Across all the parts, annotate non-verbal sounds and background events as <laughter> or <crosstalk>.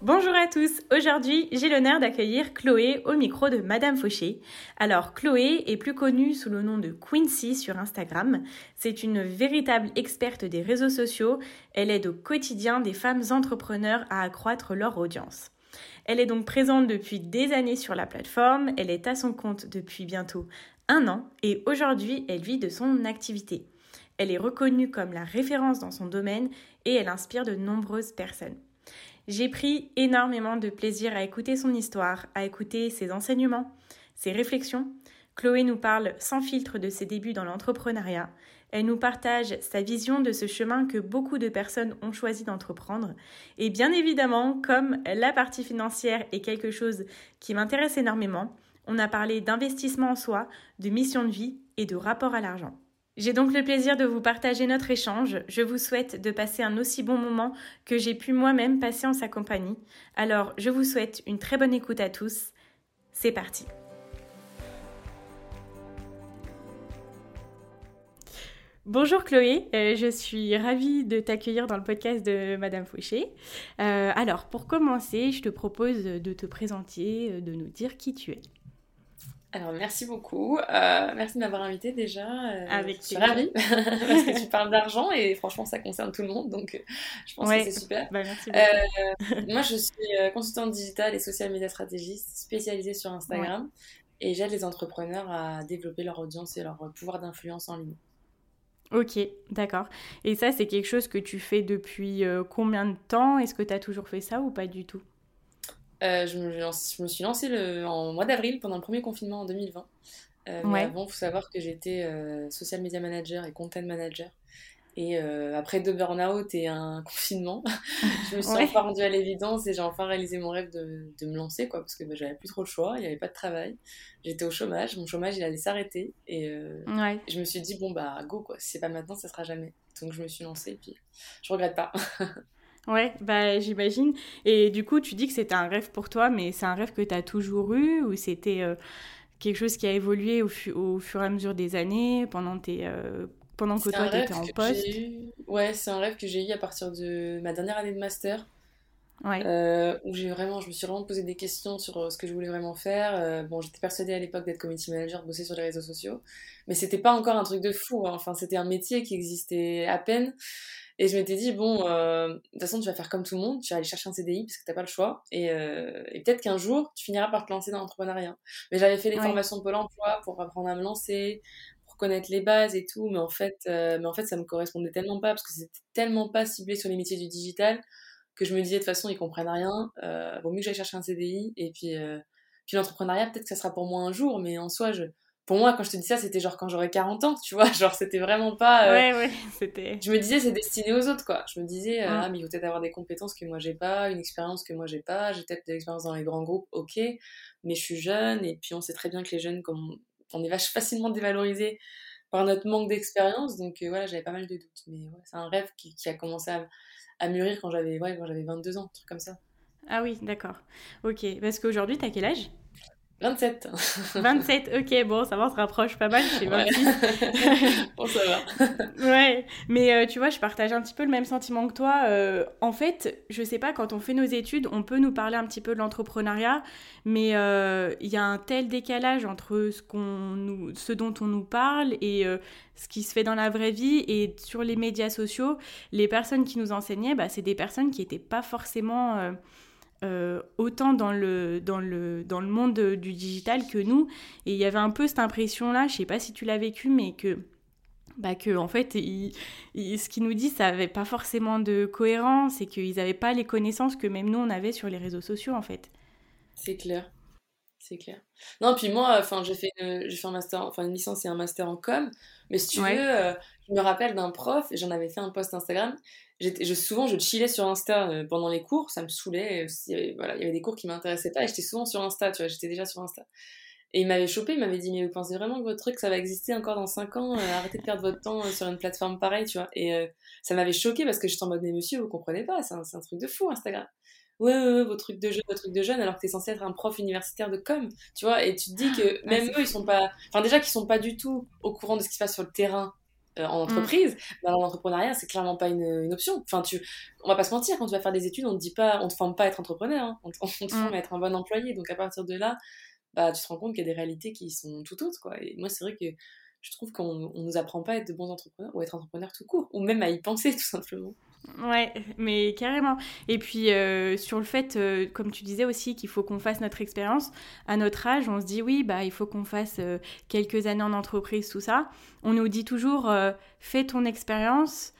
Bonjour à tous, aujourd'hui j'ai l'honneur d'accueillir Chloé au micro de Madame Fauché. Alors Chloé est plus connue sous le nom de Quincy sur Instagram. C'est une véritable experte des réseaux sociaux. Elle aide au quotidien des femmes entrepreneurs à accroître leur audience. Elle est donc présente depuis des années sur la plateforme, elle est à son compte depuis bientôt un an et aujourd'hui elle vit de son activité. Elle est reconnue comme la référence dans son domaine et elle inspire de nombreuses personnes. J'ai pris énormément de plaisir à écouter son histoire, à écouter ses enseignements, ses réflexions. Chloé nous parle sans filtre de ses débuts dans l'entrepreneuriat. Elle nous partage sa vision de ce chemin que beaucoup de personnes ont choisi d'entreprendre. Et bien évidemment, comme la partie financière est quelque chose qui m'intéresse énormément, on a parlé d'investissement en soi, de mission de vie et de rapport à l'argent. J'ai donc le plaisir de vous partager notre échange. Je vous souhaite de passer un aussi bon moment que j'ai pu moi-même passer en sa compagnie. Alors, je vous souhaite une très bonne écoute à tous. C'est parti. Bonjour Chloé, euh, je suis ravie de t'accueillir dans le podcast de Madame Fauché. Euh, alors, pour commencer, je te propose de te présenter, euh, de nous dire qui tu es. Alors, merci beaucoup. Euh, merci de m'avoir invité déjà. Euh, Avec je suis ravie parce que tu parles d'argent et franchement, ça concerne tout le monde. Donc, euh, je pense que c'est super. Bah, merci moi, <laughs> je suis consultante digitale et social media stratégiste spécialisée sur Instagram et j'aide les entrepreneurs à développer leur audience et leur pouvoir d'influence en ligne. Ok, d'accord. Et ça, c'est quelque chose que tu fais depuis combien de temps? Est-ce que tu as toujours fait ça ou pas du tout? Euh, je, me, je, me, suis lancée le, en mois d'avril pendant le premier confinement en 2020. Euh, mais avant, il faut savoir que j'étais euh, social media manager et content manager. Et après deux burn-out et un <laughs> confinement, <laughs> je me suis enfin rendue à l'évidence et j'ai enfin réalisé mon rêve de, de me lancer, quoi, parce que bah, j'avais plus trop le choix, il n'y avait pas de travail. J'étais au chômage, mon chômage il allait s'arrêter. Et je me suis dit, bon, bah go, quoi, si c'est pas maintenant, ça sera jamais. Donc je me suis lancée et puis je regrette pas. <laughs> Ouais, bah j'imagine. Et du coup, tu dis que c'était un rêve pour toi, mais c'est un rêve que tu as toujours eu ou c'était euh, quelque chose qui a évolué au, au, fur et à mesure des années pendant, tes, euh, pendant que toi tu étais en poste? Ouais, c'est un rêve que j'ai eu à partir de ma dernière année de master. Ouais. Euh, où j'ai vraiment, je me suis vraiment posé des questions sur ce que je voulais vraiment faire. bon, j'étais persuadée à l'époque d'être community manager, de bosser sur les réseaux sociaux, mais c'était pas encore un truc de fou. Hein. Enfin, c'était un métier qui existait à peine. Et je m'étais dit, bon, euh, de toute façon, tu vas faire comme tout le monde, tu vas aller chercher un CDI parce que t'as pas le choix. Et, euh, et peut-être qu'un jour, tu finiras par te lancer dans l'entrepreneuriat. Mais j'avais fait des formations de Pôle emploi pour apprendre à me lancer, pour connaître les bases et tout. Mais en fait, euh, mais en fait ça me correspondait tellement pas parce que c'était tellement pas ciblé sur les métiers du digital que je me disais, de toute façon, ils comprennent rien. Euh, vaut mieux que j'aille chercher un CDI. Et puis, puis l'entrepreneuriat, peut-être que ça sera pour moi un jour, mais en soi, je pour moi, quand je te dis ça, c'était genre quand j'aurais 40 ans, tu vois. <laughs> Genre, c'était vraiment pas. Euh, ouais, ouais, <laughs> c'était. Je me disais, c'est destiné aux autres, quoi. Je me disais, euh, ah, mais il faut peut-être avoir des compétences que moi j'ai pas, une expérience que moi j'ai pas. J'ai peut-être de l'expérience dans les grands groupes, ok. Mais je suis jeune, et puis on sait très bien que les jeunes, comme on est vache <laughs> facilement dévalorisé par notre manque d'expérience. Donc euh, voilà, j'avais pas mal de doutes. Mais ouais, c'est un rêve qui, qui, a commencé à, à mûrir quand j'avais ouais, quand j'avais 22 ans, un truc comme ça. Ah oui, d'accord. Ok. Parce qu'aujourd'hui, t'as quel âge? 27. 27, ok, bon, ça va, on se rapproche pas mal, je 26. <laughs> bon, ça va. <laughs> ouais, mais euh, tu vois, je partage un petit peu le même sentiment que toi. Euh, en fait, je sais pas, quand on fait nos études, on peut nous parler un petit peu de l'entrepreneuriat, mais euh, il y a un tel décalage entre ce, nous, ce dont on nous parle et ce qui se fait dans la vraie vie et sur les médias sociaux. Les personnes qui nous enseignaient, bah, c'est des personnes qui n'étaient pas forcément euh, autant dans le, dans, le, dans le monde du digital que nous. Et il y avait un peu cette impression-là, je sais pas si tu l'as vécu, mais que, bah que en fait, ce qu'ils nous disent, ça n'avait pas forcément de cohérence et qu'ils n'avaient pas les connaissances que même nous, on avait sur les réseaux sociaux, en fait. C'est clair. C'est clair. Non, puis moi, enfin, j'ai fait, une, fait un master, enfin une licence et un master en com, mais si tu veux, euh, je me rappelle d'un prof, j'en avais fait un post Instagram. Je, souvent, je chillais sur Insta euh, pendant les cours, ça me saoulait. Il voilà, il y avait des cours qui m'intéressaient pas et j'étais souvent sur Insta, tu vois, j'étais déjà sur Insta. Et il m'avait chopé, il m'avait dit Mais vous pensez vraiment que votre truc, ça va exister encore dans 5 ans euh, Arrêtez de perdre votre temps euh, sur une plateforme pareille, tu vois. Et ça m'avait choqué parce que j'étais en mode Mais monsieur, vous comprenez pas, c'est un, un, truc de fou Instagram ouais, ouais, ouais, vos trucs de jeunes, vos trucs de jeunes, alors que t'es censé être un prof universitaire de com, tu vois, et tu te dis que ah, même eux, ils sont pas, enfin déjà qu'ils sont pas du tout au courant de ce qui se passe sur le terrain euh, en mm. entreprise, bah, l'entrepreneuriat, c'est clairement pas une, une, option. Enfin, tu, on va pas se mentir, quand tu vas faire des études, on te dit pas, on te forme pas à être entrepreneur, hein. <laughs> on, te, forme mm. à être un bon employé. Donc à partir de là, bah, tu te rends compte qu'il y a des réalités qui sont tout autres, quoi. Et moi, c'est vrai que je trouve qu'on on nous apprend pas à être de bons entrepreneurs ou à être entrepreneur tout court, ou même à y penser <laughs> tout simplement. Ouais, mais carrément. Et puis euh, sur le fait, euh, comme tu disais aussi, qu'il faut qu'on fasse notre expérience. À notre âge, on se dit oui, bah il faut qu'on fasse euh, quelques années en entreprise, tout ça. On nous dit toujours fais ton expérience,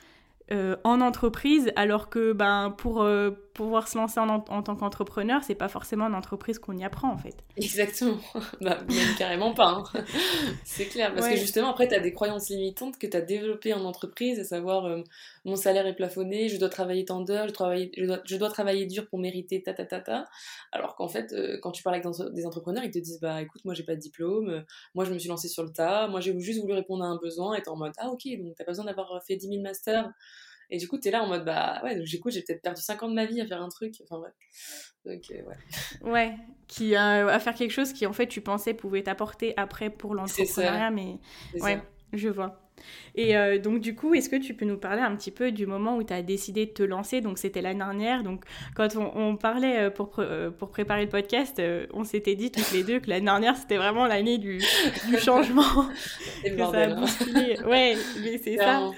euh, en entreprise, alors que ben, pour euh, pouvoir se lancer en, en tant qu'entrepreneur, c'est pas forcément en entreprise qu'on y apprend en fait. Exactement, <laughs> bah, même carrément pas. Hein. <laughs> c'est clair, parce que justement après tu as des croyances limitantes que tu as développées en entreprise, à savoir euh, mon salaire est plafonné, je dois travailler tant d'heures, je, je, dois, je dois travailler dur pour mériter ta ta ta ta. Alors qu'en fait, quand tu parles avec des entrepreneurs, ils te disent bah écoute, moi j'ai pas de diplôme, moi je me suis lancé sur le tas, moi j'ai juste voulu répondre à un besoin et t'es en mode ah ok, donc t'as pas besoin d'avoir fait 10 000 masters et du coup, t'es là en mode, bah ouais, j'écoute, j'ai peut-être perdu 5 ans de ma vie à faire un truc. Enfin, bref. Donc, euh, ouais. Ouais, qui, euh, à faire quelque chose qui, en fait, tu pensais pouvait t'apporter après pour l'entrepreneuriat, mais ouais, je vois. Et euh, donc, du coup, est-ce que tu peux nous parler un petit peu du moment où tu as décidé de te lancer? Donc, c'était l'année dernière. Donc, quand on, parlait pour, pour préparer le podcast, on s'était dit toutes les deux que l'année dernière, c'était vraiment l'année du, du <laughs> changement. que bordel, ça a hein. Ouais, mais c'est ça.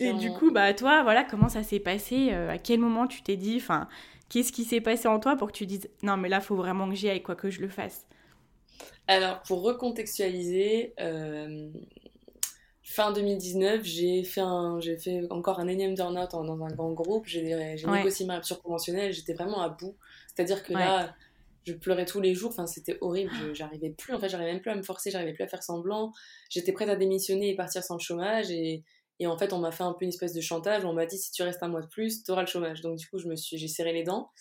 Et du coup, bah toi, voilà, comment ça s'est passé euh, À quel moment tu t'es dit, enfin, qu'est-ce qui s'est passé en toi pour que tu dises, non, mais là, il faut vraiment que j'y aille, quoi que je le fasse? Alors, pour recontextualiser, euh, fin 2019, j'ai fait, un, j'ai fait encore un énième turn-out dans un grand groupe. J'ai, négocié ma rupture conventionnelle. J'étais vraiment à bout. C'est-à-dire que là, je pleurais tous les jours. Enfin, c'était horrible. j'arrivais plus. En fait, j'arrivais même plus à me forcer. J'arrivais plus à faire semblant. J'étais prête à démissionner et partir sans le chômage. Et et en fait, on m'a fait un peu une espèce de chantage. On m'a dit si tu restes un mois de plus, tu auras le chômage. Donc du coup, je me suis, j'ai serré les dents.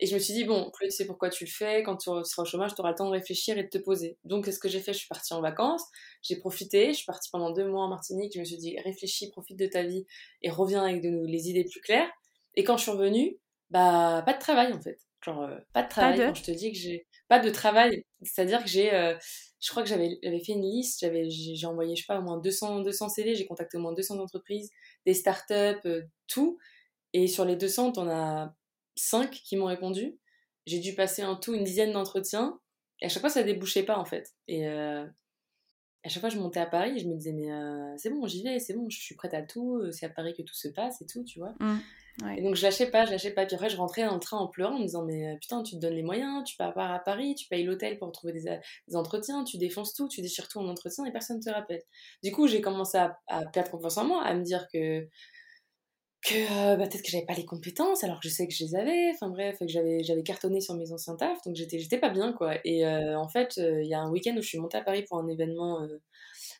Et je me suis dit, bon, plus tu sais pourquoi tu le fais, quand tu seras au chômage, tu auras le temps de réfléchir et de te poser. Donc, qu'est-ce que j'ai fait? Je suis partie en vacances, j'ai profité, je suis partie pendant deux mois en Martinique, je me suis dit, réfléchis, profite de ta vie et reviens avec de nous les idées plus claires. Et quand je suis revenue, bah, pas de travail en fait. Genre, euh, pas de travail. Quand je te dis que j'ai pas de travail, c'est-à-dire que j'ai. Euh, je crois que j'avais fait une liste, j'ai envoyé, je sais pas, au moins 200, 200 CV, j'ai contacté au moins 200 entreprises, des startups, euh, tout. Et sur les 200, on a 5 qui m'ont répondu. J'ai dû passer en tout une dizaine d'entretiens. Et à chaque fois, ça débouchait pas, en fait. Et à chaque fois, je montais à Paris et je me disais, mais c'est bon, j'y vais, c'est bon, je suis prête à tout, c'est à Paris que tout se passe et tout, tu vois. Donc je lâchais pas, je lâchais pas. Puis après, je rentrais dans le train en pleurant en me disant Mais euh, putain, tu te donnes les moyens, tu pars à Paris, tu payes l'hôtel pour trouver des, entretiens, tu défonces tout, tu déchires tout en entretien et personne ne te rappelle. Du coup, j'ai commencé à, perdre confiance en moi, à me dire que euh, bah, peut-être que j'avais pas les compétences alors que je sais que je les avais enfin bref que j'avais cartonné sur mes anciens tafs donc j'étais j'étais pas bien quoi et euh, en fait il y a un week-end où je suis montée à Paris pour un événement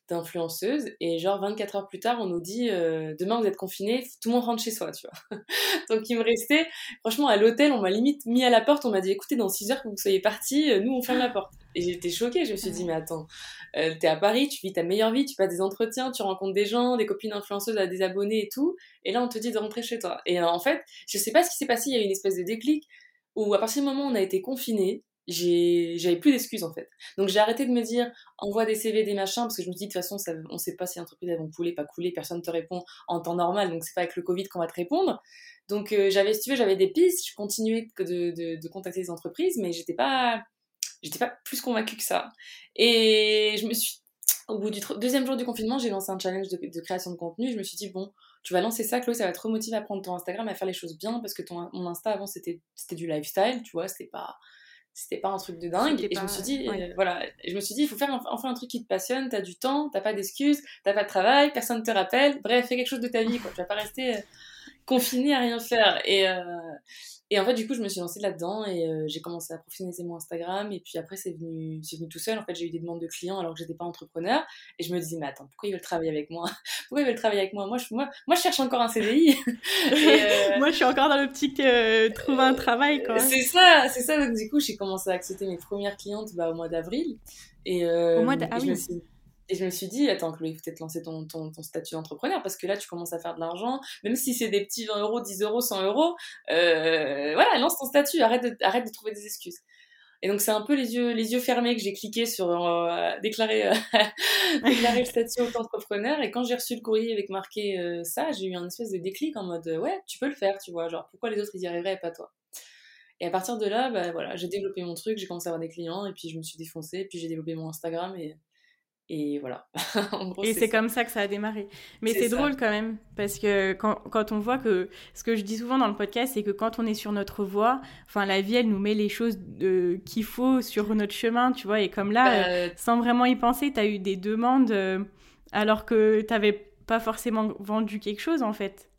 d'influenceuse et genre 24 heures plus tard on nous dit euh, demain vous êtes confinés tout le monde rentre chez soi tu vois. <laughs> Donc il me restait franchement à l'hôtel on m'a limite mis à la porte on m'a dit écoutez dans 6 heures que vous soyez partis euh, nous on ferme la porte. Et j'étais choquée je me suis dit mais attends euh, t'es à Paris tu vis ta meilleure vie tu passes des entretiens tu rencontres des gens des copines influenceuses à des abonnés et tout et là on te dit de rentrer chez toi. Et en fait je sais pas ce qui s'est passé il y a eu une espèce de déclic où à partir du moment où on a été confinés j'avais plus d'excuses en fait. Donc j'ai arrêté de me dire envoie des CV, des machins, parce que je me dis de toute façon, ça, on sait pas si les entreprises elles vont couler, pas couler, personne te répond en temps normal, donc c'est pas avec le Covid qu'on va te répondre. Donc euh, j'avais, si tu veux, j'avais des pistes, je continuais de, de, contacter les entreprises, mais j'étais pas, j'étais pas plus convaincue que ça. Et je me suis, au bout du deuxième jour du confinement, j'ai lancé un challenge de, création de contenu. Je me suis dit bon, tu vas lancer ça, Chloé, ça va te remotiver à prendre ton Instagram, à faire les choses bien, parce que ton, mon Insta avant c'était du lifestyle, tu vois, c'était pas c'était pas un truc de dingue. Et je me suis dit euh, voilà je me suis dit il faut faire enfin un truc qui te passionne t'as du temps t'as pas d'excuses t'as pas de travail personne te rappelle. Bref fais quelque chose de ta vie quoi. Tu vas pas rester euh, confinée à rien faire. Et, et en fait, du coup, je me suis lancée là-dedans et euh, j'ai commencé à professionnaliser mon Instagram. Et puis après, c'est venu, venu tout seul. En fait, j'ai eu des demandes de clients alors que j'étais pas entrepreneur. Et je me disais, mais attends, pourquoi ils veulent travailler avec moi? <laughs> Pourquoi ils veulent travailler avec moi? Moi je, moi, moi, je cherche encore un CDI. <laughs> Euh, <laughs> moi, je suis encore dans l'optique euh, trouver un travail. C'est ça, c'est ça. Donc, du coup, j'ai commencé à accepter mes premières clientes bah, au mois d'avril. Et, au mois d'avril ah, oui. Et je me suis dit, attends, Chloé, il faut peut-être lancer ton, ton, statut d'entrepreneur parce que là, tu commences à faire de l'argent, même si c'est des petits 20 euros, 10 euros, 100 euros. Euh, voilà, lance ton statut, arrête de, arrête de trouver des excuses. Et donc, c'est un peu les yeux, les yeux fermés que j'ai cliqué sur euh, déclarer, euh, <laughs> déclarer le statut d'entrepreneur. Et quand j'ai reçu le courrier avec marqué ça, j'ai eu un espèce de déclic en mode, ouais, tu peux le faire, tu vois. Genre, pourquoi les autres, ils y arriveraient et pas toi? Et à partir de là, bah, voilà, j'ai développé mon truc, j'ai commencé à avoir des clients, et puis je me suis défoncée, et puis j'ai développé mon Instagram, et, et voilà. <laughs> et c'est comme ça que ça a démarré. Mais c'est drôle quand même, parce que quand, quand, on voit que, ce que je dis souvent dans le podcast, c'est que quand on est sur notre voie, enfin la vie, elle nous met les choses qu'il faut sur notre chemin, tu vois. Et comme là, bah, euh, sans vraiment y penser, tu as eu des demandes euh, alors que tu n'avais pas forcément vendu quelque chose en fait.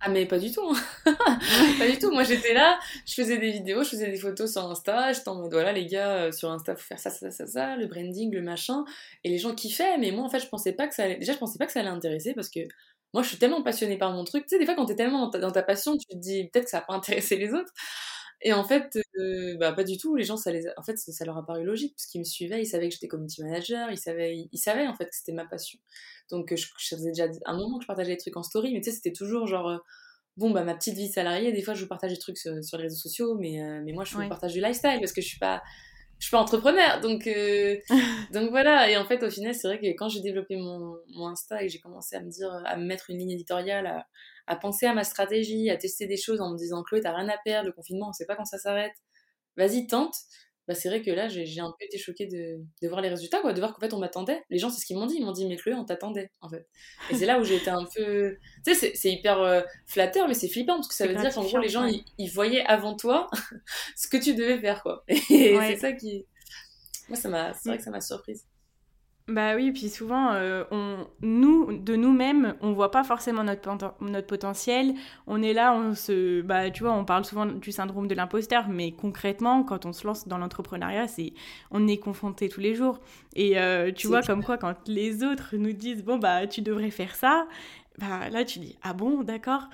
Ah mais pas du tout. <laughs> pas du tout. Moi j'étais là, je faisais des vidéos, je faisais des photos sur Insta, j'étais en mode voilà les gars euh, sur Insta faut faire ça ça ça ça, le branding, le machin et les gens kiffaient mais moi en fait je pensais pas que ça allait déjà je pensais pas que ça allait intéresser parce que moi je suis tellement passionnée par mon truc, tu sais des fois quand t'es tellement dans ta, passion, tu te dis peut-être que ça va pas <laughs> intéresser les autres. Et en fait, euh, bah, pas du tout. Les gens, ça les en fait, ça, leur a paru logique parce qu'ils me suivaient, ils savaient que j'étais community manager, ils savaient, ils, savaient en fait que c'était ma passion. Donc, je, je, faisais déjà un moment que je partageais des trucs en story, mais tu sais, c'était toujours genre, euh, bon, bah, ma petite vie salariée, des fois, je vous partage des trucs sur, les réseaux sociaux, mais, euh, mais moi, je vous partage du lifestyle parce que je suis pas, je suis pas entrepreneur. Donc, euh, <laughs> donc voilà. Et en fait, au final, c'est vrai que quand j'ai développé mon, mon Insta et que j'ai commencé à me dire, à me mettre une ligne éditoriale, à, à, penser à ma stratégie, à tester des choses en me disant, Chloé, t'as rien à perdre, le confinement, on sait pas quand ça s'arrête. Vas-y, tente bah, c'est vrai que là, j'ai un peu été choquée de, de, voir les résultats, quoi, de voir qu'en fait, on m'attendait. Les gens, c'est ce qu'ils m'ont dit. Ils m'ont dit, mais Chloé, on t'attendait, en fait. Et c'est là où j'ai été un peu. Tu sais, c'est hyper euh, flatteur, mais c'est flippant, parce que ça veut dire qu'en gros, les gens, ils, voyaient avant toi <laughs> ce que tu devais faire, quoi. Et c'est ça qui. Moi, ça m'a. C'est vrai que ça m'a surprise. Bah oui, puis souvent, euh, on, nous, de nous-mêmes, on voit pas forcément notre, notre potentiel. On est là, on se, bah tu vois, on parle souvent du syndrome de l'imposteur, mais concrètement, quand on se lance dans l'entrepreneuriat, c'est, on est confronté tous les jours. Et euh, tu vois, comme quoi, quand les autres nous disent, bon bah tu devrais faire ça, bah là tu dis, ah bon, d'accord,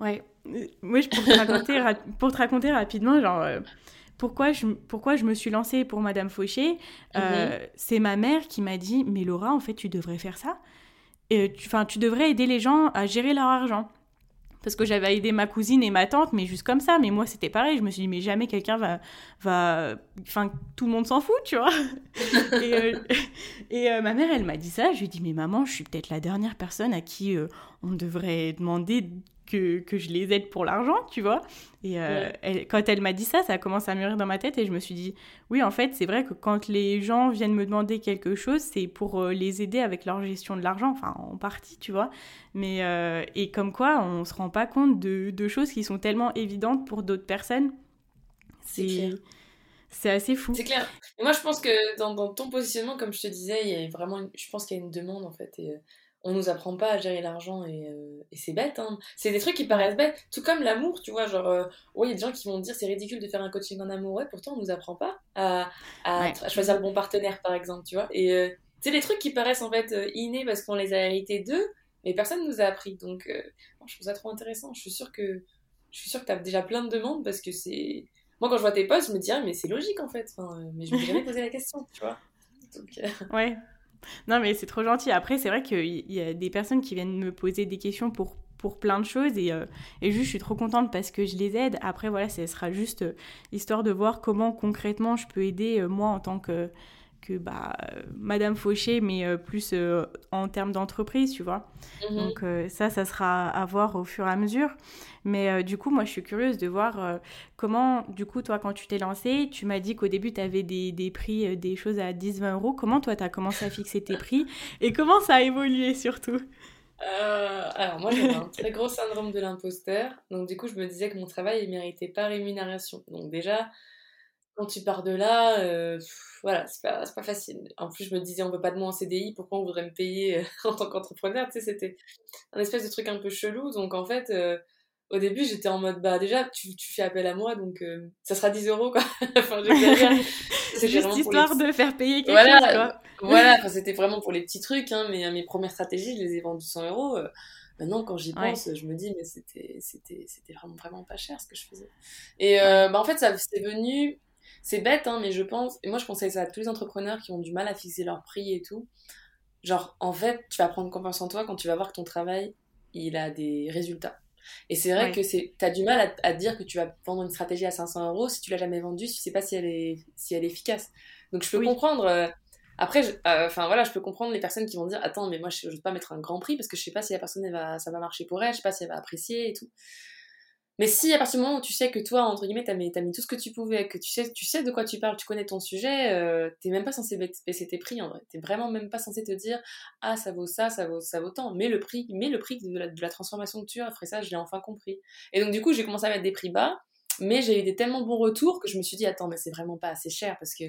ouais. Moi, je pour te raconter, pour te raconter rapidement, genre. Euh, pourquoi je, pourquoi je me suis lancée pour Madame Fauché euh, mhm. C'est ma mère qui m'a dit Mais Laura, en fait, tu devrais faire ça. Et tu, tu devrais aider les gens à gérer leur argent. Parce que j'avais aidé ma cousine et ma tante, mais juste comme ça. Mais moi, c'était pareil. Je me suis dit, mais jamais quelqu'un va. va... Enfin, tout le monde s'en fout, tu vois. <laughs> et, euh, et euh, ma mère, elle m'a dit ça. Je lui ai dit, mais maman, je suis peut-être la dernière personne à qui on devrait demander que, que, je les aide pour l'argent, tu vois. Et euh, quand elle m'a dit ça, ça a commencé à mûrir dans ma tête et je me suis dit, oui, en fait, c'est vrai que quand les gens viennent me demander quelque chose, c'est pour euh, les aider avec leur gestion de l'argent, enfin, en partie, tu vois. Mais, euh, et comme quoi, on se rend pas compte de, de choses qui sont tellement évidentes pour d'autres personnes. C'est c'est assez fou. C'est clair. Et moi, je pense que dans, dans, ton positionnement, comme je te disais, il y a vraiment, je pense qu'il y a une demande en fait. Et, on nous apprend pas à gérer l'argent et, euh, et c'est bête. Hein. C'est des trucs qui paraissent bêtes, tout comme l'amour, tu vois. Genre, euh, il y a des gens qui vont dire c'est ridicule de faire un coaching en amour, pourtant on nous apprend pas à, à, choisir le bon partenaire, par exemple, tu vois. Et euh, c'est des trucs qui paraissent en fait innés parce qu'on les a hérités d'eux, mais personne nous a appris. Donc, je trouve ça trop intéressant. Je suis sûre que je suis sûre que tu as déjà plein de demandes parce que c'est. Moi, quand je vois tes posts, je me dis, ah, mais c'est logique en fait. Enfin, mais je me suis jamais posé la question, tu vois. Donc, ouais. Non, mais c'est trop gentil. Après, c'est vrai qu'il y a des personnes qui viennent me poser des questions pour, plein de choses et, euh, et juste, je suis trop contente parce que je les aide. Après, voilà, ce sera juste euh, histoire de voir comment concrètement je peux aider, euh, moi, en tant que que bah, Madame Fauché, mais euh, plus euh, en termes d'entreprise, tu vois. Mhm. Donc euh, ça, ça sera à voir au fur et à mesure. Mais du coup, moi, je suis curieuse de voir comment, du coup, toi, quand tu t'es lancée, tu m'as dit qu'au début, tu avais des, des, prix, des choses à 10-20 euros. Comment, toi, tu as commencé à fixer tes prix et comment ça a évolué surtout? Alors moi j'avais un très gros syndrome de l'imposteur, donc du coup je me disais que mon travail ne méritait pas rémunération. Donc déjà quand tu pars de là, euh, voilà, c'est pas, pas facile. En plus, je me disais, on veut pas de moi en CDI, pourquoi on voudrait me payer euh, <laughs> en tant qu'entrepreneur? Tu sais, c'était un espèce de truc un peu chelou. Donc, en fait, euh, au début, j'étais en mode, bah déjà, tu, tu, fais appel à moi, donc euh, ça sera 10 euros, quoi. <laughs> enfin, <laughs> C'est juste histoire de faire payer quelque voilà, chose, quoi. voilà, enfin, c'était vraiment pour les petits trucs, hein, mais mes premières stratégies, je les ai vendues 100 euros. Maintenant, quand j'y pense, je me dis, mais c'était, c'était, c'était vraiment, vraiment pas cher ce que je faisais. Et euh, bah, en fait, ça c'est venu, c'est bête, hein, mais je pense, et moi je pensais ça à tous les entrepreneurs qui ont du mal à fixer leur prix et tout. Genre, en fait, tu vas prendre confiance en toi quand tu vas voir que ton travail, il a des résultats. Et c'est vrai que c'est, t'as du mal à, à, dire que tu vas vendre une stratégie à 500 euros si tu l'as jamais vendue, si tu sais pas si elle est, si elle est efficace. Donc je peux comprendre. Euh, après, euh, enfin voilà, je peux comprendre les personnes qui vont dire attends, mais moi je veux pas mettre un grand prix parce que je sais pas si la personne va, ça va marcher pour elle, je sais pas si elle va apprécier et tout. Mais si à partir du moment où tu sais que toi, entre guillemets, t'as mis, as mis tout ce que tu pouvais, que tu sais, tu sais de quoi tu parles, tu connais ton sujet, euh, t'es même pas censé baisser tes prix en vrai. T'es vraiment même pas censé te dire ah ça vaut ça, ça vaut ça vaut tant. Mais le prix, mais le prix de la, de la transformation que tu as, après ça, je l'ai enfin compris. Et donc du coup, j'ai commencé à mettre des prix bas. Mais j'ai eu des tellement bons retours que je me suis dit, attends, mais c'est vraiment pas assez cher parce que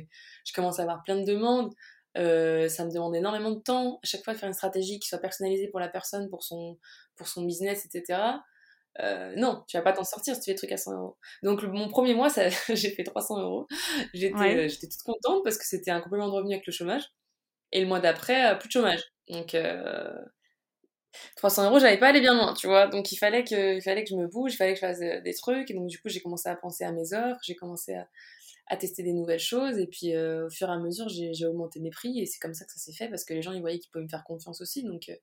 je commence à avoir plein de demandes. Euh, ça me demande énormément de temps à chaque fois de faire une stratégie qui soit personnalisée pour la personne, pour son, pour son business, etc. Euh, non, tu vas pas t'en sortir si tu fais des trucs à 100 euros. Donc mon premier mois, <laughs> j'ai fait 300 euros. J'étais euh, j'étais toute contente parce que c'était un complément de revenu avec le chômage. Et le mois d'après, plus de chômage. Donc 300 euros, j'avais pas allé bien loin, tu vois. Donc il fallait que, il fallait que je me bouge, il fallait que je fasse des trucs. Et donc du coup, j'ai commencé à penser à mes offres, j'ai commencé à, à tester des nouvelles choses. Et puis, euh, au fur et à mesure, j'ai augmenté mes prix. Et c'est comme ça que ça s'est fait parce que les gens, ils voyaient qu'ils pouvaient me faire confiance aussi. Donc, euh,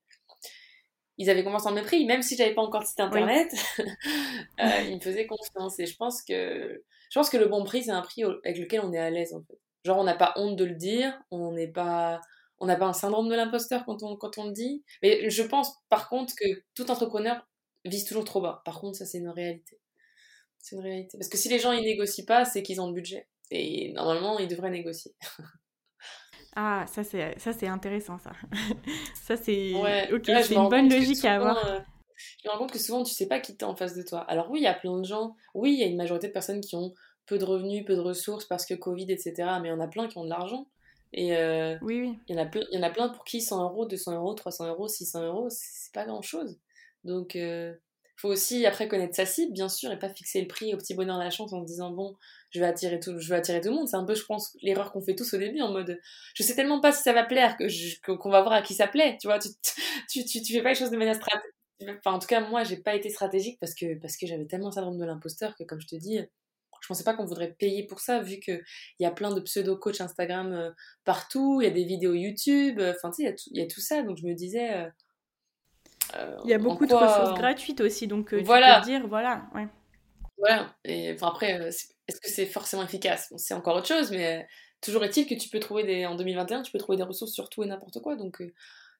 ils avaient confiance en mes prix. Même si j'avais pas encore de site internet, <laughs> euh, ils me faisaient confiance. Et je pense que, je pense que le bon prix, c'est un prix avec lequel on est à l'aise, en fait. Genre, on n'a pas honte de le dire. On n'est pas. On n'a pas un syndrome de l'imposteur quand on, quand on le dit. Mais je pense, par contre, que tout entrepreneur vise toujours trop bas. Par contre, ça, c'est une réalité. C'est une réalité. Parce que si les gens ils négocient pas, c'est qu'ils ont le budget. Et normalement, ils devraient négocier. <laughs> ah, ça c'est ça c'est intéressant ça. <laughs> ça c'est ok, c'est une bonne logique à avoir. Euh, je me rends compte que souvent tu sais pas qui t'es en face de toi. Alors oui, il y a plein de gens. Oui, il y a une majorité de personnes qui ont peu de revenus, peu de ressources parce que Covid, etc. Mais il y en a plein qui ont de l'argent. Et euh, oui, oui. Il y, en a plein, il y en a plein pour qui 100 euros, 200 euros, 300 euros, 600 euros, c'est pas grand chose. Donc, euh, faut aussi après connaître sa cible, bien sûr, et pas fixer le prix au petit bonheur de la chance en se disant bon, je vais attirer tout, je vais attirer tout le monde. C'est un peu, je pense, l'erreur qu'on fait tous au début en mode je sais tellement pas si ça va plaire que qu'on va voir à qui ça plaît. Tu vois, tu, tu, tu, tu fais pas les choses de manière stratégique. Enfin, en tout cas, moi, j'ai pas été stratégique parce que parce que j'avais tellement syndrome de l'imposteur que, comme je te dis, je pensais pas qu'on voudrait payer pour ça vu que il y a plein de pseudo coachs Instagram euh, partout, il y a des vidéos YouTube, euh, enfin tu sais, il y, a tout ça. Donc je me disais euh, il y a beaucoup de ressources gratuites aussi, donc euh, voilà. tu peux dire, voilà. Ouais. Voilà, et enfin, après, euh, est-ce que c'est forcément efficace? C'est encore autre chose, mais toujours est-il que tu peux trouver des. En 2021, tu peux trouver des ressources sur tout et n'importe quoi, donc euh,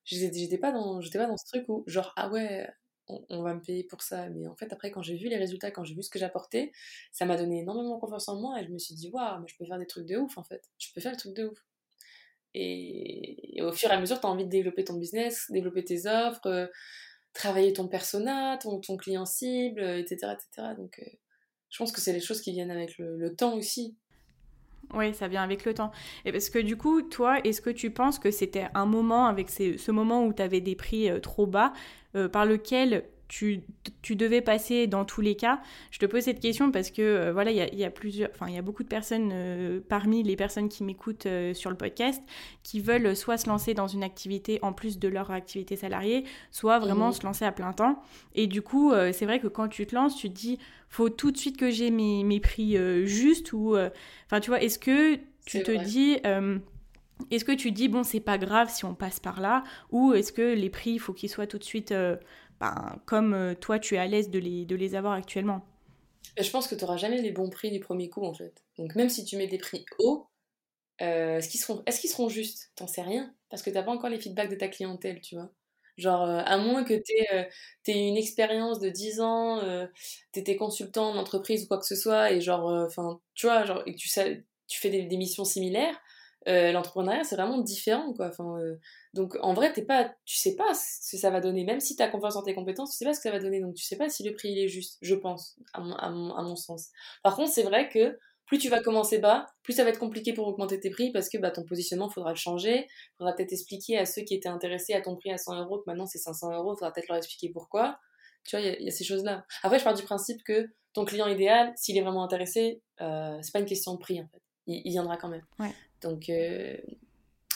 j'étais pas, dans... pas dans ce truc où, genre, ah ouais, on, va me payer pour ça. Mais en fait, après, quand j'ai vu les résultats, quand j'ai vu ce que j'apportais, ça m'a donné énormément confiance en moi et je me suis dit, waouh, mais je peux faire des trucs de ouf en fait. Je peux faire des trucs de ouf. Et, au fur et à mesure, tu as envie de développer ton business, développer tes offres, euh, travailler ton persona, ton, client cible, etc. etc. Donc, euh, je pense que c'est les choses qui viennent avec le, temps aussi. Oui, ça vient avec le temps. Et parce que du coup, toi, est-ce que tu penses que c'était un moment, avec ce moment où tu avais des prix euh, trop bas, par lequel tu, devais passer dans tous les cas Je te pose cette question parce que euh, voilà, il y a, plusieurs, enfin il y a beaucoup de personnes euh, parmi les personnes qui m'écoutent euh, sur le podcast qui veulent soit se lancer dans une activité en plus de leur activité salariée, soit vraiment mmh. se lancer à plein temps. Et du coup, c'est vrai que quand tu te lances, tu te dis, faut tout de suite que j'ai mes, mes, prix justes ou, enfin tu vois, est-ce que tu te dis est-ce que tu dis, bon, c'est pas grave si on passe par là Ou est-ce que les prix, il faut qu'ils soient tout de suite ben, comme euh, toi tu es à l'aise de les, de les avoir actuellement. Je pense que tu n'auras jamais les bons prix du premier coup en fait. Donc même si tu mets des prix hauts, euh, est-ce qu'ils seront, est seront justes? T'en sais rien. Parce que tu n'as pas encore les feedbacks de ta clientèle, tu vois. Genre, euh, à moins que tu aies, une expérience de 10 ans, tu étais consultant en entreprise ou quoi que ce soit, et genre, enfin, tu vois, genre, et que tu, sais, tu fais des, des missions similaires, l'entrepreneuriat c'est vraiment différent, quoi. Enfin, donc en vrai, t'es pas, tu sais pas ce que ça va donner. Même si tu as confiance en tes compétences, tu sais pas ce que ça va donner. Donc tu sais pas si le prix il est juste, je pense, à mon, à mon, sens. Par contre, c'est vrai que plus tu vas commencer bas, plus ça va être compliqué pour augmenter tes prix parce que bah, ton positionnement, faudra le changer. Faudra peut-être expliquer à ceux qui étaient intéressés à ton prix à 100 euros que maintenant c'est 500 euros. Faudra peut-être leur expliquer pourquoi. Tu vois, il y, a ces choses-là. Après, je pars du principe que ton client idéal, s'il est vraiment intéressé, euh, c'est pas une question de prix en fait. Il, viendra quand même. Donc, euh,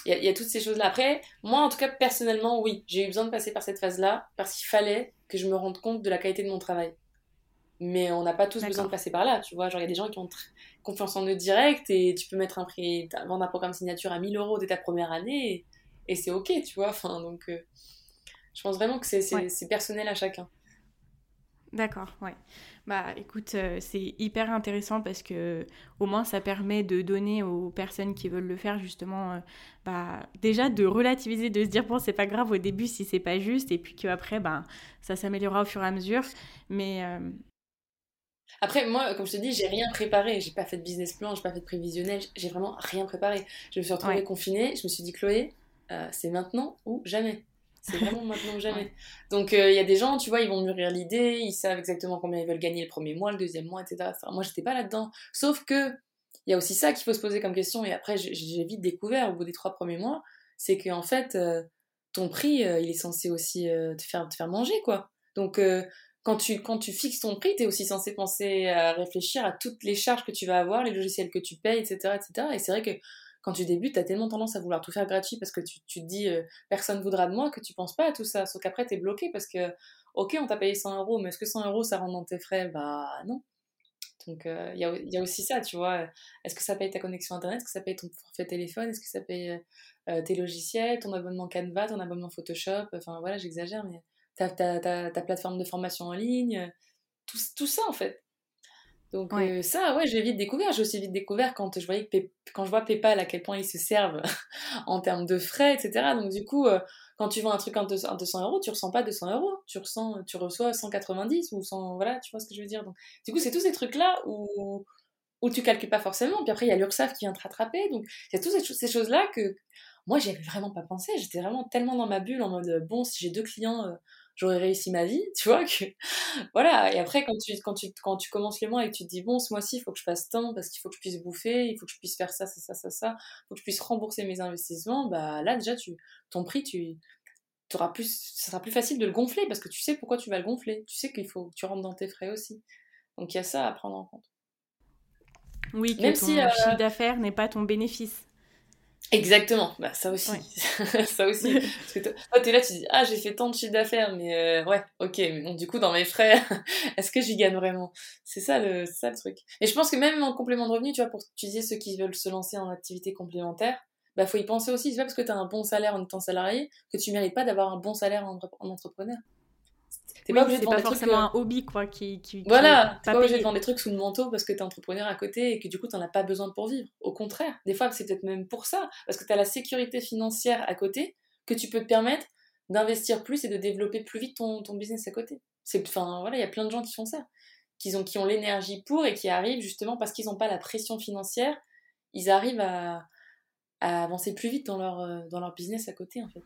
il y, a toutes ces choses-là. Après, moi, en tout cas, personnellement, oui, j'ai eu besoin de passer par cette phase-là parce qu'il fallait que je me rende compte de la qualité de mon travail. Mais on n'a pas tous besoin de passer par là, tu vois. Genre, il y a des gens qui ont confiance en eux direct et tu peux mettre un prix, vendre un programme signature à 1000 euros dès ta première année et, c'est ok, tu vois. Enfin, donc, euh, je pense vraiment que c'est personnel à chacun. D'accord, ouais. Bah écoute, euh, c'est hyper intéressant parce que au moins ça permet de donner aux personnes qui veulent le faire justement, euh, bah déjà de relativiser, de se dire bon c'est pas grave au début si c'est pas juste et puis qu'après bah ça s'améliorera au fur et à mesure. Mais euh, après, moi, comme je te dis, j'ai rien préparé. J'ai pas fait de business plan, j'ai pas fait de prévisionnel, j'ai vraiment rien préparé. Je me suis retrouvée confinée, je me suis dit, Chloé, c'est maintenant ou jamais. C'est vraiment maintenant ou jamais. Donc, il euh, y a des gens, tu vois, ils vont mûrir l'idée, ils savent exactement combien ils veulent gagner le premier mois, le deuxième mois, etc. Enfin, moi, j'étais pas là-dedans. Sauf que, il y a aussi ça qu'il faut se poser comme question, et après, j'ai vite découvert au bout des trois premiers mois, c'est qu'en fait, euh, ton prix, euh, il est censé aussi te, faire, te faire manger, quoi. Donc, quand tu, quand tu fixes ton prix, tu es aussi censé penser à réfléchir à toutes les charges que tu vas avoir, les logiciels que tu payes, etc. etc. Et c'est vrai que quand tu débutes, tu as tellement tendance à vouloir tout faire gratuit parce que tu, te dis euh, personne voudra de moi que tu penses pas à tout ça. Sauf qu'après, tu es bloqué parce que, ok, on t'a payé 100 euros, mais est-ce que 100 euros ça rentre dans tes frais? Bah non. Donc euh, il y, a, y, a, aussi ça, tu vois. Est-ce que ça paye ta connexion internet? Est-ce que ça paye ton forfait téléphone? Est-ce que ça paye euh, tes logiciels, ton abonnement Canva, ton abonnement Photoshop? Enfin voilà, j'exagère, mais ta, ta, ta, ta, plateforme de formation en ligne, tout, tout ça en fait. Donc euh, ça, ouais, j'ai vite découvert. J'ai aussi vite découvert quand je voyais que quand je vois PayPal à quel point ils se servent <laughs> en termes de frais, etc. Donc du coup, euh, quand tu vends un truc en 200, euros, tu ressens pas 200 euros, tu ressens, tu reçois 190 ou 100, voilà, tu vois ce que je veux dire. Donc du coup, c'est tous ces trucs là où où tu calcules pas forcément. Puis après, il y a l'URSSAF qui vient te rattraper. Donc il y a toutes ces, ces choses là que moi, j'y avais vraiment pas pensé. J'étais vraiment tellement dans ma bulle en mode bon, si j'ai deux clients euh, j'aurais réussi ma vie, tu vois. Que... <laughs> voilà, et après, quand tu, quand, tu, quand tu commences les mois et que tu te dis, bon, ce mois-ci, il faut que je fasse tant parce qu'il faut que je puisse bouffer, il faut que je puisse faire ça, ça, ça, ça, ça, il faut que je puisse rembourser mes investissements, bah là, déjà, tu, ton prix, tu, auras plus, ça sera plus facile de le gonfler parce que tu sais pourquoi tu vas le gonfler. Tu sais qu'il faut que tu rentres dans tes frais aussi. Donc il y a ça à prendre en compte. Oui, que Même ton si, euh, chiffre d'affaires n'est pas ton bénéfice. Exactement, bah ça aussi, <laughs> ça aussi. <laughs> Parce que toi, t'es là, tu dis ah j'ai fait tant de chiffre d'affaires, mais euh, ouais, ok, mais bon du coup dans mes frais, <laughs> est-ce que j'y gagne vraiment? C'est ça le, ça le truc. Et je pense que même en complément de revenu, tu vois, pour tu disais ceux qui veulent se lancer en activité complémentaire, bah faut y penser aussi. C'est pas parce que t'as un bon salaire en étant salarié que tu mérites pas d'avoir un bon salaire en entrepreneur. T'es pas obligé de vendre des trucs. forcément un hobby, quoi, qui. qui voilà, t'es pas, obligé de vendre des trucs sous le manteau parce que t'es entrepreneur à côté et que du coup t'en as pas besoin pour vivre. Au contraire, des fois c'est peut-être même pour ça, parce que t'as la sécurité financière à côté que tu peux te permettre d'investir plus et de développer plus vite ton, ton business à côté. Enfin voilà, il y a plein de gens qui font ça, qui ont, qui ont l'énergie pour et qui arrivent justement parce qu'ils n'ont pas la pression financière, ils arrivent à, à avancer plus vite dans leur, euh, dans leur business à côté en fait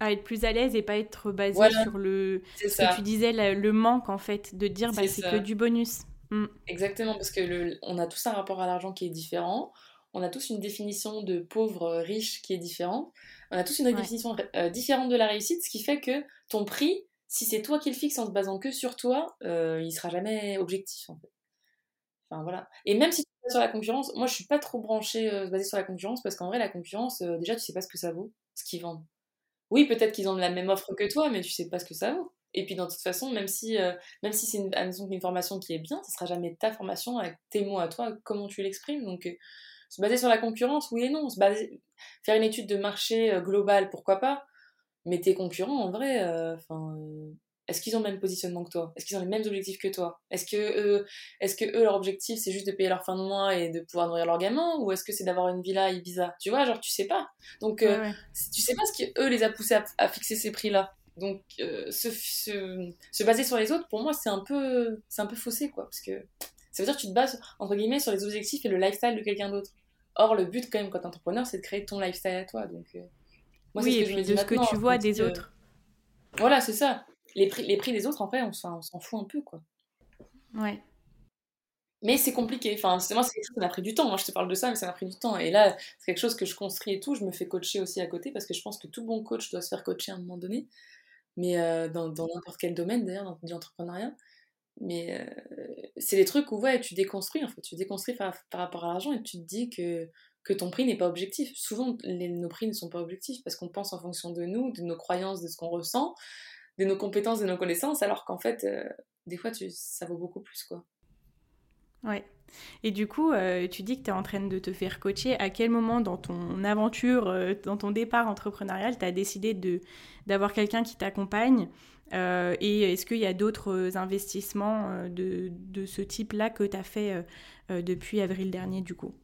à être plus à l'aise et pas être basé sur le ce que tu disais le, manque en fait de dire bah, c'est que du bonus. Mm. exactement parce que le, on a tous un rapport à l'argent qui est différent. On a tous une définition de pauvre euh, riche qui est différente. On a tous une définition euh, différente de la réussite ce qui fait que ton prix si c'est toi qui le fixes en se basant que sur toi euh, il sera jamais objectif en fait. Enfin voilà. Et même si tu es sur la concurrence moi je suis pas trop branchée euh, basée sur la concurrence parce qu'en vrai la concurrence déjà tu sais pas ce que ça vaut ce qu'ils vendent oui, peut-être qu'ils ont la même offre que toi, mais tu sais pas ce que ça vaut. Et puis, dans toute façon, même si, euh, même si c'est une, une, formation qui est bien, ce sera jamais ta formation avec tes mots à toi, comment tu l'exprimes. Donc, euh, se baser sur la concurrence, oui et non. Se faire une étude de marché euh, globale, pourquoi pas. Mais tes concurrents, en vrai, est-ce qu'ils ont le même positionnement que toi? Est-ce qu'ils ont les mêmes objectifs que toi? Est-ce que eux, est-ce que eux leur objectif c'est juste de payer leur fin de mois et de pouvoir nourrir leurs gamins ou est-ce que c'est d'avoir une villa à Ibiza? Tu vois, genre tu sais pas. Donc euh, tu sais pas ce qui eux les a poussés à, fixer ces prix-là. Donc euh, se, se, baser sur les autres, pour moi c'est un peu c'est un peu faussé quoi, parce que ça veut dire que tu te bases entre guillemets sur les objectifs et le lifestyle de quelqu'un d'autre. Or le but quand même quand t'es entrepreneur c'est de créer ton lifestyle à toi. Donc euh, moi, oui, et puis de ce que tu vois des autres. Voilà, c'est ça les prix, les prix des autres, en fait, on s'en fout un peu, quoi. Ouais. Mais c'est compliqué. Enfin, c'est moi, c'est quelque chose qui m'a pris du temps. Moi, je te parle de ça, mais ça m'a pris du temps. Et là, c'est quelque chose que je construis et tout. Je me fais coacher aussi à côté parce que je pense que tout bon coach doit se faire coacher à un moment donné. mais dans n'importe quel domaine d'ailleurs, dans l'entrepreneuriat. Mais c'est les trucs où ouais, tu déconstruis en fait, tu déconstruis par, rapport à l'argent et tu te dis que, que ton prix n'est pas objectif. Souvent, nos prix ne sont pas objectifs parce qu'on pense en fonction de nous, de nos croyances, de ce qu'on ressent, de nos compétences, de nos connaissances, alors qu'en fait, des fois, tu, ça vaut beaucoup plus quoi. Ouais. Et du coup, tu dis que tu es en train de te faire coacher. À quel moment dans ton aventure, dans ton départ entrepreneurial, tu as décidé d'avoir quelqu'un qui t'accompagne euh, et est-ce qu'il y a d'autres investissements euh, de, de ce type-là que tu as fait euh, depuis avril dernier, du coup?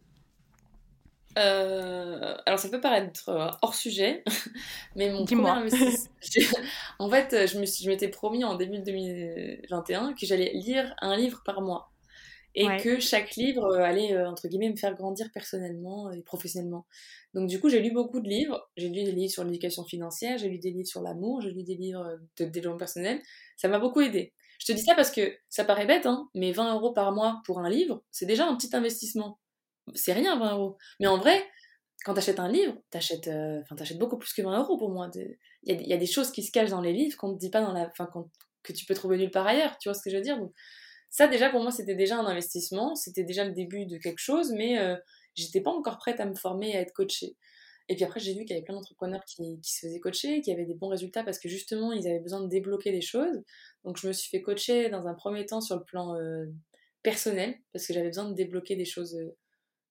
Alors ça peut paraître hors sujet, <laughs> mais mon premier investissement... <laughs> en fait, je, me je m'étais promis en début 2021 que j'allais lire un livre par mois et que chaque livre allait, entre guillemets, me faire grandir personnellement et professionnellement. Donc du coup, j'ai lu beaucoup de livres. J'ai lu des livres sur l'éducation financière, j'ai lu des livres sur l'amour, j'ai lu des livres de développement personnel. Ça m'a beaucoup aidé. Je te dis ça parce que ça paraît bête, hein, mais 20 euros par mois pour un livre, c'est déjà un petit investissement. C'est rien, 20 euros. Mais en vrai, quand tu achètes un livre, tu euh, achètes, beaucoup plus que 20 euros pour moi. Il y, a des choses qui se cachent dans les livres qu'on ne dit pas dans la, enfin, que tu peux trouver nulle part ailleurs. Tu vois ce que je veux dire? Ça, déjà, pour moi, c'était déjà un investissement. C'était déjà le début de quelque chose, mais euh, j'étais pas encore prête à me former, à être coachée. Et puis après, j'ai vu qu'il y avait plein d'entrepreneurs qui, qui, se faisaient coacher, qui avaient des bons résultats parce que justement, ils avaient besoin de débloquer des choses. Donc, je me suis fait coacher dans un premier temps sur le plan euh, personnel parce que j'avais besoin de débloquer des choses euh,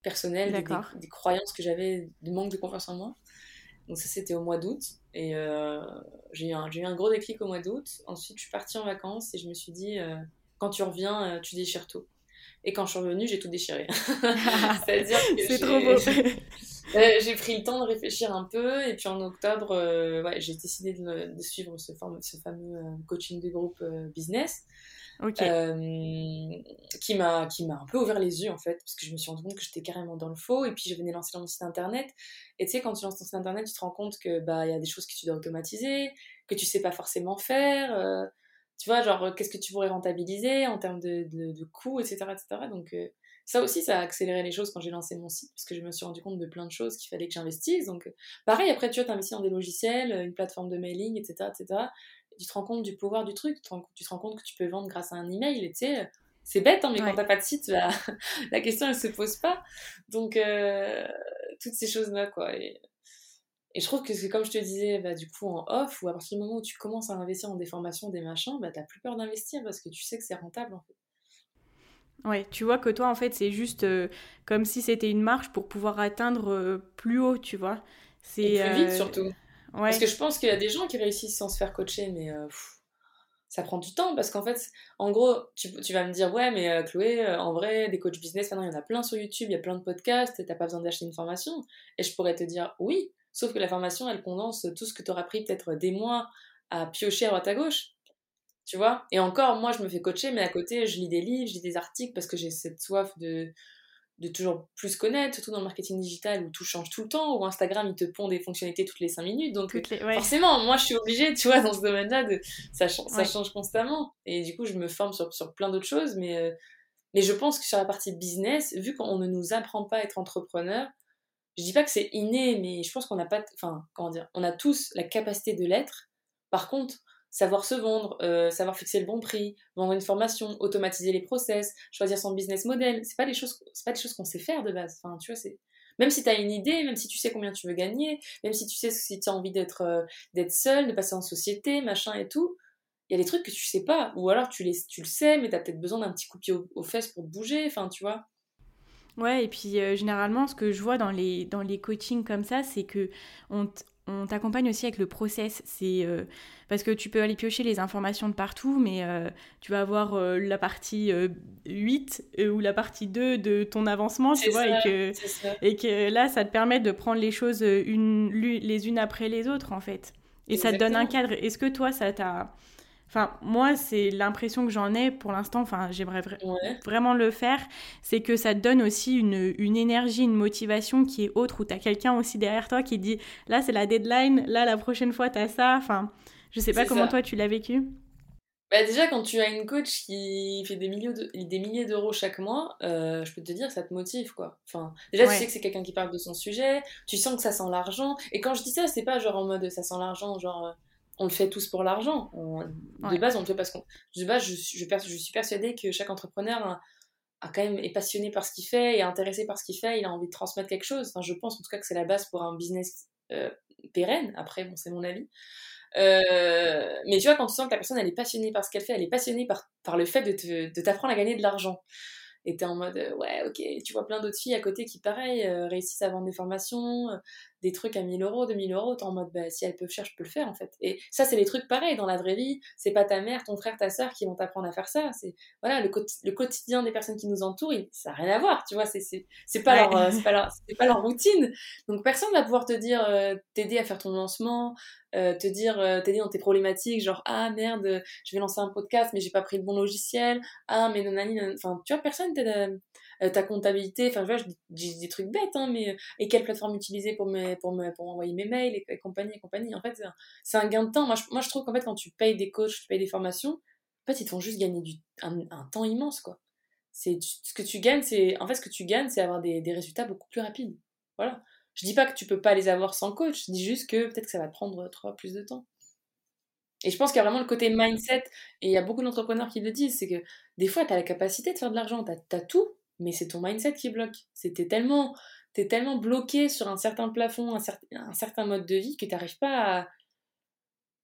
personnelles, des, croyances que j'avais, de manque de confiance en moi. Donc, ça, c'était au mois d'août. Et euh, j'ai eu, eu, un gros déclic au mois d'août. Ensuite, je suis partie en vacances et je me suis dit, quand tu reviens, tu déchires tout. Et quand je suis revenue, j'ai tout déchiré. <laughs> C'est-à-dire que c'est trop beau. j'ai pris le temps de réfléchir un peu et puis en octobre, euh, ouais, j'ai décidé de, de suivre ce, ce, fameux euh, coaching de groupe euh, qui m'a qui m'a un peu ouvert les yeux en fait parce que je me suis rendu compte que j'étais carrément dans le faux et puis je venais lancer mon site internet et tu sais quand tu lances ton site internet tu te rends compte que bah il y a des choses que tu dois automatiser que tu sais pas forcément faire tu vois, genre, qu'est-ce que tu pourrais rentabiliser en termes de, de, coûts, etc., etc. Donc, euh, ça aussi, ça a accéléré les choses quand j'ai lancé mon site, parce que je me suis rendu compte de plein de choses qu'il fallait que j'investisse. Donc, euh, pareil, après, tu vois, investis dans des logiciels, une plateforme de mailing, etc., etc. Tu te rends compte du pouvoir du truc, tu te rends, compte que tu peux vendre grâce à un email, et tu sais, c'est bête, hein, mais quand t'as pas de site, bah, <laughs> la question, elle se pose pas. Donc, euh, toutes ces choses-là, quoi. Et et je trouve que c'est comme je te disais, bah, du coup, en off, ou à partir du moment où tu commences à investir dans des formations, des machins, bah, t'as plus peur d'investir parce que tu sais que c'est rentable, en fait. Ouais, tu vois que toi, en fait, c'est juste euh, comme si c'était une marche pour pouvoir atteindre euh, plus haut, tu vois. C'est plus vite, euh, Parce que je pense qu'il y a des gens qui réussissent sans se faire coacher, mais ça prend du temps parce qu'en fait, en gros, tu, tu, vas me dire, ouais, mais Chloé, en vrai, des coachs business, maintenant, il y en a plein sur YouTube, il y a plein de podcasts, t'as pas besoin d'acheter une formation. Et je pourrais te dire, oui, Sauf que la formation, elle condense tout ce que tu auras pris peut-être des mois à piocher à droite à gauche. Tu vois? Et encore, moi, je me fais coacher, mais à côté, je lis des livres, je lis des articles parce que j'ai cette soif de, de toujours plus connaître, surtout dans le marketing digital où tout change tout le temps, où Instagram, il te pond des fonctionnalités toutes les 5 minutes. Donc, forcément, moi, je suis obligée, tu vois, <laughs> dans ce domaine-là, de... ça, ça change constamment. Et du coup, je me forme sur, sur plein d'autres choses, mais, euh, mais je pense que sur la partie business, vu qu'on ne nous apprend pas à être entrepreneur, je dis pas que c'est inné, mais je pense qu'on n'a pas, enfin, comment dire, on a tous la capacité de l'être. Par contre, savoir se vendre, euh, savoir fixer le bon prix, vendre une formation, automatiser les process, choisir son business model, c'est pas des choses, c'est pas des choses qu'on sait faire de base. Enfin, tu vois, c'est même si tu as une idée, même si tu sais combien tu veux gagner, même si tu sais si tu as envie d'être euh, d'être seul, de passer en société, machin et tout, il y a des trucs que tu sais pas ou alors tu les tu le sais mais tu as peut-être besoin d'un petit coup de pied aux, fesses pour bouger, enfin, tu vois. Ouais, et puis euh, généralement, ce que je vois dans les, dans les coachings comme ça, c'est que on, on t'accompagne aussi avec le process. C'est euh, parce que tu peux aller piocher les informations de partout, mais euh, tu vas avoir la partie 8 ou la partie 2 de ton avancement, tu vois, et, que, et que là, ça te permet de prendre les choses une, les unes après les autres, en fait. Et ça te donne un cadre. Est-ce que toi, ça t'a Enfin, moi, c'est l'impression que j'en ai pour l'instant. Enfin, j'aimerais vraiment le faire. C'est que ça te donne aussi une, une, énergie, une motivation qui est autre, où tu as quelqu'un aussi derrière toi qui dit là, c'est la deadline, là, la prochaine fois, tu as ça. Enfin, je sais pas comment toi, tu l'as vécu. Bah déjà, quand tu as une coach qui fait des, milliers de, des milliers d'euros chaque mois, euh, je peux te dire, ça te motive, quoi. Enfin, déjà, tu sais que c'est quelqu'un qui parle de son sujet, tu sens que ça sent l'argent. Et quand je dis ça, c'est pas genre en mode ça sent l'argent, genre on le fait tous pour l'argent. De base, on le fait parce qu'on. De base, je, je, je, suis persuadée que chaque entrepreneur a, quand même est passionné par ce qu'il fait, est intéressé par ce qu'il fait, il a envie de transmettre quelque chose. Enfin, je pense en tout cas que c'est la base pour un business euh, pérenne. Après, bon, c'est mon avis. Euh, mais tu vois, quand tu sens que la personne elle est passionnée par ce qu'elle fait, elle est passionnée par, par le fait de t'apprendre à gagner de l'argent et t'es en mode euh, ouais ok tu vois plein d'autres filles à côté qui pareil euh, réussissent à vendre des formations des trucs à 1000 euros 2000 euros t'es en mode bah, si elles peuvent faire je peux le faire en fait. Et ça c'est les trucs pareils dans la vraie vie. C'est pas ta mère ton frère ta soeur qui vont t'apprendre à faire ça. C'est voilà le, le, quotidien des personnes qui nous entourent ça n'a rien à voir tu vois c'est c'est pas leur c'est pas leur <laughs> c'est pas leur routine. Donc personne va pouvoir te dire t'aider à faire ton lancement te dire t'aider dans tes problématiques genre ah merde je vais lancer un podcast mais j'ai pas pris le bon logiciel. Ah mais non enfin tu vois personne t'aide euh, ta comptabilité, enfin, je dis des trucs bêtes, hein, mais euh, et quelle plateforme utiliser pour, me, pour, me, pour envoyer mes mails et, compagnie et compagnie. En fait, c'est un, gain de temps. Moi je, moi, je trouve qu'en fait, quand tu payes des coachs, tu payes des formations, en fait, ils te font juste gagner du, un, temps immense, quoi. C'est ce que tu gagnes, c'est en fait ce que tu gagnes, c'est avoir des, des, résultats beaucoup plus rapides. Voilà. Je dis pas que tu peux pas les avoir sans coach, je dis juste que peut-être que ça va prendre trois plus de temps. Et je pense qu'il y a vraiment le côté mindset, et il y a beaucoup d'entrepreneurs qui le disent, c'est que des fois, tu as la capacité de faire de l'argent, tu as, tout, mais c'est ton mindset qui bloque. C'était tellement, t'es tellement bloqué sur un certain plafond, un, un certain mode de vie que t'arrives pas à,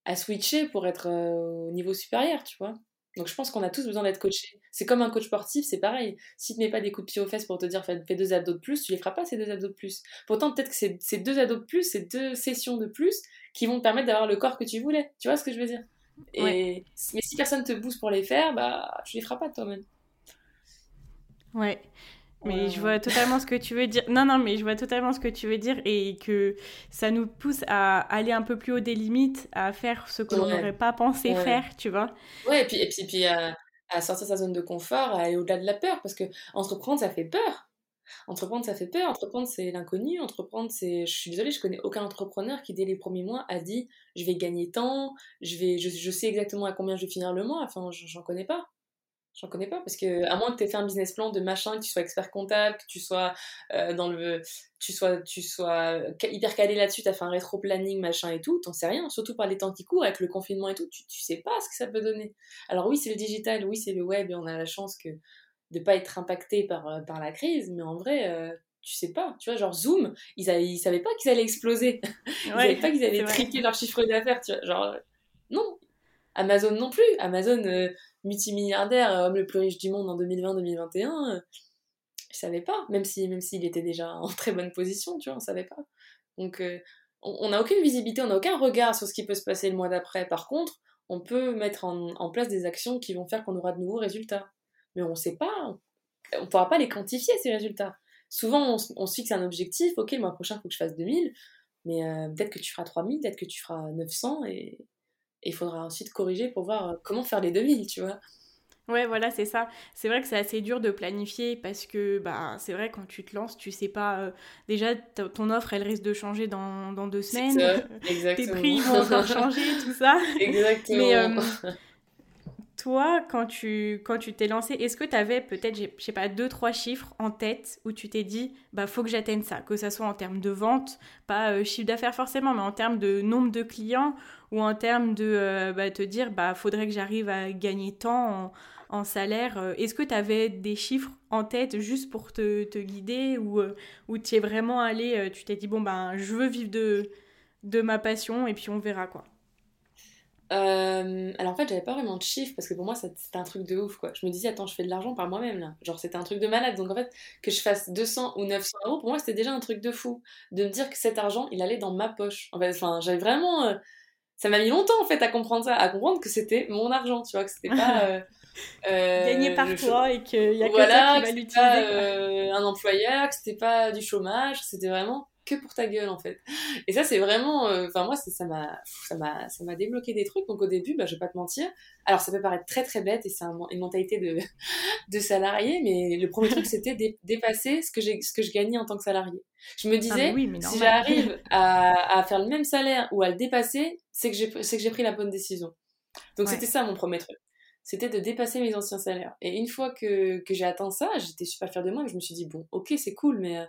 à, switcher pour être euh, au niveau supérieur, tu vois. Donc je pense qu'on a tous besoin d'être coaché. C'est comme un coach sportif, c'est pareil. Si tu mets pas des coups de pied aux fesses pour te dire fais, deux abdos de plus, tu les feras pas ces deux abdos de plus. Pourtant peut-être que c'est ces deux abdos de plus, ces deux sessions de plus qui vont te permettre d'avoir le corps que tu voulais. Tu vois ce que je veux dire? Et mais si personne te booste pour les faire, bah tu les feras pas toi-même. Ouais. Mais je vois totalement ce que tu veux dire. Non, non, mais je vois totalement ce que tu veux dire et que ça nous pousse à aller un peu plus haut des limites, à faire ce que l'on n'aurait pas pensé faire, tu vois. Ouais, et puis, et puis, puis à, à, sortir sa zone de confort, à aller au-delà de la peur, parce que entreprendre, ça fait peur. Entreprendre, ça fait peur. Entreprendre, c'est l'inconnu. Entreprendre, c'est. Je suis désolée, je connais aucun entrepreneur qui, dès les premiers mois, a dit je vais gagner tant, je, vais... je, je sais exactement à combien je vais finir le mois. Enfin, j'en connais pas. J'en connais pas parce que à moins que tu aies fait un business plan de machin, que tu sois expert comptable, que tu sois euh, dans le tu sois tu sois hyper calé là-dessus, tu as fait un rétro planning machin et tout, t'en sais rien, surtout par les temps qui courent avec le confinement et tout, tu, tu sais pas ce que ça peut donner. Alors oui, c'est le digital, oui, c'est le web et on a la chance que de pas être impacté par euh, par la crise, mais en vrai euh, tu sais pas, tu vois, genre Zoom, ils, ils savaient pas qu'ils allaient exploser. <laughs> ils savaient pas qu'ils allaient triquer leur chiffre d'affaires, tu vois, genre non. Amazon non plus. Amazon, multimilliardaire, euh, homme le plus riche du monde en 2020-2021, euh, je savais pas, même si même s'il était déjà en <laughs> très bonne position, tu vois, on savait pas. Donc euh, on n'a aucune visibilité, on n'a aucun regard sur ce qui peut se passer le mois d'après. Par contre, on peut mettre en, place des actions qui vont faire qu'on aura de nouveaux résultats. Mais on ne sait pas, on ne pourra pas les quantifier ces résultats. Souvent, on, se fixe un objectif, ok, le mois prochain, il faut que je fasse 2000, mais peut-être que tu feras 3000, peut-être que tu feras 900, et, et il faudra ensuite corriger pour voir euh, comment faire les 2000, tu vois. Ouais, voilà, c'est ça. C'est vrai que c'est assez dur de planifier parce que bah, c'est vrai, quand tu te lances, tu sais pas. Euh, déjà, ton offre, elle risque de changer dans, dans deux semaines. <laughs> Tes prix vont encore changer, tout ça. <laughs> Exactement. Mais, euh, <laughs> toi, quand tu quand tu t'es lancé, est-ce que tu avais peut-être, je sais pas, deux, trois chiffres en tête où tu t'es dit, bah faut que j'atteigne ça, que ça soit en termes de vente, pas euh, chiffre d'affaires forcément, mais en termes de nombre de clients ou en termes de euh, bah, te dire, bah faudrait que j'arrive à gagner tant en, salaire. Euh, est-ce que tu avais des chiffres en tête juste pour te, te guider ou, ou tu es vraiment allé, tu t'es dit, bon ben je veux vivre de, de ma passion et puis on verra quoi euh, alors en fait, j'avais pas vraiment de chiffres parce que pour moi, c'était un truc de ouf quoi. Je me disais, attends, je fais de l'argent par moi-même là. Genre, c'était un truc de malade. Donc en fait, que je fasse 200 ou 900 euros, pour moi, c'était déjà un truc de fou. De me dire que cet argent, il allait dans ma poche. En fait, enfin, j'avais vraiment. Euh, ça m'a mis longtemps en fait à comprendre ça, à comprendre que c'était mon argent, tu vois, que c'était pas. <laughs> Euh, Gagné par toi et qu'il y a que toi qui va l'utiliser. un employeur, que c'était pas du chômage, c'était vraiment que pour ta gueule en fait. Et ça c'est vraiment, euh, enfin moi ça m'a, ça m'a, ça m'a débloqué des trucs. Donc au début, bah je vais pas te mentir. Alors ça peut paraître très très bête et c'est une mentalité de, <laughs> de salarié, mais le premier truc c'était dépasser ce que j'ai, ce que je gagnais en tant que salarié. Je me disais, ah, oui, si j'arrive <laughs> à, à, faire le même salaire ou à le dépasser, c'est que j'ai, c'est que j'ai pris la bonne décision. Donc c'était ça mon premier truc. C'était de dépasser mes anciens salaires. Et une fois que, que j'ai atteint ça, j'étais super fière de moi. Et je me suis dit, bon, ok, c'est cool, mais euh,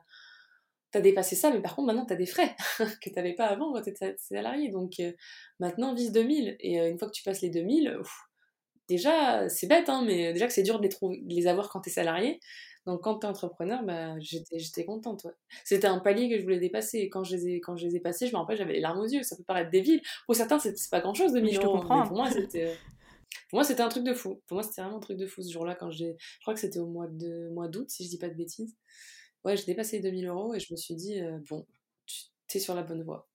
tu as dépassé ça, mais par contre, maintenant, tu as des frais <laughs> que tu n'avais pas avant quand tu étais salarié. Donc, euh, maintenant, vise 2000. Et euh, une fois que tu passes les 2000, déjà, c'est bête, hein, mais déjà que c'est dur de les, trouver, de les avoir quand tu es salarié. Donc, quand tu es entrepreneur, bah, j'étais contente. C'était un palier que je voulais dépasser. Et quand je les ai, quand je les ai passés, je me rappelle, j'avais les larmes aux yeux. Ça peut paraître débile. Pour certains, c'est pas grand chose, 2000 euros. Je comprends. pour moi, <laughs> c'était. Euh, pour moi, c'était un truc de fou. Pour moi, c'était vraiment un truc de fou ce jour-là. quand j'ai Je crois que c'était au mois de mois d'août, si je dis pas de bêtises ouais, j'ai dépassé les 2000 euros et je me suis dit, euh, bon, tu es sur la bonne voie.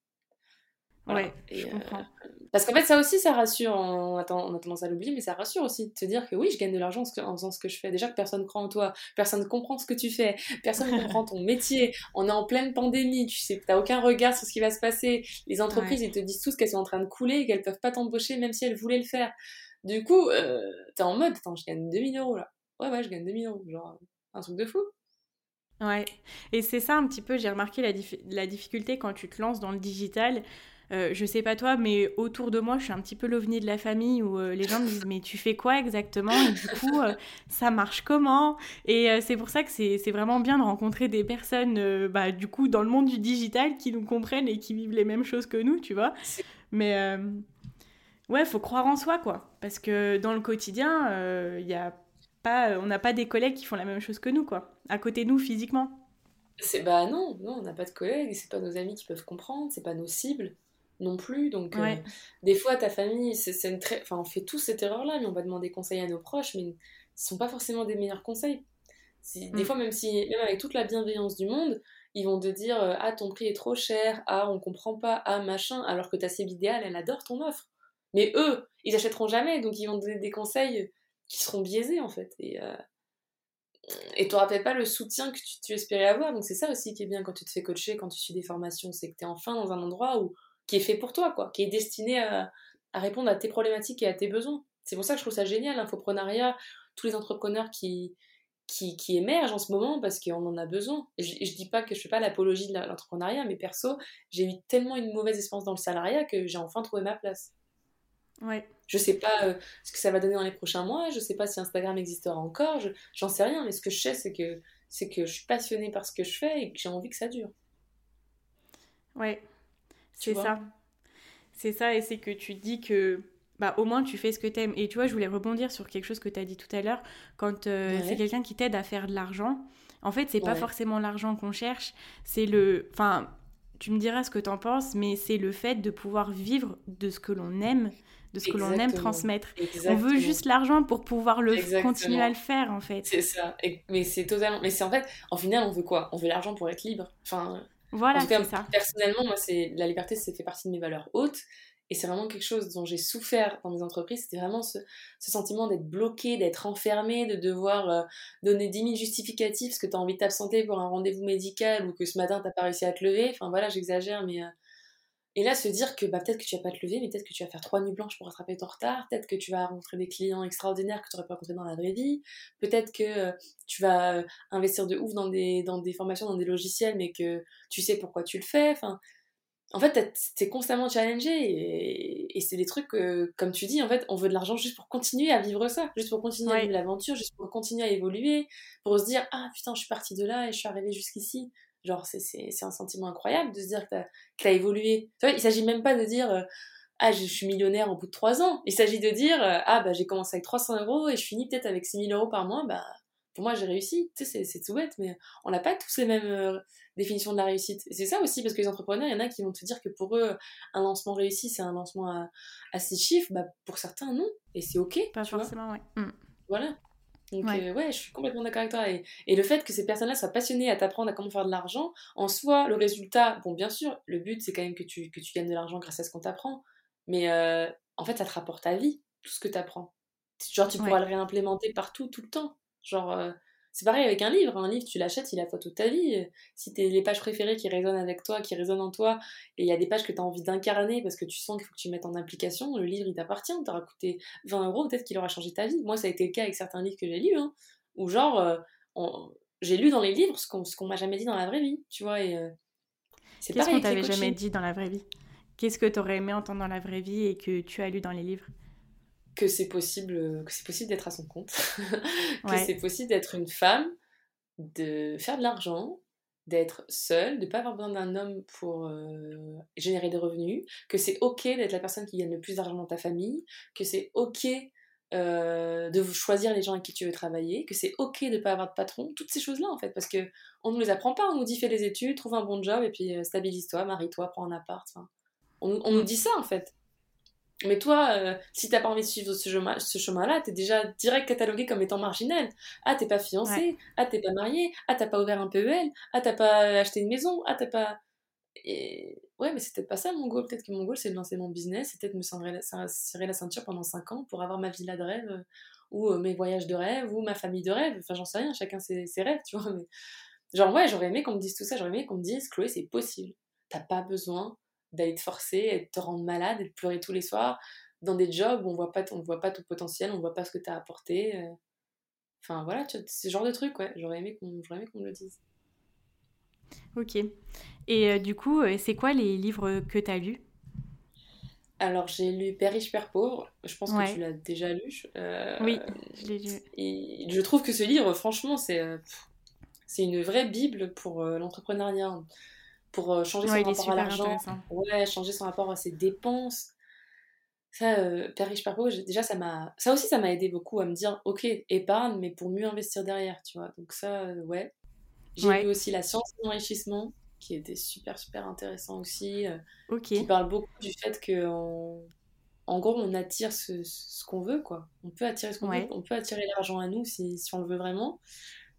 Ouais, je euh, comprends. parce qu'en fait, ça aussi, ça rassure. On a, tendance à l'oublier, mais ça rassure aussi de te dire que oui, je gagne de l'argent en faisant ce que je fais. Déjà que personne croit en toi, personne ne comprend ce que tu fais, personne ne <laughs> comprend ton métier. On est en pleine pandémie, tu sais, t'as aucun regard sur ce qui va se passer. Les entreprises, ils te disent tous qu'elles sont en train de couler et qu'elles peuvent pas t'embaucher, même si elles voulaient le faire. Du coup, euh, t'es en mode, attends, je gagne 2000 euros là. Ouais, ouais, je gagne 2000 euros. Genre, un truc de fou. Ouais, et c'est ça un petit peu, j'ai remarqué la, la, difficulté quand tu te lances dans le digital. Euh, je sais pas toi, mais autour de moi, je suis un petit peu l'ovni de la famille où euh, les gens me disent Mais tu fais quoi exactement? Et du coup, euh, ça marche comment? Et c'est pour ça que c'est vraiment bien de rencontrer des personnes, bah, du coup, dans le monde du digital qui nous comprennent et qui vivent les mêmes choses que nous, tu vois? Mais ouais, faut croire en soi, quoi. Parce que dans le quotidien, il y a pas, on n'a pas des collègues qui font la même chose que nous, quoi à côté de nous physiquement. C'est bah non, non, on n'a pas de collègues, c'est pas nos amis qui peuvent comprendre, c'est pas nos cibles non plus. Donc euh, des fois ta famille, c'est une très, enfin on fait tous cette erreur là, mais on va demander conseil à nos proches, mais ce sont pas forcément des meilleurs conseils. Des mm. fois même si même avec toute la bienveillance du monde, ils vont te dire euh, ah ton prix est trop cher, ah on comprend pas, ah machin, alors que ta cible idéale elle adore ton offre. Mais eux, ils achèteront jamais, donc ils vont te donner des conseils qui seront biaisés en fait. Et euh, et tu n'auras peut-être pas le soutien que tu, espérais avoir. Donc c'est ça aussi qui est bien quand tu te fais coacher, quand tu suis des formations, c'est que tu es enfin dans un endroit où, qui est fait pour toi, quoi, qui est destiné à, répondre à tes problématiques et à tes besoins. C'est pour ça que je trouve ça génial, l'infoprenariat, tous les entrepreneurs qui, qui, qui, émergent en ce moment parce qu'on en a besoin. je, je dis pas que je fais pas l'apologie de l'entrepreneuriat, mais perso, j'ai eu tellement une mauvaise expérience dans le salariat que j'ai enfin trouvé ma place. Ouais. Je sais pas euh, ce que ça va donner dans les prochains mois, je sais pas si Instagram existera encore, j'en sais rien, mais ce que je sais, c'est que, c'est que je suis passionnée par ce que je fais et que j'ai envie que ça dure. Ouais, c'est ça. C'est ça, et c'est que tu dis que bah, au moins tu fais ce que tu aimes. Et tu vois, je voulais rebondir sur quelque chose que tu as dit tout à l'heure. Quand euh, c'est quelqu'un qui t'aide à faire de l'argent, en fait, c'est pas forcément l'argent qu'on cherche, c'est le. Enfin, tu me diras ce que tu en penses, mais c'est le fait de pouvoir vivre de ce que l'on aime de ce que l'on aime transmettre. On veut juste l'argent pour pouvoir le continuer à le faire en fait. C'est ça. mais c'est totalement. Mais c'est en fait, en final, on veut quoi? On veut l'argent pour être libre. Enfin. Voilà, c'est ça. Personnellement, moi, c'est la liberté, c'est fait partie de mes valeurs hautes. Et c'est vraiment quelque chose dont j'ai souffert dans mes entreprises. C'était vraiment ce, sentiment d'être bloqué, d'être enfermé, de devoir euh, donner 10 000 justificatifs parce que tu as envie de t'absenter pour un rendez-vous médical ou que ce matin, tu pas réussi à te lever. Enfin voilà, j'exagère, mais euh, et là, se dire que bah, peut-être que tu vas pas te lever, mais peut-être que tu vas faire trois nuits blanches pour rattraper ton retard, peut-être que tu vas rencontrer des clients extraordinaires que tu n'aurais pas rencontrés dans la vraie vie, peut-être que euh, tu vas euh, investir de ouf dans des, dans des formations, dans des logiciels, mais que tu sais pourquoi tu le fais. Enfin, en fait, es constamment challengé et, et c'est des trucs que, comme tu dis, en fait, on veut de l'argent juste pour continuer à vivre ça, juste pour continuer à vivre l'aventure, juste pour continuer à évoluer, pour se dire ah putain, je suis partie de là et je suis arrivée jusqu'ici. Genre, c'est un sentiment incroyable de se dire que tu as, évolué. Tu vois, il s'agit même pas de dire euh, Ah, je suis millionnaire au bout de 3 ans. Il s'agit de dire euh, Ah, bah j'ai commencé avec 300 euros et je finis peut-être avec 6000 euros par mois. Bah, pour moi, j'ai réussi. Tu sais, c'est tout bête, mais on n'a pas tous les mêmes euh, définitions de la réussite. Et c'est ça aussi, parce que les entrepreneurs, il y en a qui vont te dire que pour eux, un lancement réussi, c'est un lancement à, à six chiffres. Bah, pour certains, non. Et c'est OK. Pas forcément, ouais. Mmh. Voilà. Donc ouais. Euh, ouais. je suis complètement d'accord avec toi. Et, et, le fait que ces personnes-là soient passionnées à t'apprendre à comment faire de l'argent, en soi, le résultat, bon, bien sûr, le but, c'est quand même que tu, que tu gagnes de l'argent grâce à ce qu'on t'apprend. Mais euh, en fait, ça te rapporte ta vie, tout ce que tu apprends. Genre, tu pourras le réimplémenter partout, tout le temps. Genre, euh, c'est pareil avec un livre. Un livre, tu l'achètes, il a photo de ta vie. Si t'es les pages préférées qui résonnent avec toi, qui résonnent en toi, et il y a des pages que tu as envie d'incarner parce que tu sens qu'il faut que tu mettes en application, le livre, il t'appartient. T'aura coûté 20 euros, peut-être qu'il aura changé ta vie. Moi, ça a été le cas avec certains livres que j'ai lus, hein, où genre, euh, j'ai lu dans les livres ce qu'on m'a jamais dit dans la vraie vie, tu vois. Et, euh, c'est Qu'est-ce qu'on t'avait jamais dit dans la vraie vie? Qu'est-ce que tu aurais aimé entendre dans la vraie vie et que tu as lu dans les livres? Que c'est possible, que c'est possible d'être à son compte, <laughs> que c'est possible d'être une femme, de faire de l'argent, d'être seul, de pas avoir besoin d'un homme pour euh, générer des revenus, que c'est ok d'être la personne qui gagne le plus d'argent dans ta famille, que c'est ok euh, de choisir les gens avec qui tu veux travailler, que c'est ok de pas avoir de patron, toutes ces choses-là en fait, parce que on ne nous apprend pas, on nous dit fais des études, trouve un bon job et puis euh, stabilise-toi, marie-toi, prends un appart. On, on, nous dit ça en fait. Mais toi, euh, si t'as pas envie de suivre ce, chemin, ce chemin-là, t'es déjà direct catalogué comme étant marginal. Ah, t'es pas fiancé, ah, t'es pas marié, ah, t'as pas ouvert un PEL, ah, t'as pas acheté une maison, ah, t'as pas. Et... Ouais, mais c'est peut-être pas ça mon goal. Peut-être que mon goal, c'est de lancer mon business, c'est peut-être me serrer la, serrer la ceinture pendant 5 ans pour avoir ma villa de rêve, euh, ou euh, mes voyages de rêve, ou ma famille de rêve. Enfin, j'en sais rien, chacun ses, ses rêves, tu vois. Mais... Genre, ouais, j'aurais aimé qu'on me dise tout ça, j'aurais aimé qu'on me dise, Chloé, c'est possible. T'as pas besoin d'aller te forcer et de te rendre malade et de pleurer tous les soirs dans des jobs où on voit pas on voit pas ton potentiel, on voit pas ce que tu as apporté. Euh. Enfin voilà, ce genre de truc, ouais. J'aurais aimé qu'on me le dise. Ok. Et euh, du coup, euh, c'est quoi les livres que tu as lus? Alors, j'ai lu Père riche, Père pauvre. Je pense que tu l'as déjà lu. oui, je l'ai lu. Et je trouve que ce livre, franchement, c'est c'est une vraie bible pour l'entrepreneuriat. Pour changer son rapport à l'argent. Ouais, changer son rapport à ses dépenses. Ça, euh, Père riche, Père pauvre, déjà, ça m'a. Ça aussi, ça m'a aidé beaucoup à me dire, ok, épargne, mais pour mieux investir derrière, tu vois. Donc, ça, euh, ouais. J'ai lu aussi La science de l'enrichissement, qui était super, super intéressant aussi. Euh, Qui parle beaucoup du fait que, en gros, on attire ce, ce qu'on veut, quoi. On peut attirer ce qu'on veut, on peut attirer l'argent à nous si, si on le veut vraiment.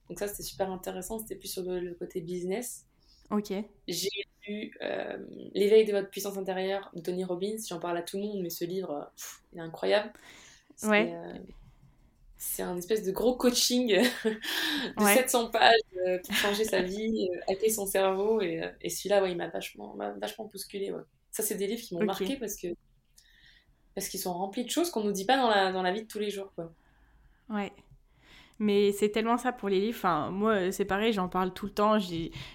Donc, ça, c'était super intéressant. C'était plus sur le côté business. Ok. J'ai lu euh, L'éveil de votre puissance intérieure de Tony Robbins. J'en parle à tout le monde, mais ce livre, il est incroyable. Ouais. Euh, c'est un espèce de gros coaching <laughs> de 700 pages euh, pour changer sa vie, hacker son cerveau. Et, et celui-là, ouais, il m'a vachement, vachement bousculé. Ouais. Ça, c'est des livres qui m'ont marqué parce que parce qu'ils sont remplis de choses qu'on nous dit pas dans la, dans la vie de tous les jours. Quoi. Ouais. Mais c'est tellement ça pour les livres. Enfin, moi, c'est pareil, j'en parle tout le temps.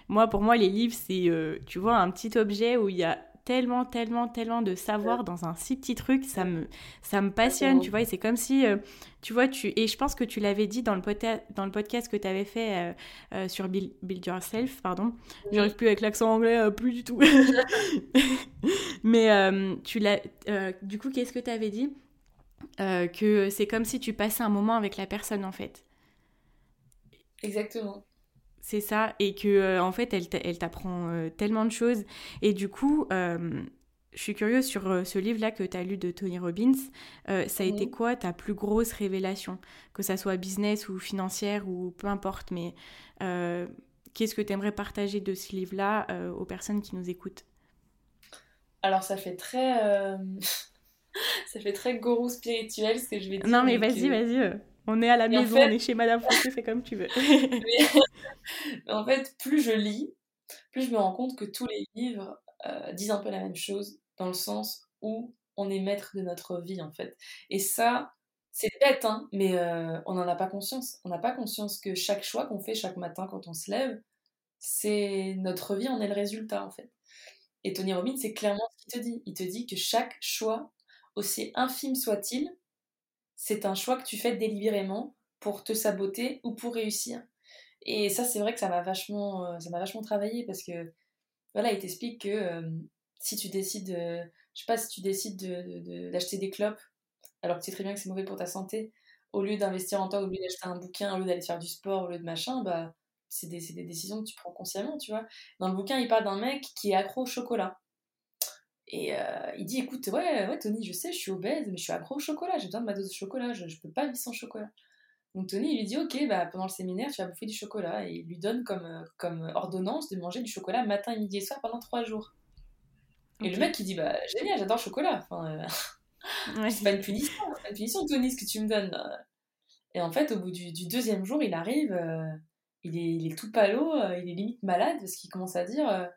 Moi, pour moi, les livres, c'est, euh, tu vois, un petit objet où il y a tellement, tellement, tellement de savoir dans un si petit truc, ça me, ça me passionne, tu vois, et c'est comme si, euh, tu vois, tu, et je pense que tu l'avais dit dans le, dans le podcast que tu avais fait euh, sur Build, Yourself, pardon, j'arrive plus avec l'accent anglais, plus du tout, <laughs> mais tu l'as, du coup, qu'est-ce que tu avais dit Que c'est comme si tu passais un moment avec la personne, en fait. Exactement. C'est ça, et que euh, en fait, elle, elle t'apprend euh, tellement de choses. Et du coup, euh, je suis curieuse sur ce livre-là que tu as lu de Tony Robbins. ça a été quoi ta plus grosse révélation? Que ça soit business ou financière ou peu importe, mais qu'est-ce que tu aimerais partager de ce livre-là aux personnes qui nous écoutent? Alors, ça fait très. <laughs> ça fait très gourou spirituel ce que je vais dire. Non, mais vas-y, vas-y. On est à la maison, on est chez Madame Fossé, fais comme tu veux. <laughs> en fait, plus je lis, plus je me rends compte que tous les livres euh, disent un peu la même chose, dans le sens où on est maître de notre vie, en fait. Et ça, c'est bête, hein, mais euh, on n'en a pas conscience. On n'a pas conscience que chaque choix qu'on fait chaque matin quand on se lève, c'est notre vie, on est le résultat, en fait. Et Tony Robbins, c'est clairement ce qu'il te dit. Il te dit que chaque choix, aussi infime soit-il, c'est un choix que tu fais délibérément pour te saboter ou pour réussir. Et ça, c'est vrai que ça m'a vachement, euh, ça m'a vachement travaillé parce que, voilà, il t'explique que euh, si tu décides, je sais pas, si tu décides d'acheter des clopes, alors que tu sais très bien que c'est mauvais pour ta santé, au lieu d'investir en toi, au lieu d'acheter un bouquin, au lieu d'aller faire du sport, au lieu de machin, bah, c'est des, des, décisions que tu prends consciemment, tu vois. Dans le bouquin, il parle d'un mec qui est accro au chocolat. Et euh, il dit écoute, ouais, ouais, Tony, je sais, je suis obèse, mais je suis accro au chocolat, j'ai besoin de ma dose de chocolat, je, je peux pas vivre sans chocolat. Donc Tony, il lui dit ok, bah, pendant le séminaire, tu vas bouffer du chocolat. Et il lui donne comme, euh, comme ordonnance de manger du chocolat matin, midi et soir pendant trois jours. Et le mec, il dit bah génial, j'adore le chocolat. Enfin, euh, <laughs> c'est pas une punition, c'est pas une punition, Tony, ce que tu me donnes. Et en fait, au bout du, du deuxième jour, il arrive, il, est, il est tout palo, il est limite malade parce qu'il commence à dire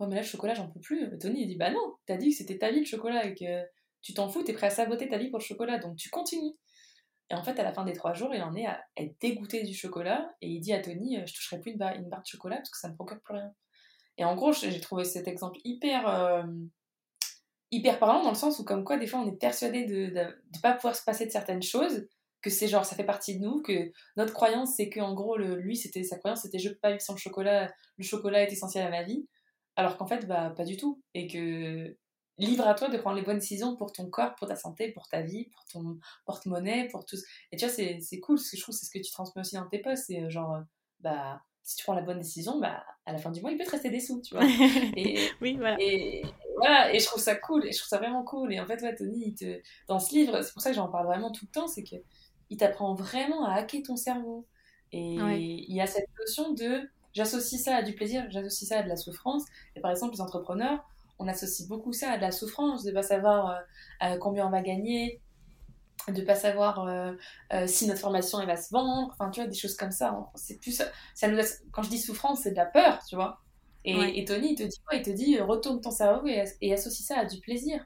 Oh, mais là, le chocolat, j'en peux plus. Tony, il dit Bah non, t'as dit que c'était ta vie le chocolat et que tu t'en fous, t'es prêt à saboter ta vie pour le chocolat, donc tu continues. Et en fait, à la fin des trois jours, il en est à être dégoûté du chocolat et il dit à Tony euh, Je toucherai plus une, barre, de chocolat parce que ça me procure plus rien. Et en gros, j'ai trouvé cet exemple hyper, euh, hyper parlant dans le sens où, comme quoi, des fois, on est persuadé de ne pas pouvoir se passer de certaines choses, que c'est genre ça fait partie de nous, que notre croyance c'est que en gros lui c'était sa croyance c'était je peux pas vivre sans le chocolat, le chocolat est essentiel à ma vie, alors qu'en fait bah pas du tout et que livre à toi de prendre les bonnes décisions pour ton corps, pour ta santé, pour ta vie, pour ton porte-monnaie, pour tout. Et tu vois c'est cool ce que je trouve c'est ce que tu transmets aussi dans tes posts, c'est euh, genre bah si tu prends la bonne décision, bah, à la fin du mois, il peut te rester des sous, tu vois. <laughs> Et, oui, voilà. Et, voilà, et je trouve ça cool, et je trouve ça vraiment cool. Et en fait, ouais, Tony, il te... dans ce livre, c'est pour ça que j'en parle vraiment tout le temps, c'est que il t'apprend vraiment à hacker ton cerveau. Et il y a cette notion de j'associe ça à du plaisir, j'associe ça à de la souffrance. Et par exemple, les entrepreneurs, on associe beaucoup ça à de la souffrance, de pas savoir euh, euh, combien on va gagner, de pas savoir euh, si notre formation elle va se vendre, enfin tu vois des choses comme ça. C'est plus ça nous quand je dis souffrance, c'est de la peur, tu vois. Et, Tony il te dit quoi? Il te dit retourne ton cerveau et, et associe ça à du plaisir.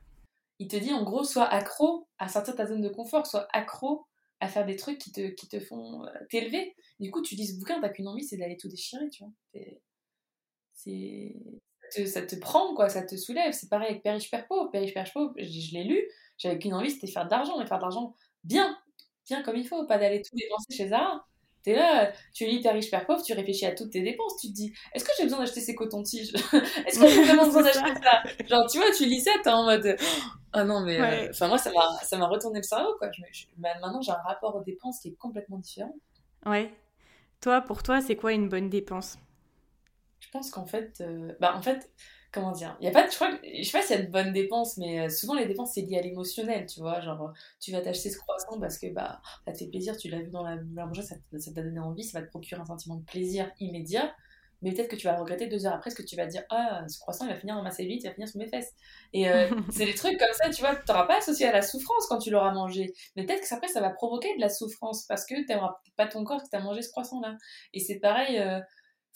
Il te dit en gros sois accro à sortir de ta zone de confort, sois accro à faire des trucs qui te, qui te font euh, t'élever. Du coup, tu lis ce bouquin, t'as qu'une envie, c'est d'aller tout déchirer, tu vois. C'est... Ça, te, prend, quoi, ça te soulève. C'est pareil avec Père riche, Père pauvre. Père riche, Père pauvre, je, je l'ai lu, j'avais qu'une envie, c'était faire de l'argent, mais faire de l'argent bien, bien comme il faut, pas d'aller tout dépenser chez Zara. T'es là, tu lis Père riche, Père pauvre, tu réfléchis à toutes tes dépenses, tu te dis, est-ce que j'ai besoin d'acheter ces cotons-tiges <laughs> Est-ce que j'ai vraiment besoin <laughs> d'acheter ça Genre, tu vois, tu lis ça, t'es en mode, <gasps> ah non, mais euh, enfin, moi, ça m'a, ça m'a retourné le cerveau, quoi. Bah, maintenant, j'ai un rapport aux dépenses qui est complètement différent. Ouais. Toi, pour toi, c'est quoi une bonne dépense? Je pense qu'en fait, euh, bah, en fait, comment dire il y a pas je crois je sais pas s'il y a de bonnes dépenses mais euh, souvent les dépenses c'est lié à l'émotionnel tu vois genre tu vas t'acheter ce croissant parce que bah ça te fait plaisir tu l'as vu dans la, la ça t'a donné envie ça va te procurer un sentiment de plaisir immédiat mais peut-être que tu vas le regretter deux heures après, parce que tu vas dire Ah, ce croissant, il va finir dans ma serviette, il va finir sous mes fesses. Et euh, <laughs> c'est des trucs comme ça, tu vois, tu n'auras pas associé à la souffrance quand tu l'auras mangé. Mais peut-être que après, ça va provoquer de la souffrance, parce que tu n'aimeras pas ton corps que tu as mangé ce croissant-là. Et c'est pareil. Euh,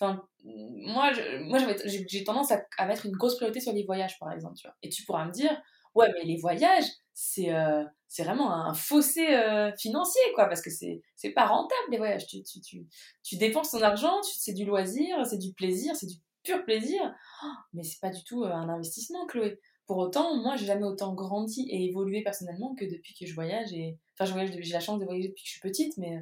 enfin, moi, moi j'ai tendance à, mettre une grosse priorité sur les voyages, par exemple. Et tu pourras me dire, ouais, mais les voyages, c'est euh, vraiment un fossé euh, financier, quoi, parce que c'est pas rentable les voyages. Tu, tu, tu, tu dépenses ton argent, c'est du loisir, c'est du plaisir, c'est du pur plaisir, oh, mais c'est pas du tout euh, un investissement, Chloé. Pour autant, moi, j'ai jamais autant grandi et évolué personnellement que depuis que je voyage. Et... Enfin, je voyage, j'ai la chance de voyager depuis que je suis petite, mais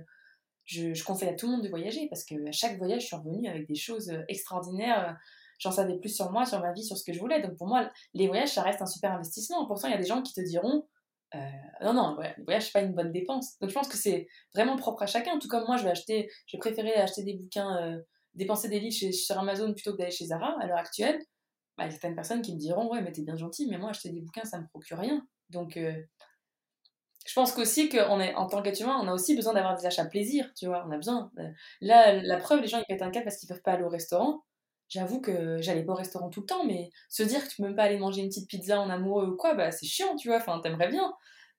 je, je conseille à tout le monde de voyager parce que à chaque voyage, je suis revenue avec des choses extraordinaires j'en savais plus sur moi, sur ma vie, sur ce que je voulais. Donc pour moi, les voyages, ça reste un super investissement. Pourtant, il y a des gens qui te diront euh, non, non, ouais, les voyages, c'est pas une bonne dépense. Donc je pense que c'est vraiment propre à chacun. Tout comme moi, je vais acheter, j'ai préféré acheter des bouquins, euh, dépenser des livres chez, sur Amazon plutôt que d'aller chez Zara à l'heure actuelle. Bah, il y a certaines personnes qui me diront ouais, mais t'es bien gentil, mais moi, acheter des bouquins, ça me procure rien. Donc euh, je pense qu'aussi qu'en en tant qu'être humain, on a aussi besoin d'avoir des achats plaisir, tu vois, on a besoin. Là, la preuve, les gens, ils pètent un câble parce qu'ils peuvent pas aller au restaurant j'avoue que j'allais pas au restaurant tout le temps, mais se dire que tu peux même pas aller manger une petite pizza en amoureux ou quoi, bah c'est chiant, tu vois, enfin t'aimerais bien.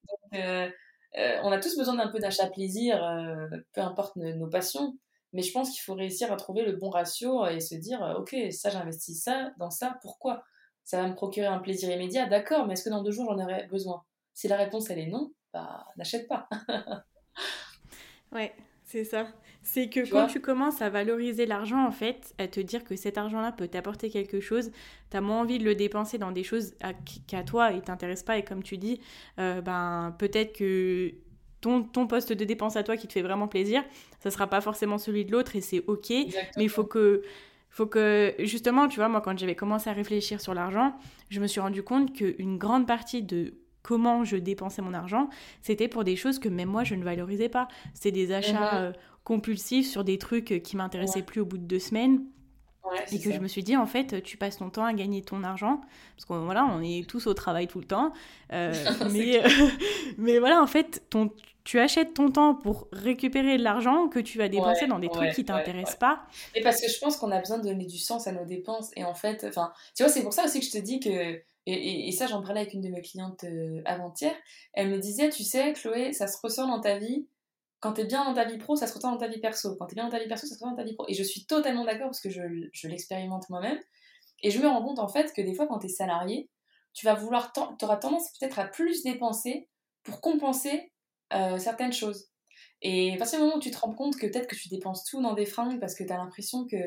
Donc, euh, euh, on a tous besoin d'un peu d'achat plaisir, euh, peu importe nos, passions, mais je pense qu'il faut réussir à trouver le bon ratio et se dire, ok, ça j'investis ça, dans ça, pourquoi? Ça va me procurer un plaisir immédiat, d'accord, mais est-ce que dans deux jours j'en aurai besoin? Si la réponse elle est non, bah n'achète pas. <laughs> ouais, c'est ça. C'est que quand tu commences à valoriser l'argent, en fait, à te dire que cet argent-là peut t'apporter quelque chose, tu as moins envie de le dépenser dans des choses qu'à toi et t'intéressent pas. Et comme tu dis, euh, ben, peut-être que ton, ton poste de dépense à toi qui te fait vraiment plaisir, ça sera pas forcément celui de l'autre et c'est ok. Mais il faut que faut que justement, tu vois, moi quand j'avais commencé à réfléchir sur l'argent, je me suis rendu compte qu'une grande partie de comment je dépensais mon argent, c'était pour des choses que même moi je ne valorisais pas. C'était des achats euh, compulsifs sur des trucs qui m'intéressaient plus au bout de deux semaines. et que je me suis dit, en fait, tu passes ton temps à gagner ton argent, parce qu'on voilà, on est tous au travail tout le temps. Euh, <laughs> mais, <laughs> mais voilà, en fait, ton, tu achètes ton temps pour récupérer de l'argent que tu vas dépenser dans des trucs qui t'intéressent pas. Et parce que je pense qu'on a besoin de donner du sens à nos dépenses. Et en fait, enfin, tu vois, c'est pour ça aussi que je te dis que et, ça, j'en parlais avec une de mes clientes euh, avant-hier. Elle me disait, tu sais, Chloé, ça se ressent dans ta vie. Quand t'es bien dans ta vie pro, ça se ressent dans ta vie perso. Quand t'es bien dans ta vie perso, ça se ressent dans ta vie pro. Et je suis totalement d'accord parce que je, l'expérimente moi-même. Et je me rends compte en fait que des fois, quand t'es salarié, tu vas vouloir, t'auras tendance peut-être à plus dépenser pour compenser euh, certaines choses. Et à partir du moment où tu te rends compte que peut-être que tu dépenses tout dans des fringues parce que t'as l'impression que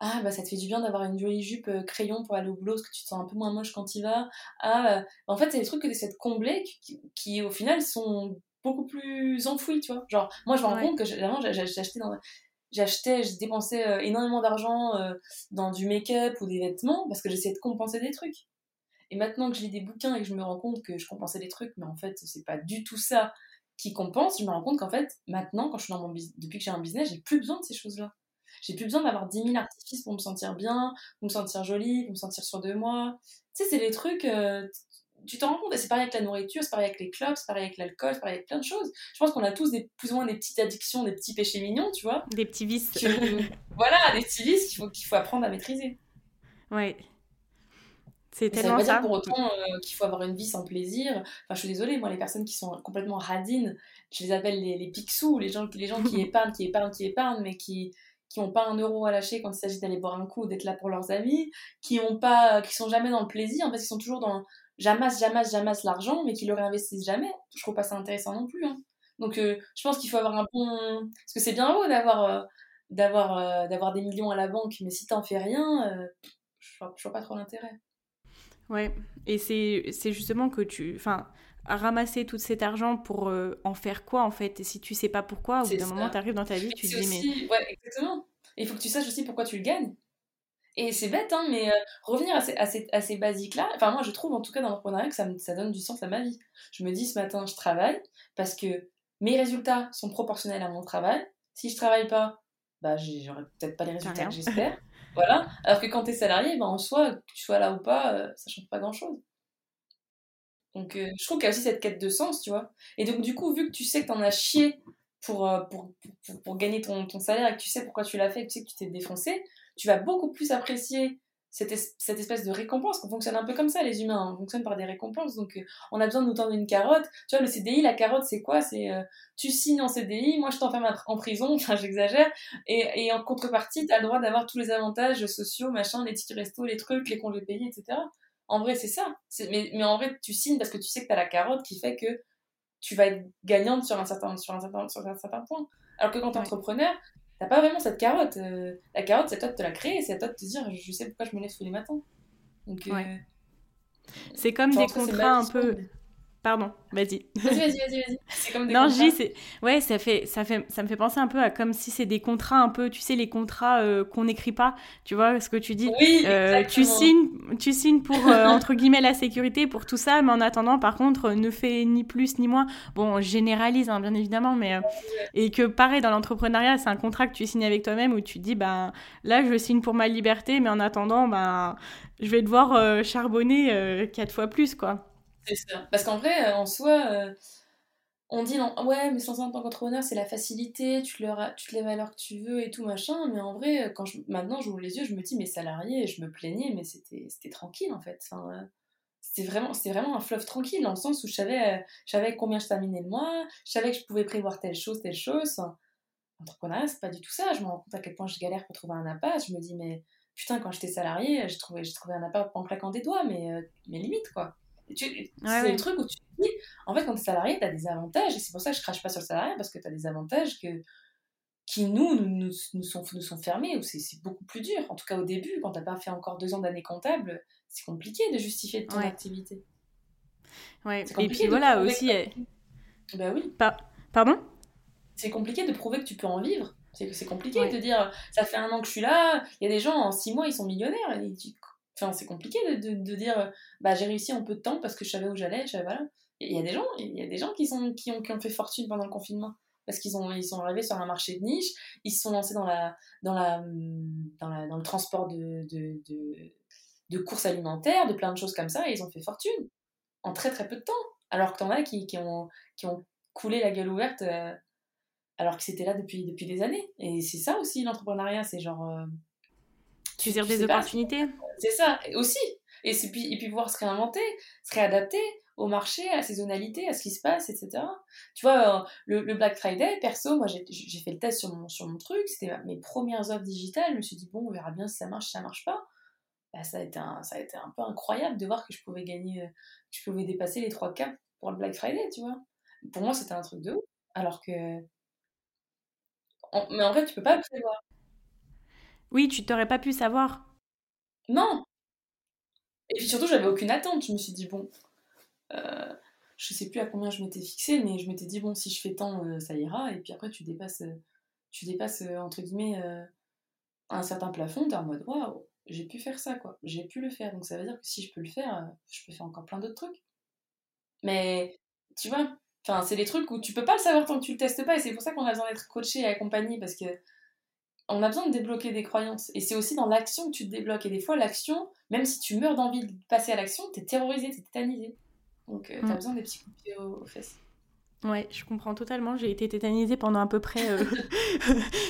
ah bah ça te fait du bien d'avoir une jolie jupe euh, crayon pour aller au boulot parce que tu te sens un peu moins moche quand tu vas ah euh, en fait c'est des trucs que tu essaies de combler qui, au final sont beaucoup plus enfoui, tu vois. Genre, moi, je me rends compte que avant, j'achetais dans j'achetais, je dépensais euh, énormément d'argent dans du make-up ou des vêtements parce que j'essayais de compenser des trucs. Et maintenant que je lis des bouquins et que je me rends compte que je compensais des trucs, mais en fait, c'est pas du tout ça qui compense, je me rends compte qu'en fait, maintenant, quand je suis dans mon depuis que j'ai un business, j'ai plus besoin de ces choses-là. J'ai plus besoin d'avoir 10 000 artifices pour me sentir bien, pour me sentir jolie, pour me sentir sûre de moi. Tu sais, c'est les trucs, euh, tu t'en rends compte, et c'est pareil avec la nourriture, c'est pareil avec les clubs, c'est pareil avec l'alcool, c'est pareil avec plein de choses. Je pense qu'on a tous des, plus ou moins des petites addictions, des petits péchés mignons, tu vois. Des petits vices. <laughs> voilà, des petits vices qu'il faut, qu'il faut apprendre à maîtriser. Ouais. C'est tellement ça. Veut pas dire pour autant euh, qu'il faut avoir une vie sans plaisir. Enfin, je suis désolée, moi, les personnes qui sont complètement radines, je les appelle les, les pixous, les gens, les gens qui <laughs> épargnent, qui épargnent, qui épargnent, mais qui qui n'ont pas un euro à lâcher quand il s'agit d'aller boire un coup, d'être là pour leurs amis, qui ont pas, qui sont jamais dans le plaisir, en fait, ils sont toujours dans j'amasse, j'amasse, j'amasse l'argent, mais qui le réinvestissent jamais, je trouve pas ça intéressant non plus. Hein. Donc euh, je pense qu'il faut avoir un bon... Parce que c'est bien beau d'avoir euh, euh, des millions à la banque, mais si t'en fais rien, je, vois, vois pas trop l'intérêt. Ouais, et c'est justement que tu... Enfin, ramasser tout cet argent pour en faire quoi en fait? Et si tu sais pas pourquoi, au bout d'un moment, tu arrives dans ta vie, tu te dis mais... Ouais, exactement. il faut que tu saches aussi pourquoi tu le gagnes. Et c'est bête, hein, mais euh, revenir à ces, à ces, à ces basiques-là, enfin moi je trouve en tout cas dans l'entrepreneuriat que ça, ça donne du sens à ma vie. Je me dis ce matin, je travaille parce que mes résultats sont proportionnels à mon travail. Si je travaille pas, bah j'aurai peut-être pas les résultats que j'espère. voilà. Alors que quand tu es salarié, bah, en soi, que tu sois là ou pas, euh, ça change pas grand-chose. Donc euh, je trouve qu'il y a aussi cette quête de sens, tu vois. Et donc du coup, vu que tu sais que t'en as chié pour, pour, pour, pour, gagner ton, ton salaire et que tu sais pourquoi tu l'as fait et que tu sais que tu t'es défoncé, tu vas beaucoup plus apprécier cette, cette, espèce de récompense. On fonctionne un peu comme ça, les humains. On fonctionne par des récompenses. Donc, euh, on a besoin de nous tendre une carotte. Tu vois, le CDI, la carotte, c'est quoi? C'est euh, tu signes en CDI, moi je t'enferme en prison, <laughs> j'exagère. Et, et, en contrepartie, tu as le droit d'avoir tous les avantages sociaux, machin, les tickets resto, les trucs, les congés payés, etc. En vrai, c'est ça. Mais, mais en vrai, tu signes parce que tu sais que tu as la carotte qui fait que tu vas être gagnante sur un certain, sur un certain, sur un certain point. Alors que quand tu es entrepreneur, t'as pas vraiment cette carotte. Euh, la carotte, c'est toi de te la créer, c'est toi de te dire, je sais pourquoi je me lève tous les matins. Donc, euh, C'est comme des contrats un peu. Pardon, vas-y. Vas-y, vas-y, vas-y. C'est comme des non, contrats. c'est... Ouais, ça, fait, ça, fait, ça me fait penser un peu à comme si c'est des contrats un peu, tu sais, les contrats euh, qu'on n'écrit pas. Tu vois ce que tu dis? Oui, euh, tu signes, tu signes pour, euh, <laughs> entre guillemets, la sécurité, pour tout ça, mais en attendant, par contre, ne fais ni plus ni moins. Bon, on généralise, hein, bien évidemment, mais... et que pareil, dans l'entrepreneuriat, c'est un contrat que tu signes avec toi-même où tu dis, ben là, je signe pour ma liberté, mais en attendant, ben je vais devoir charbonner quatre fois plus, quoi. C'est. Parce qu'en vrai, euh, en soi, euh, on dit non, ouais, mais sans en tant qu'entrepreneur, c'est la facilité, tu te, leur, tu te que tu veux et tout, machin. Mais en vrai, quand je, maintenant j'ouvre les yeux, je me dis, mes salariés, je me plaignais, mais c'était tranquille en fait. Enfin, euh, c'était vraiment, un fleuve tranquille dans le sens où je savais, je savais combien je terminais le mois, je savais que je pouvais prévoir telle chose, telle chose. L'entrepreneuriat, c'est pas du tout ça. Je me rends compte à quel point je galère pour trouver un appart. Je me dis, mais putain, quand j'étais salarié, trouvé, trouvé un appart en claquant des doigts, mais, mais limite quoi c'est le truc où tu te dis, en fait, quand tu es salarié, tu as des avantages, et c'est pour ça que je crache pas sur le salarié, parce que tu as des avantages que, qui, nous, nous, nous, sont, nous sont fermés, ou c'est beaucoup plus dur. En tout cas, au début, quand tu pas fait encore deux ans d'année comptable, c'est compliqué de justifier ton activité. Ouais, et puis voilà aussi. Bah oui. Pardon? C'est compliqué de prouver que tu peux en vivre. C'est compliqué de dire, ça fait un an que je suis là, il y a des gens, en six mois, ils sont millionnaires. Et tu, Enfin, c'est compliqué de, de, dire bah, j'ai réussi en peu de temps parce que je savais où j'allais. Voilà. Il y a des gens, il y a des gens qui, sont, qui, ont, qui ont fait fortune pendant le confinement parce qu'ils ont, ils sont arrivés sur un marché de niche, ils se sont lancés dans, la, dans, la, dans, la, dans le transport de, de, de, de, courses alimentaires, de plein de choses comme ça, et ils ont fait fortune en très très peu de temps. Alors que t'en as qui, qui, ont, qui ont coulé la gueule ouverte euh, alors que c'était là depuis, depuis des années. Et c'est ça aussi l'entrepreneuriat, c'est genre. Euh, tu dire des opportunités C'est ça, aussi. Et, puis, et pouvoir se réinventer, se réadapter au marché, à la saisonnalité, à ce qui se passe, etc. Tu vois, euh, le, Black Friday, perso, moi j'ai fait le test sur mon, truc, c'était mes premières offres digitales, je me suis dit, bon, on verra bien si ça marche, si ça marche pas. Bah, ça, a été un, peu incroyable de voir que je pouvais gagner, euh, que je pouvais dépasser les 3 cas pour le Black Friday, tu vois. Pour moi, c'était un truc de ouf. Alors que. Mais en fait, tu peux pas le prévoir. Oui, tu t'aurais pas pu savoir. Non Et puis surtout, j'avais aucune attente. Je me suis dit, bon, euh, je sais plus à combien je m'étais fixé, mais je m'étais dit, bon, si je fais tant, euh, ça ira. Et puis après, tu dépasses, euh, tu dépasses entre guillemets, un certain plafond, t'es en mode, waouh, j'ai pu faire ça, quoi. J'ai pu le faire. Donc ça veut dire que si je peux le faire, je peux faire encore plein d'autres trucs. Mais, tu vois, enfin, c'est des trucs où tu peux pas le savoir tant que tu le testes pas. Et c'est pour ça qu'on a besoin d'être coaché et accompagné, parce que on a besoin de débloquer des croyances. Et c'est aussi dans l'action que tu te débloques. Et des fois, l'action, même si tu meurs d'envie de passer à l'action, t'es terrorisé, t'es tétanisé. Donc, euh, t'as mm. besoin des petits coups de pied aux, fesses. Ouais, je comprends totalement. J'ai été tétanisée pendant à peu près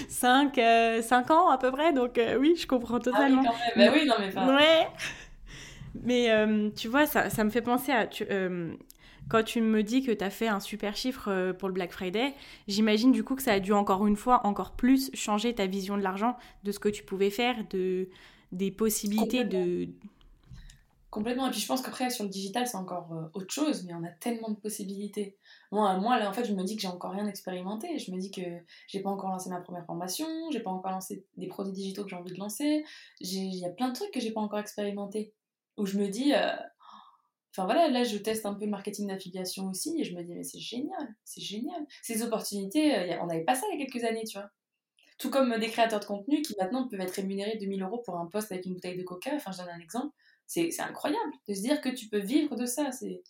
5, euh, <laughs> euh, ans, à peu près. Donc, oui, je comprends totalement. Ah oui, quand même. Bah oui, non, mais pas. Ouais. Mais tu vois, ça, ça me fait penser à. Tu, quand tu me dis que tu as fait un super chiffre euh, pour le Black Friday, j'imagine du coup que ça a dû encore une fois, encore plus changer ta vision de l'argent, de ce que tu pouvais faire, de, des possibilités de... Complètement. Et puis je pense qu'après, sur le digital, c'est encore euh, autre chose, mais on a tellement de possibilités. Moi, moi, là, en fait, je me dis que j'ai encore rien expérimenté. Je me dis que j'ai pas encore lancé ma première formation, j'ai pas encore lancé des produits digitaux que j'ai envie de lancer. Il y a plein de trucs que j'ai pas encore expérimenté. Où je me dis, euh, Enfin voilà, là je teste un peu le marketing d'affiliation aussi et je me dis mais c'est génial, c'est génial. Ces opportunités, euh, on n'avait pas ça il y a quelques années, tu vois. Tout comme des créateurs de contenu qui maintenant peuvent être rémunérés 2000 euros pour un poste avec une bouteille de coca, enfin je donne un exemple. C'est incroyable de se dire que tu peux vivre de ça. C'est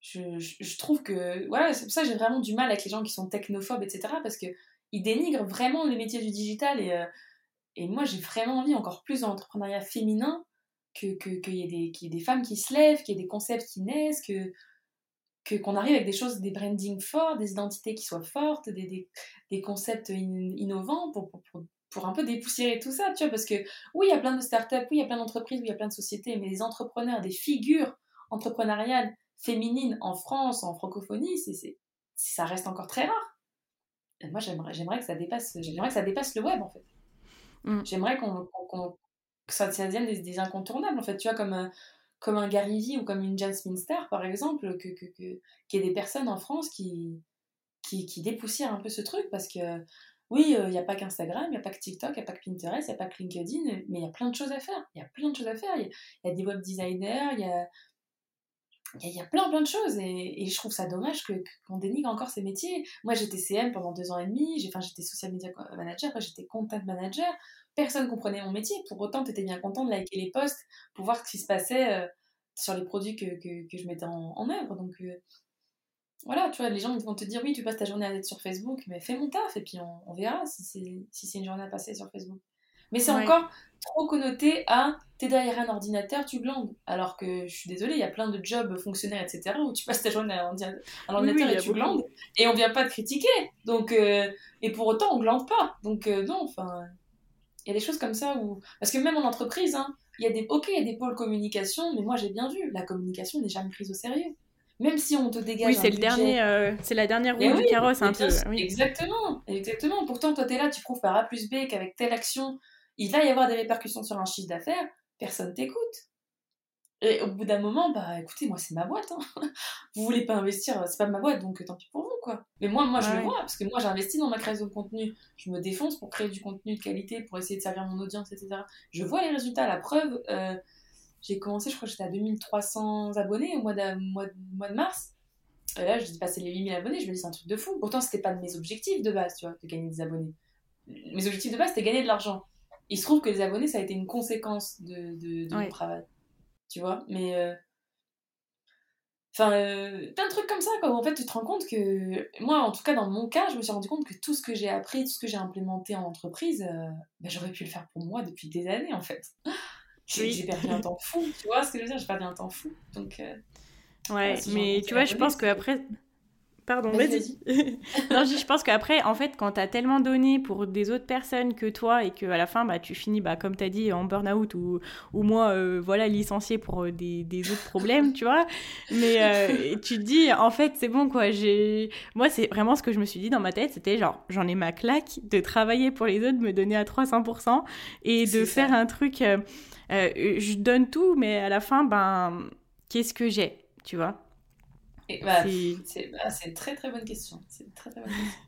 je, je, trouve que voilà, c'est pour ça que j'ai vraiment du mal avec les gens qui sont technophobes, etc. Parce que ils dénigrent vraiment les métiers du digital et, euh, et moi j'ai vraiment envie encore plus d'entrepreneuriat féminin qu'il que, y, ait des, y ait des femmes qui se lèvent, qu'il y ait des concepts qui naissent, que qu'on arrive avec des choses, des brandings forts, des identités qui soient fortes, des, des, des concepts innovants pour, pour, pour, un peu dépoussiérer tout ça, tu vois, parce que oui, il y a plein de startups, oui, il y a plein d'entreprises, oui, il y a plein de sociétés, mais les entrepreneurs, des figures entrepreneuriales féminines en France, en francophonie, c'est, ça reste encore très rare. Et moi, j'aimerais, j'aimerais que ça dépasse, j'aimerais que ça dépasse le web, en fait. Mm. J'aimerais qu'on, ça, devienne des, incontournables, en fait, tu vois, comme, un, comme un Gary ou comme une Jasmine Star, par exemple, que, que, que, qu'il y ait des personnes en France qui, qui, qui dépoussièrent un peu ce truc, parce que oui, il euh, n'y a pas qu'Instagram, il n'y a pas que TikTok, il n'y a pas que Pinterest, il n'y a pas que LinkedIn, mais il y a plein de choses à faire. Il y a plein de choses à faire. Il y, a des web designers, il y a, il y, a plein plein de choses et, je trouve ça dommage qu'on dénigre encore ces métiers. Moi j'étais CM pendant deux ans et demi, j'étais social media manager, j'étais content manager personne comprenait mon métier. Pour autant, tu étais bien content de liker les posts pour voir ce qui se passait euh, sur les produits que je mettais en, œuvre. Donc euh, voilà, tu vois, les gens vont te dire oui, tu passes ta journée à être sur Facebook, mais fais mon taf et puis on, verra si c'est si une journée à passer sur Facebook. Mais c'est encore trop connoté à t'es derrière un ordinateur, tu glandes. Alors que je suis désolée, il y a plein de jobs fonctionnaires, etc., où tu passes ta journée à, l'ordinateur et tu glandes, et on vient pas te critiquer. Donc, euh, et pour autant, on glande pas. Donc, non, enfin. Il y a des choses comme ça où. Parce que même en entreprise, hein, il y a des. Ok, il y a des pôles communication, mais moi j'ai bien vu, la communication n'est jamais prise au sérieux. Même si on te dégage. Oui, c'est le dernier, euh, c'est la dernière roue du carrosse un peu. Exactement, exactement. Pourtant, toi, tu es là, tu prouves par A plus B qu'avec telle action, il va y avoir des répercussions sur un chiffre d'affaires. Personne t'écoute. Et au bout d'un moment, bah écoutez, moi c'est ma boîte. Hein. <laughs> Vous voulez pas investir, c'est pas ma boîte, donc tant pis pour vous, quoi. Mais moi, moi je le vois, parce que moi j'ai investi dans ma création de contenu. Je me défonce pour créer du contenu de qualité, pour essayer de servir mon audience, etc. Je vois les résultats, la preuve. Euh, j'ai commencé, je crois que j'étais à 2300 abonnés au mois de, mois, mois de mars. Et là, je passé les 8000 abonnés, je me dis c'est un truc de fou. Pourtant, c'était pas de mes objectifs de base, tu vois, de gagner des abonnés. Mes objectifs de base, c'était gagner de l'argent. Il se trouve que les abonnés, ça a été une conséquence de, de, mon travail tu vois. Mais. Euh, enfin, euh, plein de trucs comme ça, quoi. en fait, tu te rends compte que. Moi, en tout cas, dans mon cas, je me suis rendu compte que tout ce que j'ai appris, tout ce que j'ai implémenté en entreprise, euh, bah, j'aurais pu le faire pour moi depuis des années, en fait. <laughs> J'ai perdu un temps fou, tu vois ce que je veux dire J'ai perdu un temps fou. Donc. ouais, mais tu vois, je pense qu'après. Pardon, vas-y. <laughs> non, je pense qu'après, en fait, quand tu as tellement donné pour des autres personnes que toi et qu'à la fin, bah, tu finis, bah, comme tu as dit, en burn-out ou, ou moi, euh, voilà, licencié pour euh, des, des, autres problèmes, tu vois. Mais euh, tu te dis, en fait, c'est bon, quoi. J'ai... Moi, c'est vraiment ce que je me suis dit dans ma tête, c'était genre, j'en ai ma claque de travailler pour les autres, de me donner à 300% et de faire un truc. je donne tout, mais à la fin, ben, qu'est-ce que j'ai, tu vois? Bah, c'est une très très bonne question. C'est très très bonne question. <laughs>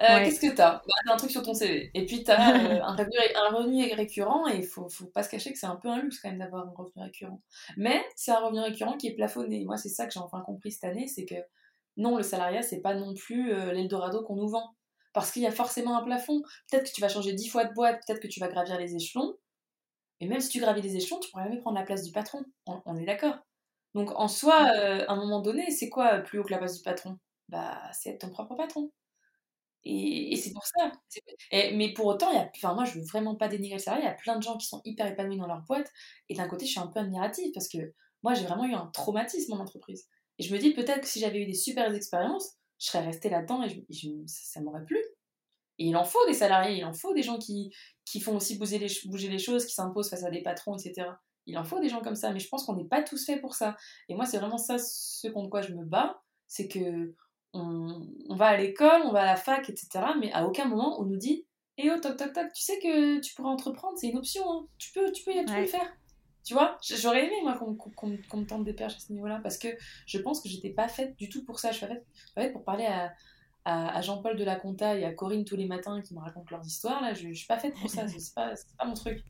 Euh, qu'est-ce que t'as? Bah, T'as un truc sur ton CV. Et puis t'as euh, <laughs> un, revenu, un revenu récurrent et il faut, faut pas se cacher que c'est un peu un luxe quand même d'avoir un revenu récurrent. Mais c'est un revenu récurrent qui est plafonné. Moi, c'est ça que j'ai enfin compris cette année, c'est que non, le salariat, c'est pas non plus euh, l'Eldorado qu'on nous vend. Parce qu'il y a forcément un plafond. Peut-être que tu vas changer dix fois de boîte, peut-être que tu vas gravir les échelons. Et même si tu gravis les échelons, tu pourras jamais prendre la place du patron. On, est d'accord. Donc en soi, à un moment donné, c'est quoi plus haut que la place du patron? Bah, c'est être ton propre patron. Et, c'est pour ça. mais pour autant, y a, enfin, moi, je veux vraiment pas dénigrer le salarié. Il y a plein de gens qui sont hyper épanouis dans leur boîte. Et d'un côté, je suis un peu admirative parce que moi, j'ai vraiment eu un traumatisme en entreprise. Et je me dis peut-être que si j'avais eu des super expériences, je serais restée là-dedans et, ça, m'aurait plu. Et il en faut des salariés, il en faut des gens qui, qui font aussi bouger les, bouger les choses, qui s'imposent face à des patrons, etc. Il en faut des gens comme ça, mais je pense qu'on n'est pas tous faits pour ça. Et moi, c'est vraiment ça ce contre quoi je me bats, c'est que on, va à l'école, on va à la fac, etc. Mais à aucun moment on nous dit Eh oh, toc toc toc, tu sais que tu pourrais entreprendre, c'est une option, hein. tu, peux, tu peux y le faire. Tu vois, j'aurais aimé moi qu'on me tente des perches à ce niveau-là parce que je pense que j'étais pas faite du tout pour ça. Je suis faite, pour parler à, à, Jean-Paul de la Conta et à Corinne tous les matins qui me racontent leurs histoires. Là, je, je suis pas faite pour ça, c'est pas, pas mon truc.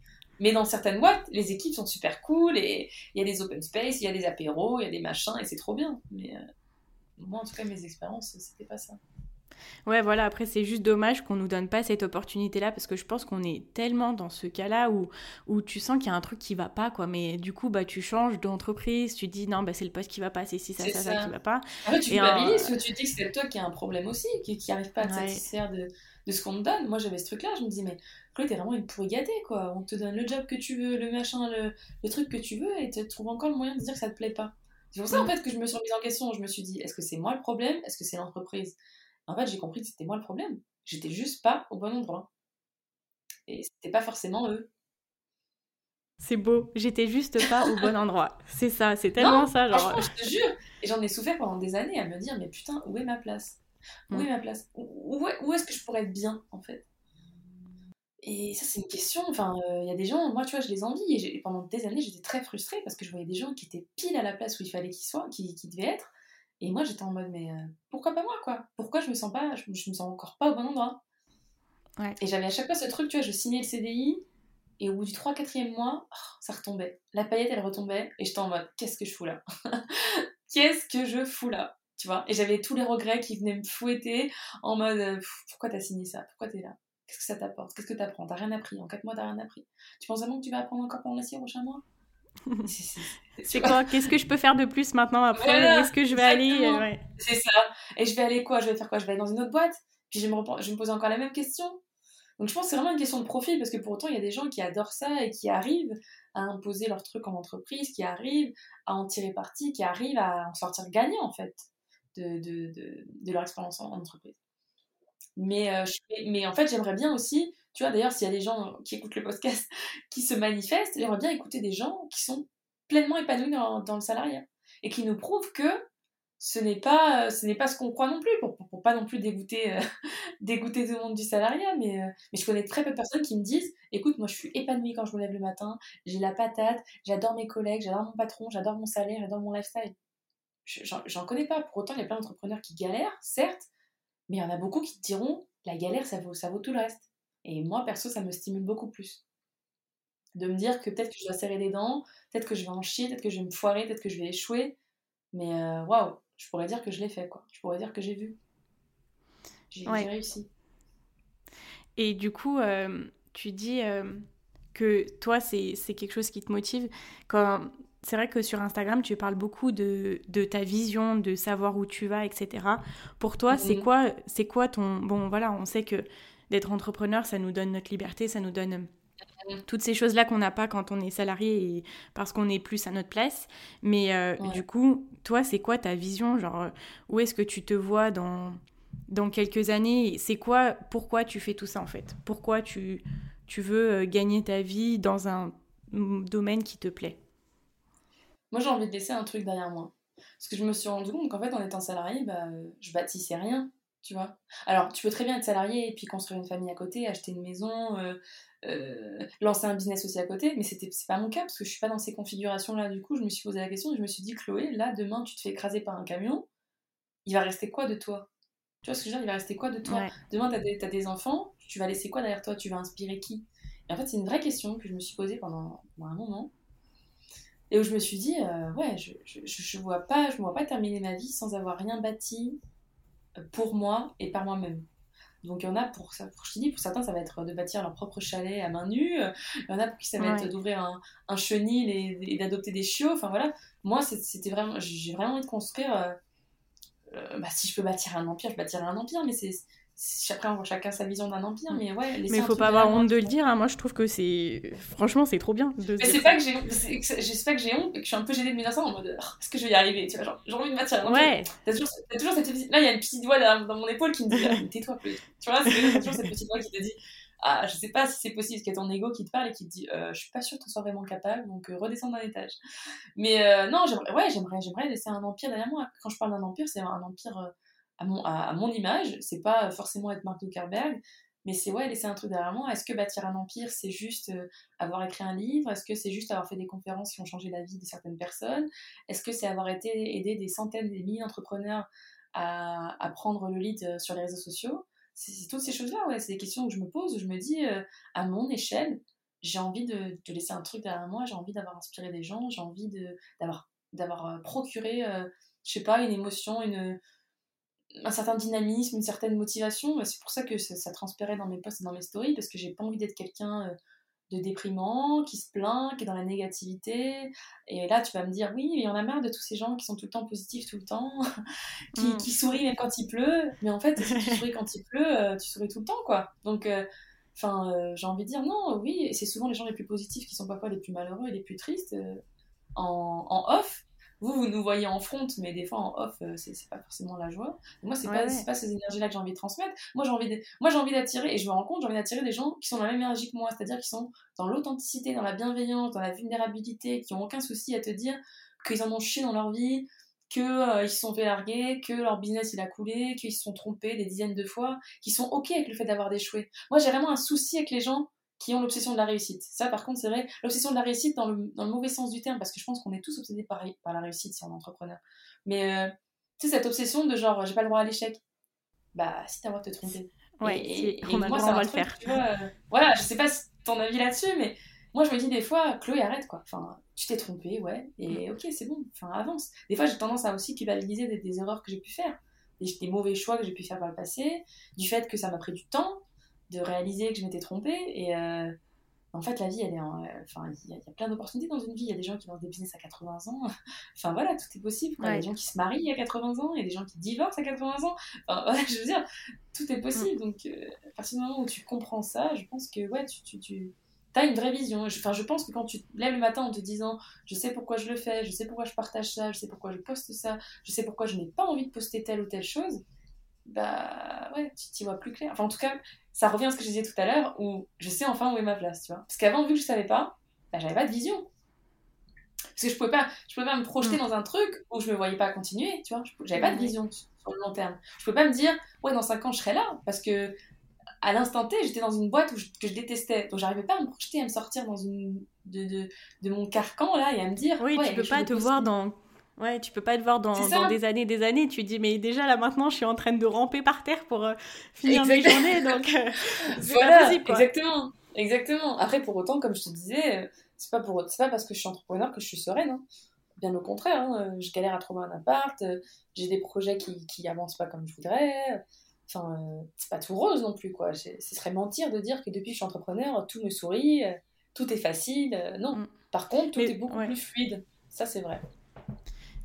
Mais dans certaines boîtes, les équipes sont super cool et il y a des open space, il y a des apéros, il y a des machins et c'est trop bien. Mais, euh, moi, en tout cas, mes expériences, c'était pas ça. Ouais, voilà, après, c'est juste dommage qu'on nous donne pas cette opportunité-là parce que je pense qu'on est tellement dans ce cas-là où, où tu sens qu'il y a un truc qui va pas, quoi. Mais du coup, bah, tu changes d'entreprise, tu dis non, bah, c'est le poste qui va pas, c'est si, ça, ça, ça, qui va pas. En fait, tu culpabilises, tu dis que c'est toi qui as un problème aussi, qui, qui arrive pas à te satisfaire de, de ce qu'on te donne. Moi, j'avais ce truc-là, je me dis, mais Chloé, t'es vraiment une pourri gâtée, quoi. On te donne le job que tu veux, le machin, le, le truc que tu veux, et tu trouves encore le moyen de dire que ça te plaît pas. C'est pour ça en fait que je me suis remise en question. Je me suis dit, est-ce que c'est moi le problème? Est-ce que c'est l'entreprise? En fait, j'ai compris que c'était moi le problème. J'étais juste pas au bon endroit. Et c'était pas forcément eux. C'est beau, j'étais juste pas au bon <laughs> endroit. C'est ça, c'est tellement ça. Genre... je te jure. Et j'en ai souffert pendant des années à me dire, mais putain, où est ma place? Où mm. est ma place? Où, où est-ce que je pourrais être bien, en fait? Et ça, c'est une question. Enfin, il euh, y a des gens, moi, tu vois, je les envie. Et, pendant des années, j'étais très frustrée parce que je voyais des gens qui étaient pile à la place où il fallait qu'ils soient, qui, qui devaient être. Et moi, j'étais en mode, mais euh, pourquoi pas moi, quoi? Pourquoi je me sens pas, je, me sens encore pas au bon endroit? Et j'avais à chaque fois ce truc, tu vois, je signais le CDI. Et au bout du 3-4e mois, oh, ça retombait. La paillette, elle retombait. Et j'étais en mode, qu'est-ce que je fous là? <laughs> Qu'est-ce que je fous là? Tu vois? Et j'avais tous les regrets qui venaient me fouetter en mode, euh, pourquoi t'as signé ça? Pourquoi t'es là? Qu'est-ce que ça t'apporte? Qu'est-ce que t'apprends? T'as rien appris. En 4 mois, t'as rien appris. Tu penses vraiment que tu vas apprendre encore pendant les 6 prochains mois C'est quoi? Qu'est-ce que je peux faire de plus maintenant après? Où est-ce que je vais aller? C'est ça. Et je vais aller quoi? Je vais faire quoi? Je vais aller dans une autre boîte? Puis je vais me, je me poser encore la même question. Donc je pense que c'est vraiment une question de profil parce que pour autant il y a des gens qui adorent ça et qui arrivent à imposer leur truc en entreprise, qui arrivent à en tirer parti, qui arrivent à en sortir gagnant en fait de, de, de, de leur expérience en entreprise. Mais, euh, mais en fait, j'aimerais bien aussi, tu vois, d'ailleurs, s'il y a des gens qui écoutent le podcast <laughs> qui se manifestent, j'aimerais bien écouter des gens qui sont pleinement épanouis dans, dans le salariat et qui nous prouvent que ce n'est pas, ce n'est pas ce qu'on croit non plus, pour, pour, pas non plus dégoûter, euh, <laughs> dégoûter tout le monde du salariat, mais, euh, mais je connais très peu de personnes qui me disent écoute, moi je suis épanouie quand je me lève le matin, j'ai la patate, j'adore mes collègues, j'adore mon patron, j'adore mon salaire, j'adore mon lifestyle. J'en connais pas, pour autant il y a plein d'entrepreneurs qui galèrent, certes, mais il y en a beaucoup qui te diront la galère, ça vaut, ça vaut tout le reste. Et moi, perso, ça me stimule beaucoup plus. De me dire que peut-être que je dois serrer les dents, peut-être que je vais en chier, peut-être que je vais me foirer, peut-être que je vais échouer. Mais euh, waouh, je pourrais dire que je l'ai fait, quoi. Je pourrais dire que j'ai vu. J'ai réussi. Et du coup, euh, tu dis euh, que toi, c'est quelque chose qui te motive. Quand c'est vrai que sur Instagram, tu parles beaucoup de, de, ta vision, de savoir où tu vas, etc. Pour toi, c'est mhm. quoi, c'est quoi ton... Bon, voilà, on sait que d'être entrepreneur, ça nous donne notre liberté, ça nous donne mhm. toutes ces choses-là qu'on n'a pas quand on est salarié et parce qu'on est plus à notre place. Mais euh, du coup, toi, c'est quoi ta vision Genre, où est-ce que tu te vois dans, dans quelques années C'est quoi, pourquoi tu fais tout ça en fait? Pourquoi tu, tu veux euh, gagner ta vie dans un domaine qui te plaît? Moi, j'ai envie de laisser un truc derrière moi. Parce que je me suis rendu compte qu'en fait, en étant salarié, bah, je bâtissais rien, tu vois. Alors, tu peux très bien être salarié et puis construire une famille à côté, acheter une maison, euh, euh, lancer un business aussi à côté, mais c'était c'est pas mon cas parce que je suis pas dans ces configurations-là. Du coup, je me suis posé la question et je me suis dit, Chloé, là, demain, tu te fais écraser par un camion, il va rester quoi de toi? Tu vois ce que je veux dire? Il va rester quoi de toi? Demain, tu as, des, des enfants, tu vas laisser quoi derrière toi? Tu vas inspirer qui? Et en fait, c'est une vraie question que je me suis posée pendant, un moment. Et où je me suis dit, euh, ouais, je, je, je, vois pas, je me vois pas terminer ma vie sans avoir rien bâti pour moi et par moi-même. Donc il y en a pour ça, pour, je dis, pour certains ça va être de bâtir leur propre chalet à main nue, il y en a pour qui ça va être d'ouvrir un, un, chenil et, d'adopter des chiots, enfin voilà. Moi c'était vraiment, j'ai vraiment envie de construire, euh, euh, bah, si je peux bâtir un empire, je bâtirai un empire, mais c'est chacun, chacun sa vision d'un empire, mais ouais. Mais il faut pas avoir honte de le dire. Hein. Moi, je trouve que c'est. Franchement, c'est trop bien. De mais c'est pas, que j'ai... pas que j'ai honte, que je suis un peu gênée de mes enfants en mode oh, est-ce que je vais y arriver Tu vois, j'ai envie de empire. Ouais. T'as toujours, toujours cette petite. Là, il y a une petite voix dans, mon épaule qui me dit tais-toi, plus. Tu vois, c'est toujours cette petite voix qui te dit ah, je sais pas si c'est possible, parce qu'il y a ton ego qui te parle et qui te dit, euh, je suis pas sûre que tu sois vraiment capable, donc euh, redescends d'un étage. Mais euh, non, j'aimerais, ouais, j'aimerais, j'aimerais laisser un empire derrière moi. Quand je parle d'un empire, c'est un empire euh, à mon, à, mon image. C'est pas forcément être Mark Zuckerberg, mais c'est ouais, laisser un truc derrière moi. Est-ce que bâtir un empire, c'est juste euh, avoir écrit un livre? Est-ce que c'est juste avoir fait des conférences qui ont changé la vie de certaines personnes? Est-ce que c'est avoir été aider des centaines, des milliers d'entrepreneurs à, à, prendre le lead euh, sur les réseaux sociaux? C'est toutes ces choses-là, ouais, c'est des questions que je me pose, où je me dis, à mon échelle, j'ai envie de, laisser un truc derrière moi, j'ai envie d'avoir inspiré des gens, j'ai envie d'avoir d'avoir procuré, je sais pas, une émotion, une, un certain dynamisme, une certaine motivation. C'est pour ça que ça, transpérait dans mes posts et dans mes stories, parce que j'ai pas envie d'être quelqu'un euh, de déprimant, qui se plaint, qui est dans la négativité. Et là, tu vas me dire, oui, il y en a marre de tous ces gens qui sont tout le temps positifs, tout le temps, <laughs> qui, mm. qui, sourient même quand il pleut. Mais en fait, si tu souris quand il pleut, euh, tu souris tout le temps, quoi. Donc, euh, enfin, j'ai envie de dire, non, oui, c'est souvent les gens les plus positifs qui sont parfois les plus malheureux et les plus tristes en, en off vous, vous nous voyez en front, mais des fois en off, euh, c'est pas forcément la joie. moi, c'est pas, pas ces énergies-là que j'ai envie de transmettre. Moi, j'ai envie, moi, j'ai envie d'attirer, et je me rends compte, j'ai envie d'attirer des gens qui sont dans la même énergie que moi, c'est-à-dire qui sont dans l'authenticité, dans la bienveillance, dans la vulnérabilité, qui ont aucun souci à te dire qu'ils en ont chié dans leur vie, qu'ils euh, se sont fait larguer, que leur business il a coulé, qu'ils se sont trompés des dizaines de fois, qui sont ok avec le fait d'avoir déchoué. Moi, j'ai vraiment un souci avec les gens qui ont l'obsession de la réussite. Ça, par contre, c'est vrai, l'obsession de la réussite dans le, dans le, mauvais sens du terme, parce que je pense qu'on est tous obsédés par, par la réussite si on est entrepreneur. Mais euh, tu sais, cette obsession de genre, j'ai pas le droit à l'échec. Bah, si t'as le droit de te tromper. Ouais, et, on a moi, le droit le faire. Euh, voilà, je sais pas ton avis là-dessus, mais moi, je me dis des fois, Chloé, arrête quoi. Enfin, tu t'es trompé, ouais, et mm. ok, c'est bon, enfin, avance. Des fois, j'ai tendance à aussi culpabiliser des, des erreurs que j'ai pu faire, des, des mauvais choix que j'ai pu faire par le passé, du fait que ça m'a pris du temps de réaliser que je m'étais trompée. Et euh, en fait, la vie, elle est en, enfin, il y, a plein d'opportunités dans une vie. Il y a des gens qui lancent des business à 80 ans. <laughs> enfin voilà, tout est possible. Il y a des gens qui se marient à 80 ans, il y a des gens qui divorcent à 80 ans. Enfin <laughs> voilà, je veux dire, tout est possible. Mm. Donc, euh, à partir du moment où tu comprends ça, je pense que ouais, tu, tu, tu as une vraie vision. Enfin, je pense que quand tu te lèves le matin en te disant je sais pourquoi je le fais, je sais pourquoi je partage ça, je sais pourquoi je poste ça, je sais pourquoi je n'ai pas envie de poster telle ou telle chose, bah ouais, tu t'y vois plus clair. Enfin, en tout cas, ça revient à ce que je disais tout à l'heure, où je sais enfin où est ma place, tu vois. Parce qu'avant, vu que je savais pas, bah, j'avais pas de vision. Parce que je pouvais pas, je pouvais pas me projeter mm. dans un truc où je me voyais pas continuer, tu vois. J'avais pas de mm. vision sur le long terme. Je pouvais pas me dire, ouais, dans 5 ans, je serai là. Parce que à l'instant T, j'étais dans une boîte où que je détestais. Donc, j'arrivais pas à me projeter, à me sortir dans une, de, de, de mon carcan, là, et à me dire. Oui, ouais, tu peux pas te voir dans Ouais, tu peux pas te voir dans, dans, des années, des années. Tu dis, mais déjà là maintenant, je suis en train de ramper par terre pour euh, finir mes journées, donc euh, <laughs> c'est pas possible. Exactement, exactement. Après, pour autant, comme je te disais, euh, c'est pas pour, pas parce que je suis entrepreneur que je suis sereine. Hein. Bien au contraire, hein. je galère à trouver un appart, j'ai des projets qui, qui avancent pas comme je voudrais. Enfin, c'est pas tout rose non plus, quoi. Ce serait mentir de dire que depuis que je suis entrepreneur, tout me sourit, tout est facile. non. Mm. Par contre, tout est beaucoup plus fluide. Ça, c'est vrai.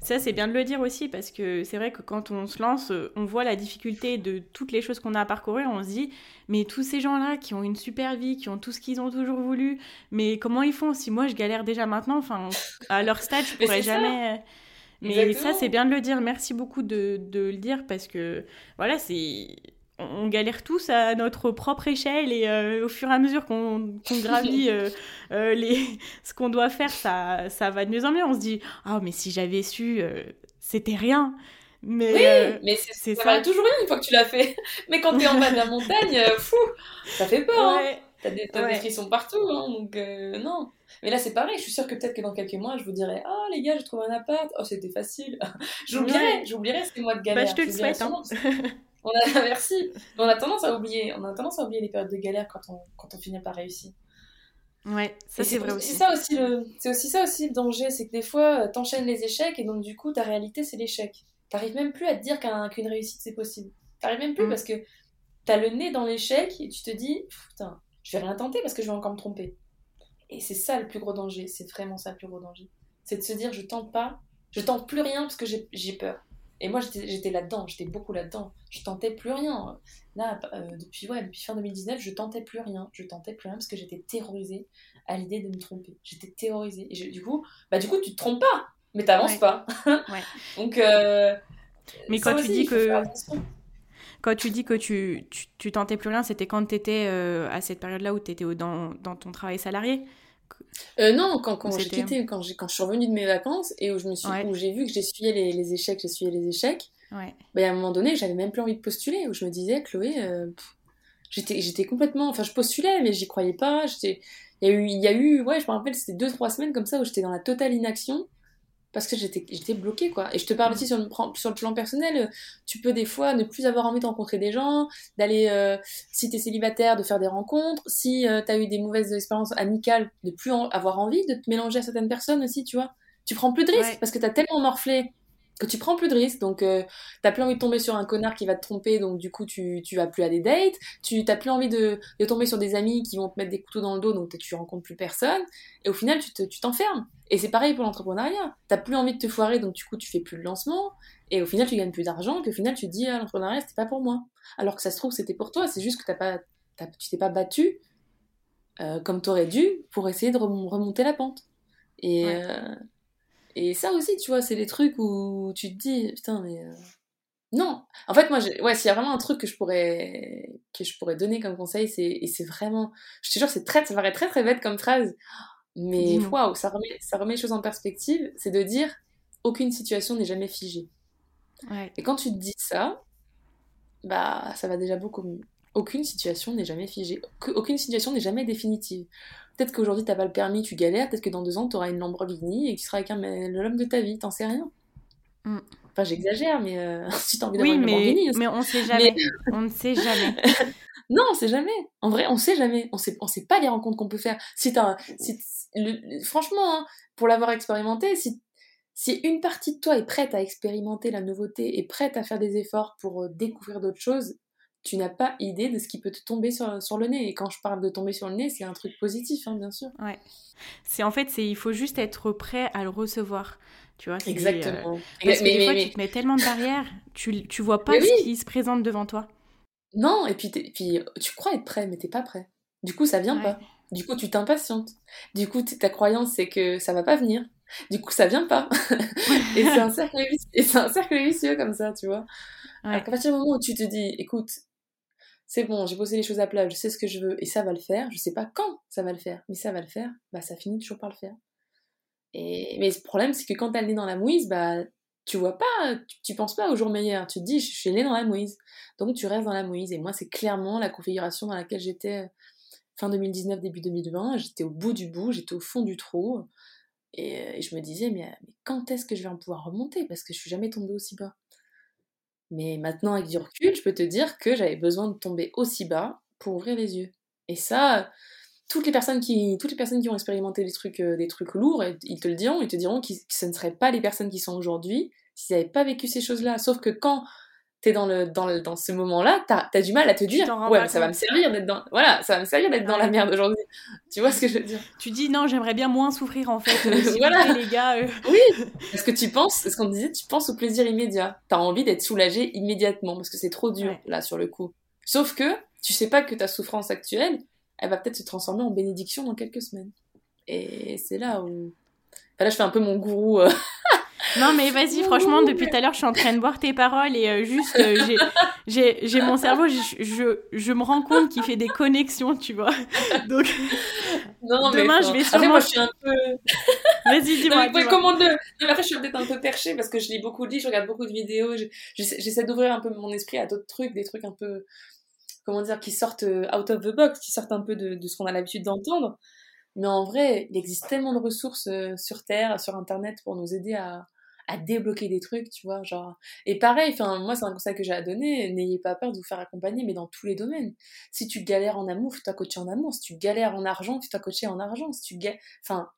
Ça, c'est bien de le dire aussi, parce que c'est vrai que quand on se lance, on voit la difficulté de toutes les choses qu'on a à parcourir, on se dit, mais tous ces gens-là qui ont une super vie, qui ont tout ce qu'ils ont toujours voulu, mais comment ils font Si moi, je galère déjà maintenant, enfin, à leur stade, je <laughs> pourrais jamais... Mais ça, c'est bien de le dire. Merci beaucoup de, de le dire, parce que, voilà, c'est on galère tous à notre propre échelle et euh, au fur et à mesure qu'on gravit <laughs> euh, euh, les, ce qu'on doit faire, ça, ça va de mieux en mieux. On se dit, ah, mais si j'avais su, c'était rien. Mais, oui, mais c'est, ça, va toujours rien une fois que tu l'as fait. <laughs> Mais quand t'es en bas de la montagne, fou, ça fait peur. Hein. T'as des, t'as des frissons partout, hein, donc non. Mais là, c'est pareil. Je suis sûre que peut-être que dans quelques mois, je vous dirai Ah, les gars, j'ai trouvé un appart. Oh, c'était facile. <laughs> j'oublierai, j'oublierai ces mois de galère. Bah, je te le souhaite. On a, <laughs> merci. On a tendance à oublier, on a tendance à oublier les périodes de galère quand on, quand on finit par réussir. Ouais, ça c'est vrai aussi. C'est ça aussi le, c'est aussi ça aussi le danger, c'est que des fois euh, t'enchaînes les échecs et donc du coup ta réalité c'est l'échec. T'arrives même plus à te dire qu'une réussite c'est possible. T'arrives même plus mm. parce que t'as le nez dans l'échec et tu te dis putain, je vais rien tenter parce que je vais encore me tromper. Et c'est ça le plus gros danger, c'est vraiment ça le plus gros danger. C'est de se dire je tente pas, je tente plus rien parce que j'ai peur. Et moi, j'étais là-dedans, j'étais beaucoup là-dedans. Je tentais plus rien. Là, euh, depuis, ouais, depuis fin 2019, je tentais plus rien. Je tentais plus rien parce que j'étais terrorisée à l'idée de me tromper. J'étais terrorisée. Et du coup, bah, du coup, tu te trompes pas, mais t'avances pas. <laughs> ouais. Donc, euh, mais quand tu dis que. Quand tu dis que tu, tu, tu tentais plus rien, c'était quand tu étais euh, à cette période-là où tu étais dans, dans ton travail salarié? Euh, non, quand, quand j'ai quitté, quand, quand je suis revenue de mes vacances et où je me suis, où j'ai vu que j'essuyais les, les échecs, j'essuyais les échecs. Ouais. Bah, à un moment donné, j'avais même plus envie de postuler. Où je me disais, Chloé, euh, j'étais, j'étais complètement, enfin, je postulais, mais j'y croyais pas. J'étais, il y a eu, il y a eu, ouais, je me rappelle, c'était deux trois semaines comme ça où j'étais dans la totale inaction parce que j'étais bloquée quoi. Et je te parle aussi sur le, sur le plan personnel tu peux des fois ne plus avoir envie de rencontrer des gens d'aller euh, si t'es célibataire de faire des rencontres. Si euh, t'as eu des mauvaises expériences amicales de plus avoir envie de te mélanger à certaines personnes aussi tu vois. Tu prends plus de risques parce que t'as tellement morflé tu prends plus de risques. Donc, euh, t'as plus envie de tomber sur un connard qui va te tromper, donc du coup, tu, tu vas plus à des dates. Tu t'as plus envie de, de, tomber sur des amis qui vont te mettre des couteaux dans le dos, donc tu rencontres plus personne. Et au final, tu t'enfermes. et c'est pareil pour l'entrepreneuriat. T'as plus envie de te foirer, donc du coup, tu fais plus de lancement. Et au final, tu gagnes plus d'argent, qu'au final, tu te dis, ah, l'entrepreneuriat, c'était pas pour moi. Alors que ça se trouve, c'était pour toi. C'est juste que t'as pas, tu t'es pas battu euh, comme t'aurais dû pour essayer de remonter la pente. Et, euh, et ça aussi, tu vois, c'est des trucs où tu te dis, putain, mais. Euh, non, en fait, moi, ouais, s'il y a vraiment un truc que je pourrais, que je pourrais donner comme conseil, c'est, et c'est vraiment, je te jure, c'est très, ça paraît très très bête comme phrase, mais waouh, ça remet, ça remet les choses en perspective, c'est de dire, aucune situation n'est jamais figée. Et quand tu te dis ça, bah, ça va déjà beaucoup mieux. Aucune situation n'est jamais figée, aucune situation n'est jamais définitive. Peut-être qu'aujourd'hui, t'as pas le permis, tu galères. Peut-être que dans deux ans, tu auras une Lamborghini et tu seras avec un, l'homme de ta vie. T'en sais rien. Mm. Enfin, j'exagère, mais euh, <laughs> si t'as envie d'avoir une Lamborghini. Mais on sait jamais. on ne sait jamais. <laughs> non, on sait jamais. En vrai, on sait jamais. On sait, on sait pas les rencontres qu'on peut faire. Si t'as, si, franchement, hein, pour l'avoir expérimenté, si si une partie de toi est prête à expérimenter la nouveauté et prête à faire des efforts pour euh, découvrir d'autres choses, tu n'as pas idée de ce qui peut te tomber sur, sur, le nez. Et quand je parle de tomber sur le nez, c'est un truc positif, hein, bien sûr. Ouais. C'est en fait, c'est il faut juste être prêt à le recevoir. Tu vois, Exactement. Euh, parce mais, que des fois, tu te mets tellement de barrières, tu, tu vois pas ce qui se présente devant toi. Non, et puis, puis tu crois être prêt, mais t'es pas prêt. Du coup, ça vient pas. Du coup, tu t'impatientes. Du coup, ta croyance, c'est que ça va pas venir. Du coup, ça vient pas. <laughs> et c'est un cercle vicieux, un cercle vicieux comme ça, tu vois. À partir du moment où tu te dis, écoute, c'est bon, j'ai posé les choses à plat, je sais ce que je veux et ça va le faire. Je sais pas quand ça va le faire, mais ça va le faire. Bah, ça finit toujours par le faire. Et mais le problème, c'est que quand t'as le dans la mouise, bah, tu vois pas, tu, penses pas au jour meilleur. Tu te dis, je suis nez dans la mouise. Donc tu restes dans la mouise. Et moi, c'est clairement la configuration dans laquelle j'étais euh, fin 2019, début 2020. J'étais au bout du bout, j'étais au fond du trou. Et, je me disais, mais, mais quand est-ce que je vais en pouvoir remonter? Parce que je suis jamais tombée aussi bas. Mais maintenant, avec du recul, je peux te dire que j'avais besoin de tomber aussi bas pour ouvrir les yeux. Et ça, toutes les personnes qui, toutes les personnes qui ont expérimenté des trucs, euh, des trucs lourds, ils te le diront, ils te diront que ce ne seraient pas les personnes qui sont aujourd'hui s'ils n'avaient pas vécu ces choses-là. Sauf que quand t'es dans le dans le, dans ce moment-là, t'as as du mal à te dire ouais, ça va me servir d'être dans voilà, ça va me servir d'être dans la merde aujourd'hui. Tu vois ce que je veux dire? Tu dis non, j'aimerais bien moins souffrir en fait. Euh, <laughs> voilà les gars. Euh. Oui. Parce que tu penses, ce qu'on disait, tu penses au plaisir immédiat. T'as envie d'être soulagé immédiatement parce que c'est trop dur là sur le coup. Sauf que tu sais pas que ta souffrance actuelle, elle va peut-être se transformer en bénédiction dans quelques semaines. Et c'est là où là je fais un peu mon gourou. Euh, non, mais vas-y, franchement, depuis tout à l'heure, je suis en train de boire tes paroles et euh, juste, euh, j'ai mon cerveau, je, je, je, me rends compte qu'il fait des connexions, tu vois. <laughs> Donc, non, demain, je vais sûrement. Après, moi, je suis un peu. Vas-y, dis-moi. Dis comment le... après, je suis peut-être un peu perchée parce que je lis beaucoup de livres, je regarde beaucoup de vidéos, j'essaie d'ouvrir un peu mon esprit à d'autres trucs, des trucs un peu. Comment dire, qui sortent euh, out of the box, qui sortent un peu de, de ce qu'on a l'habitude d'entendre. Mais en vrai, il existe tellement de ressources sur Terre, sur Internet, pour nous aider à, à débloquer des trucs, tu vois. Genre... Et pareil, moi, c'est un conseil que j'ai à donner n'ayez pas peur de vous faire accompagner, mais dans tous les domaines. Si tu galères en amour, fais-toi coacher en amour. Si tu galères en argent, fais-toi coacher en argent. Si tu galères. Enfin,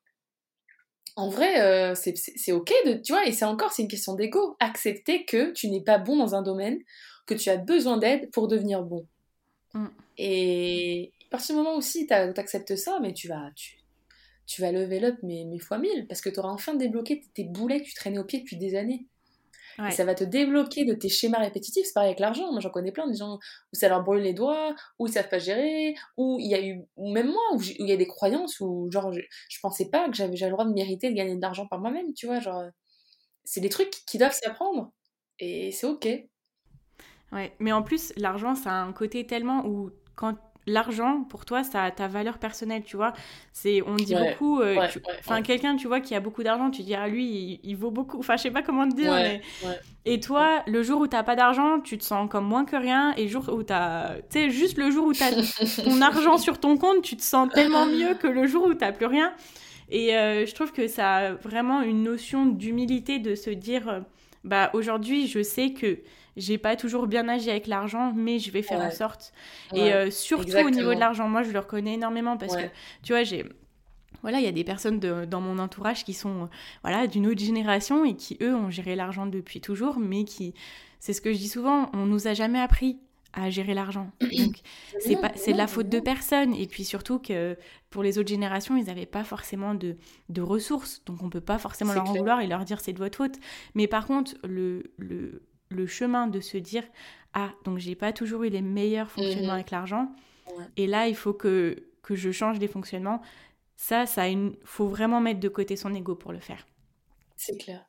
en vrai, euh, c'est ok de, tu vois, et c'est encore, c'est une question d'ego. Accepter que tu n'es pas bon dans un domaine, que tu as besoin d'aide pour devenir bon. Mm. Et à partir du moment aussi tu acceptes ça, mais tu vas, tu, tu vas lever up mais, mais fois mille, parce que tu auras enfin débloqué tes boulets que tu traînais au pied depuis des années. Et ça va te débloquer de tes schémas répétitifs. C'est pareil avec l'argent. Moi, j'en connais plein, des gens où ça leur brûle les doigts, où ils savent pas gérer, où il y a eu, ou même moi, où il y a des croyances où, genre, je, je pensais pas que j'avais le droit de mériter de gagner de l'argent par moi-même, tu vois. Genre, c'est des trucs qui doivent s'apprendre. Et c'est ok. Ouais, mais en plus, l'argent, ça a un côté tellement où quand l'argent pour toi ça a ta valeur personnelle tu vois. C'est on dit beaucoup euh, enfin quelqu'un tu vois qui a beaucoup d'argent tu dis ah lui il, vaut beaucoup enfin je sais pas comment te dire mais... et toi le jour où t'as pas d'argent tu te sens comme moins que rien et le jour où t'as tu sais juste le jour où t'as <laughs> ton argent sur ton compte tu te sens tellement mieux que le jour où t'as plus rien. Et euh, je trouve que ça a vraiment une notion d'humilité de se dire euh, bah aujourd'hui je sais que j'ai pas toujours bien agi avec l'argent, mais je vais faire en sorte. Et euh, surtout au niveau de l'argent, moi je le reconnais énormément parce que tu vois, j'ai voilà, il y a des personnes dans mon entourage qui sont voilà d'une autre génération et qui eux ont géré l'argent depuis toujours, mais qui c'est ce que je dis souvent, on nous a jamais appris à gérer l'argent. <clears throat> Donc c'est pas c'est de la faute de personne. Et puis surtout que pour les autres générations, ils n'avaient pas forcément de, de, ressources, donc on peut pas forcément leur en vouloir et leur dire c'est de votre faute. Mais par contre, le, le le chemin de se dire ah donc j'ai pas toujours eu les meilleurs fonctionnements mhm. avec l'argent. Et là il faut que que je change des fonctionnements. Ça ça une faut vraiment mettre de côté son ego pour le faire. C'est clair.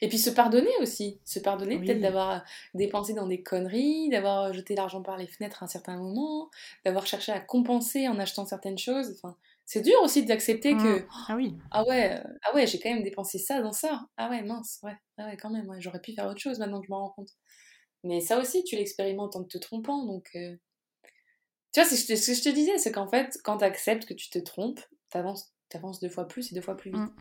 Et puis se pardonner aussi. Se pardonner peut-être d'avoir dépensé dans des conneries d'avoir jeté l'argent par les fenêtres à un certain moment d'avoir cherché à compenser en achetant certaines choses. Enfin c'est dur aussi d'accepter que mmh. ah oui ah ouais ah ouais j'ai quand même dépensé ça dans ça ah ouais mince ouais ah ouais quand même ouais, j'aurais pu faire autre chose maintenant que je m'en rends compte mais ça aussi tu l'expérimentes en te trompant donc euh, tu vois c'est ce que je te disais c'est qu'en fait quand tu acceptes que tu te trompes t'avances avances deux fois plus et deux fois plus vite mmh.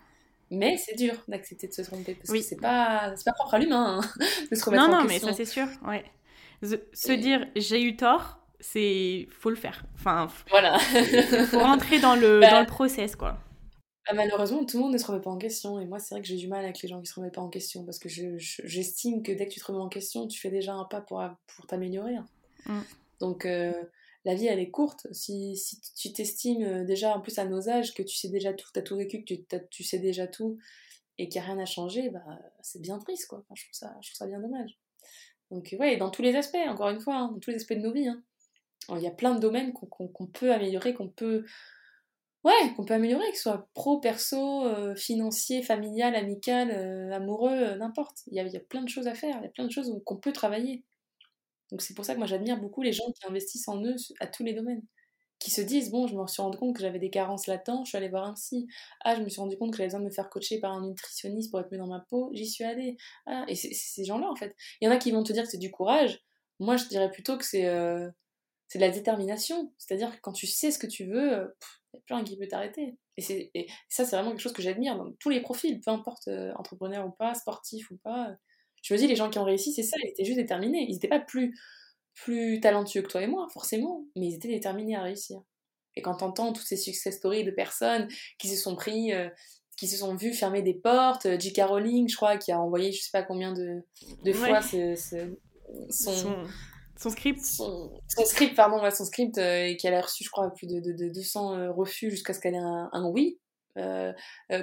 Mais c'est dur d'accepter de se tromper parce que c'est pas, pas propre à l'humain hein, <laughs> de se remettre non, en non, question. Non, non, mais ça c'est sûr. Ouais. Se dire j'ai eu tort, c'est faut le faire. Enfin, voilà. faut rentrer dans le, bah, dans le process, quoi. Bah, malheureusement, tout le monde ne se remet pas en question. Et moi, c'est vrai que j'ai du mal avec les gens qui se remettent pas en question. Parce que j'estime que dès que tu te remets en question, tu fais déjà un pas pour, pour t'améliorer. Mm. Donc, euh, la vie, elle est courte. Si, si tu t'estimes euh, déjà, en plus à nos âges, que tu sais déjà tout, tu as tout vécu, que tu, tu sais déjà tout, et qu'il n'y a rien à changer, bah, c'est bien triste, quoi. je, trouve ça, je trouve ça bien dommage. Donc, ouais, dans tous les aspects, encore une fois, hein, dans tous les aspects de nos vies. Hein. Il y a plein de domaines qu'on peut améliorer, qu'on peut. Ouais, qu'on peut améliorer, que ce soit pro, perso, euh, financier, familial, amical, euh, amoureux, euh, n'importe. Il y, a, y, a, plein de choses à faire, il y a plein de choses qu'on peut travailler. Donc c'est pour ça que moi j'admire beaucoup les gens qui investissent en eux à tous les domaines. Qui se disent, bon, je me suis rendu compte que j'avais des carences latentes, je suis allée voir un psy. Ah, je me suis rendu compte que j'avais besoin de me faire coacher par un nutritionniste pour être mieux dans ma peau, j'y suis allée. Ah, et c'est ces gens-là en fait. Il y en a qui vont te dire que c'est du courage. Moi je dirais plutôt que c'est c'est de la détermination. C'est-à-dire que quand tu sais ce que tu veux, il euh, n'y a plus rien qui peut t'arrêter. Et, et, ça, c'est vraiment quelque chose que j'admire dans tous les profils, peu importe euh, entrepreneur ou pas, sportif ou pas. Je me dis, les gens qui ont réussi, c'est ça, ils étaient juste déterminés. Ils n'étaient pas plus, plus talentueux que toi et moi, forcément, mais ils étaient déterminés à réussir. Et quand t'entends toutes ces success stories de personnes qui se sont pris, euh, qui se sont vus fermer des portes, J.K. Rowling, je crois, qui a envoyé je sais pas combien de, de fois son, son script son, script, pardon, son script, euh, et qu'elle a reçu, je crois, plus de, de, 200 euh, refus jusqu'à ce qu'elle ait un, oui. Euh,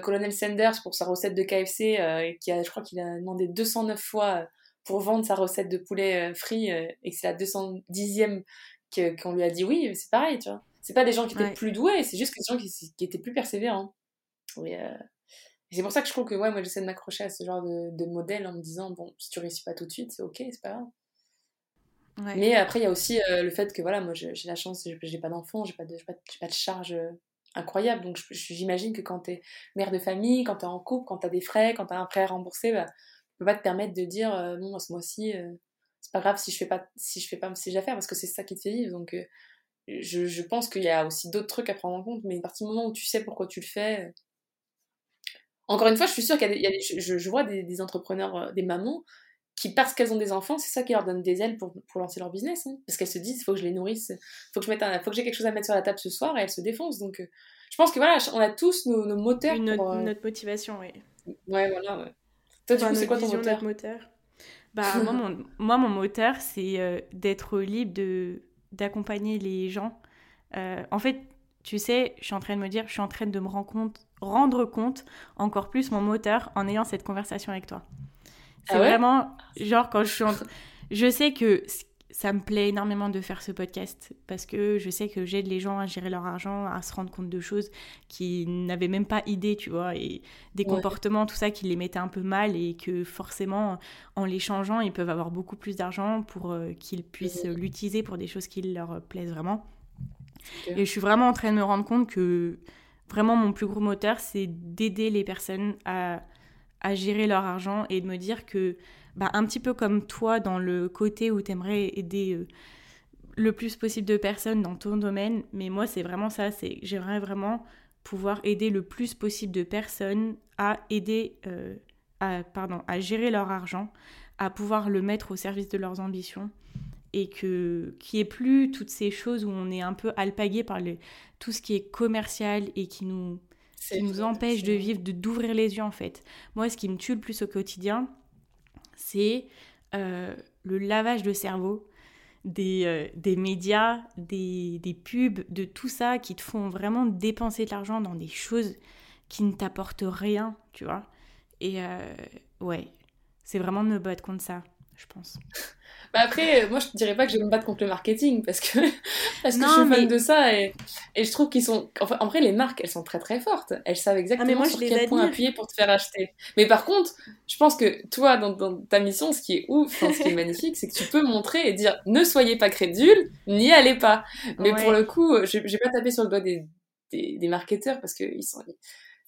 Colonel Sanders, pour sa recette de KFC, qui a, je crois qu'il a demandé 209 fois pour vendre sa recette de poulet frit, et que c'est la 210e qu'on lui a dit oui, c'est pareil, tu vois. C'est pas des gens qui étaient plus doués, c'est juste des gens qui, qui étaient plus persévérants. Et, c'est pour ça que je trouve que ouais, moi j'essaie de m'accrocher à ce genre de, de modèle en me disant, bon, si tu réussis pas tout de suite, c'est ok, c'est pas grave. Mais après, il y a aussi euh, le fait que voilà, moi j'ai la chance, j'ai pas d'enfants, j'ai pas, de, pas, pas de charges euh, incroyables. Donc j'imagine que quand t'es mère de famille, quand t'es en couple, quand t'as des frais, quand t'as un prêt à rembourser, bah, tu peux pas te permettre de dire euh, non, ce mois-ci, c'est pas grave si je fais pas si je fais pas mes affaires parce que c'est ça qui te fait vivre. Donc je, je, pense qu'il y a aussi d'autres trucs à prendre en compte, mais à partir du moment où tu sais pourquoi tu le fais, encore une fois, je suis sûre qu'il y a, je, vois des, entrepreneurs, euh, des mamans, qui, parce qu'elles ont des enfants, c'est ça qui leur donne des ailes pour, pour lancer leur business. Hein. Parce qu'elles se disent, il faut que je les nourrisse, il faut que je mette faut que j'ai quelque chose à mettre sur la table ce soir, et elles se défoncent. Donc, euh, je pense que voilà, on a tous nos, moteurs. pour, euh, notre motivation, oui. Ouais, voilà, ouais. Toi, coup, c'est quoi ton moteur, moteur? Bah, <laughs> moi, mon, moi, mon moteur, c'est d'être libre de d'accompagner les gens. en fait, tu sais, je suis en train de me dire, je suis en train de me rendre compte, rendre compte encore plus mon moteur en ayant cette conversation avec toi. C'est ah vraiment, genre, quand je suis en... Je sais que ça me plaît énormément de faire ce podcast parce que je sais que j'aide les gens à gérer leur argent, à se rendre compte de choses qui n'avaient même pas idée, tu vois, et des comportements, tout ça, qui les mettaient un peu mal et que forcément, en les changeant, ils peuvent avoir beaucoup plus d'argent pour euh, qu'ils puissent l'utiliser pour des choses qui leur plaisent vraiment. Et je suis vraiment en train de me rendre compte que vraiment mon plus gros moteur, c'est d'aider les personnes à, à, gérer leur argent et de me dire que, bah, un petit peu comme toi, dans le côté où tu aimerais aider euh, le plus possible de personnes dans ton domaine, mais moi, c'est vraiment ça, c'est j'aimerais vraiment pouvoir aider le plus possible de personnes à aider, euh, à, pardon, à gérer leur argent, à pouvoir le mettre au service de leurs ambitions et que n'y ait plus toutes ces choses où on est un peu alpagué par le, tout ce qui est commercial et qui nous, nous empêche de vivre, de d'ouvrir les yeux en fait. Moi, ce qui me tue le plus au quotidien, c'est euh, le lavage de cerveau des, euh, des médias, des, des, pubs, de tout ça qui te font vraiment dépenser de l'argent dans des choses qui ne t'apportent rien, tu vois. Et euh, ouais, c'est vraiment de me battre contre ça, je pense. <laughs> Bah, après, moi je te dirais pas que je vais me battre contre le marketing parce que, <laughs> parce que je suis fan de ça et, et je trouve qu'ils sont. Enfin, en vrai, les marques elles sont très très fortes. Elles savent exactement ah, moi, sur quel point appuyer pour te faire acheter. Mais par contre, je pense que toi, dans, dans ta mission, ce qui est ouf, ce qui est <laughs> magnifique, c'est que tu peux montrer et dire ne soyez pas crédules, n'y allez pas. Mais pour le coup, je, je vais pas taper sur le doigt des, des, des marketeurs parce qu'ils sont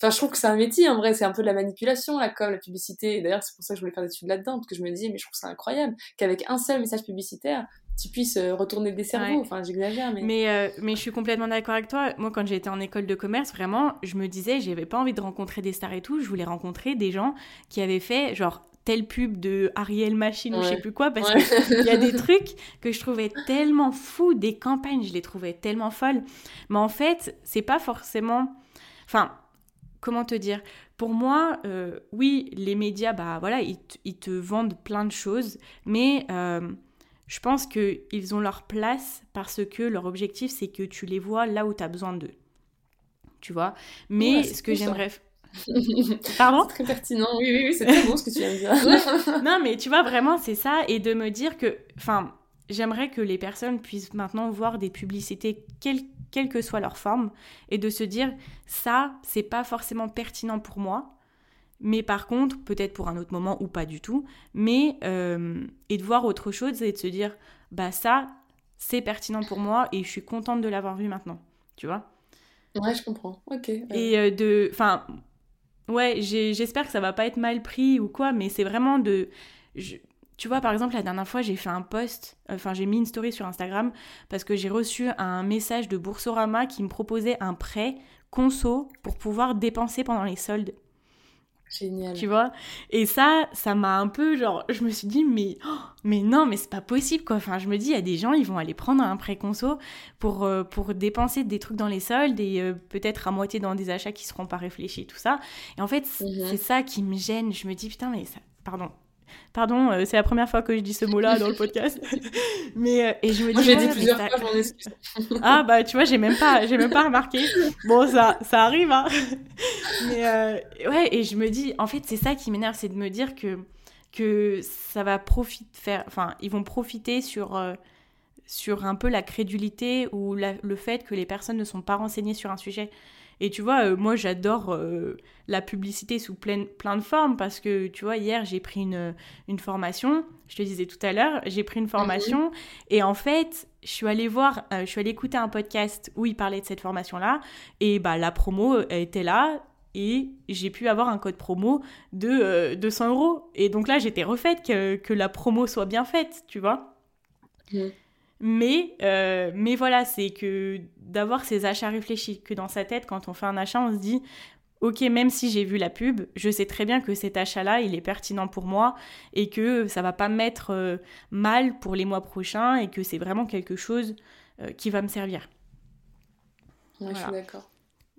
Enfin, je trouve que c'est un métier, en vrai, c'est un peu de la manipulation, la com, la publicité. D'ailleurs, c'est pour ça que je voulais faire des études là-dedans, parce que je me disais, mais je trouve ça incroyable qu'avec un seul message publicitaire, tu puisses euh, retourner des cerveaux. Enfin, j'exagère, mais. Mais, euh, mais je suis complètement d'accord avec toi. Moi, quand j'étais en école de commerce, vraiment, je me disais, j'avais pas envie de rencontrer des stars et tout. Je voulais rencontrer des gens qui avaient fait, genre, telle pub de Ariel Machine ou je sais plus quoi, parce qu'il y a des <laughs> trucs que je trouvais tellement fous, des campagnes, je les trouvais tellement folles. Mais en fait, c'est pas forcément. Enfin, comment te dire? Pour moi, euh, oui, les médias, bah voilà, ils, te vendent plein de choses, mais euh, je pense qu'ils ont leur place parce que leur objectif, c'est que tu les vois là où tu as besoin d'eux. Tu vois? Mais ce que j'aimerais... <laughs> Pardon? C'est très pertinent, oui, oui, oui c'est très bon ce que tu viens de dire. non, mais tu vois, vraiment, c'est ça, et de me dire que... Enfin, j'aimerais que les personnes puissent maintenant voir des publicités, quelles quelle que soit leur forme, et de se dire ça, c'est pas forcément pertinent pour moi, mais par contre, peut-être pour un autre moment ou pas du tout, mais euh, et de voir autre chose et de se dire bah ça, c'est pertinent pour moi et je suis contente de l'avoir vu maintenant, tu vois. Ouais, je comprends. Ok. Et euh, de, enfin, ouais, j'espère que ça va pas être mal pris ou quoi, mais c'est vraiment de, tu vois, par exemple, la dernière fois, j'ai fait un post, enfin, j'ai mis une story sur Instagram parce que j'ai reçu un message de Boursorama qui me proposait un prêt conso pour pouvoir dépenser pendant les soldes. Génial. Tu vois? Et ça, ça m'a un peu genre, je me suis dit, mais, oh, mais non, mais c'est pas possible quoi. Enfin, je me dis, il y a des gens, ils vont aller prendre un prêt conso pour, euh, pour dépenser des trucs dans les soldes et euh, peut-être à moitié dans des achats qui seront pas réfléchis, tout ça. Et en fait, mhm. c'est ça qui me gêne. Je me dis, putain, mais ça, pardon, Pardon, euh, c'est la première fois que je dis ce mot-là dans le podcast. <laughs> Mais euh, et je me dis. Moi, j'ai dit plusieurs fois, j'en excuse. <laughs> ah bah tu vois, j'ai même pas, j'ai même pas remarqué. Bon, ça, ça arrive, hein. <laughs> Mais euh, ouais, et je me dis, en fait, c'est ça qui m'énerve, c'est de me dire que que ça va profiter, faire, enfin, ils vont profiter sur sur un peu la crédulité ou le fait que les personnes ne sont pas renseignées sur un sujet. Et tu vois, euh, moi j'adore euh, la publicité sous plein, plein de formes parce que tu vois, hier j'ai pris une, une formation, je te disais tout à l'heure, j'ai pris une formation mhm. et en fait, je suis allée voir, euh, je suis allée écouter un podcast où il parlait de cette formation-là et bah la promo était là et j'ai pu avoir un code promo de 200 euros. Et donc là, j'étais refaite que, que, la promo soit bien faite, tu vois. Mhm. Mais, euh, mais voilà, c'est que d'avoir ces achats réfléchis, que dans sa tête, quand on fait un achat, on se dit, ok, même si j'ai vu la pub, je sais très bien que cet achat-là, il est pertinent pour moi et que ça va pas me mettre euh, mal pour les mois prochains et que c'est vraiment quelque chose euh, qui va me servir. je suis d'accord.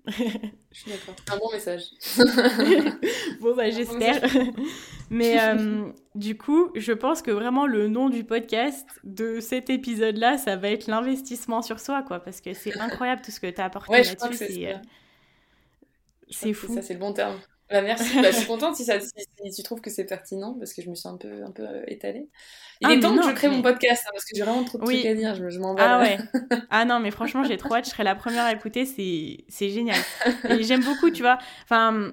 Je suis d'accord. Un bon message. <laughs> bon, bah, j'espère. <laughs> Mais euh, du coup, je pense que vraiment le nom du podcast de cet épisode-là, ça va être l'investissement sur soi, quoi. Parce que c'est <laughs> incroyable tout ce que tu as apporté là-dessus. C'est fou. Ça, c'est le bon terme. Bah, merci. Bah, je suis <laughs> contente si, ça, si, tu trouves que c'est pertinent parce que je me suis un peu, un peu euh, étalée. Il ah, est temps que je crée mon podcast hein, parce que j'ai vraiment trop de trucs à dire. Je, m'en vais. Ah ouais. <laughs> ah non, mais franchement, j'ai trop hâte. Je serai la première à écouter. C'est génial. Et <laughs> j'aime beaucoup, tu vois. Enfin,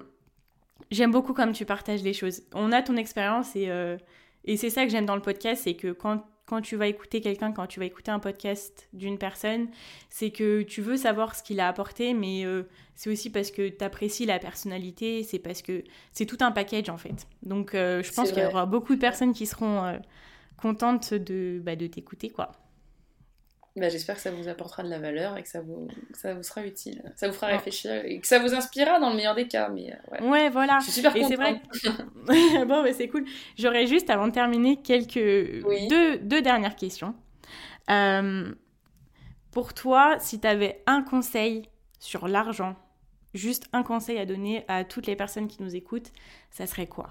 j'aime beaucoup comme tu partages les choses. On a ton expérience et, euh, et c'est ça que j'aime dans le podcast c'est que quand quand tu vas écouter quelqu'un, quand tu vas écouter un podcast d'une personne, c'est que tu veux savoir ce qu'il a apporté, mais euh, c'est aussi parce que tu apprécies la personnalité, c'est parce que c'est tout un package en fait. Donc euh, je pense qu'il y aura beaucoup de personnes qui seront euh, contentes de, bah, de t'écouter quoi. Bah, j'espère que ça vous apportera de la valeur et que ça vous, ça vous sera utile. Ça vous fera réfléchir et que ça vous inspirera dans le meilleur des cas. Mais euh, ouais. ouais. voilà. Je suis super contente. c'est vrai. <laughs> bon, mais c'est cool. J'aurais juste, avant de terminer, quelques deux, deux, dernières questions. Euh, pour toi, si tu avais un conseil sur l'argent, juste un conseil à donner à toutes les personnes qui nous écoutent, ça serait quoi?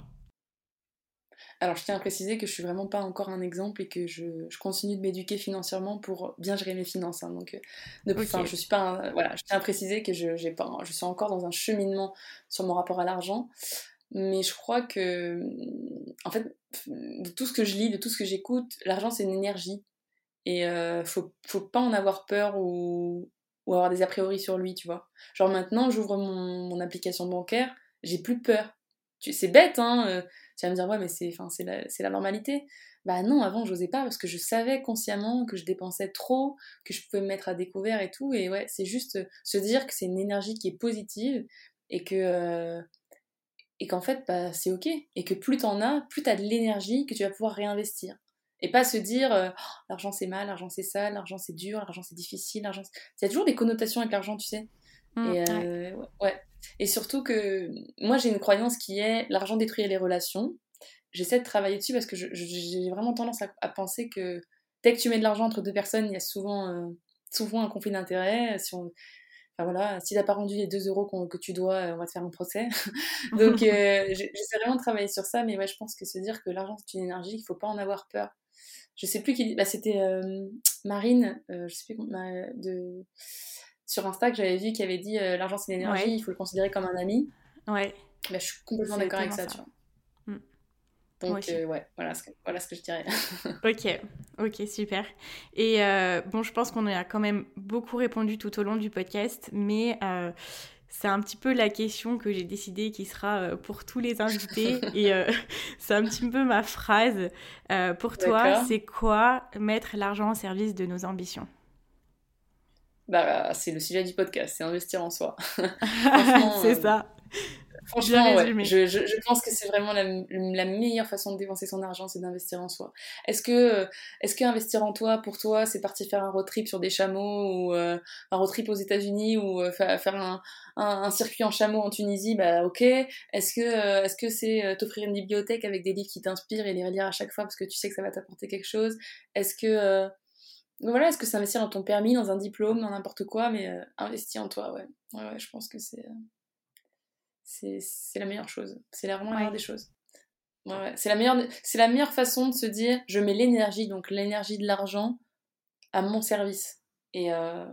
Alors, je tiens à préciser que je suis vraiment pas encore un exemple et que je, continue de m'éduquer financièrement pour bien gérer mes finances. Hein. donc, euh, je suis pas, voilà, je tiens à préciser que je, j'ai pas, je suis encore dans un cheminement sur mon rapport à l'argent. Mais je crois que, en fait, de tout ce que je lis, de tout ce que j'écoute, l'argent c'est une énergie et euh, faut, faut pas en avoir peur ou, ou avoir des a priori sur lui, tu vois. Genre maintenant, j'ouvre mon, mon application bancaire, j'ai plus peur. C'est bête, hein. Euh, tu vas me dire, ouais, mais c'est, c'est, la, la normalité. Bah non, avant, j'osais pas parce que je savais consciemment que je dépensais trop, que je pouvais me mettre à découvert et tout. Et ouais, c'est juste se dire que c'est une énergie qui est positive et que. Euh, et qu'en fait, bah, c'est ok. Et que plus t'en as, plus t'as de l'énergie que tu vas pouvoir réinvestir. Et pas se dire euh, oh, l'argent c'est mal, l'argent c'est sale, l'argent c'est dur, l'argent c'est difficile, l'argent. Il y a toujours des connotations avec l'argent, tu sais. Mmh, et euh, ouais. Et surtout que moi, j'ai une croyance qui est l'argent détruit les relations. J'essaie de travailler dessus parce que j'ai vraiment tendance à, penser que dès que tu mets de l'argent entre deux personnes, il y a souvent, euh, souvent un conflit d'intérêts. Si on, Enfin voilà, si t'as pas rendu les 2 euros que tu dois, euh, on va te faire un procès. <laughs> Donc euh, j'essaie vraiment de travailler sur ça, mais ouais, je pense que se dire que l'argent c'est une énergie, il faut pas en avoir peur. Je sais plus qui, bah, c'était Marine, je sais plus de sur Insta que j'avais vu qui avait dit euh, l'argent c'est l'énergie, il faut le considérer comme un ami. Ouais. Bah, je suis complètement d'accord avec ça, tu vois. Mm. Donc, euh, ouais, voilà ce, que, voilà ce que je dirais. <laughs> ok, ok, super. Et euh, bon, je pense qu'on a quand même beaucoup répondu tout au long du podcast, mais c'est un petit peu la question que j'ai décidé qui sera pour tous les invités. <laughs> et c'est un petit peu ma phrase. pour toi, c'est quoi mettre l'argent au service de nos ambitions? Bah, c'est le sujet du podcast, c'est investir en soi. <laughs> <laughs> c'est euh, ça. Franchement, ouais, je, je, je, pense que c'est vraiment la, la, meilleure façon de dépenser son argent, c'est d'investir en soi. Est-ce que, euh, est-ce que investir en toi, pour toi, c'est partir faire un road trip sur des chameaux ou euh, un road trip aux États-Unis ou faire un, un, un, circuit en chameau en Tunisie? Bah ok. Est-ce que, est-ce que c'est t'offrir une bibliothèque avec des livres qui t'inspirent et les relire à chaque fois parce que tu sais que ça va t'apporter quelque chose? Est-ce que donc voilà, est-ce que c'est investir dans ton permis, dans un diplôme, dans n'importe quoi, mais euh, investir en toi, ouais. Ouais, ouais, je pense que c'est, euh, c'est, la meilleure chose. C'est vraiment la meilleure des choses. Ouais, ouais. C'est, la meilleure, c'est la meilleure façon de se dire, je mets l'énergie, donc l'énergie de l'argent, à mon service. Et, euh,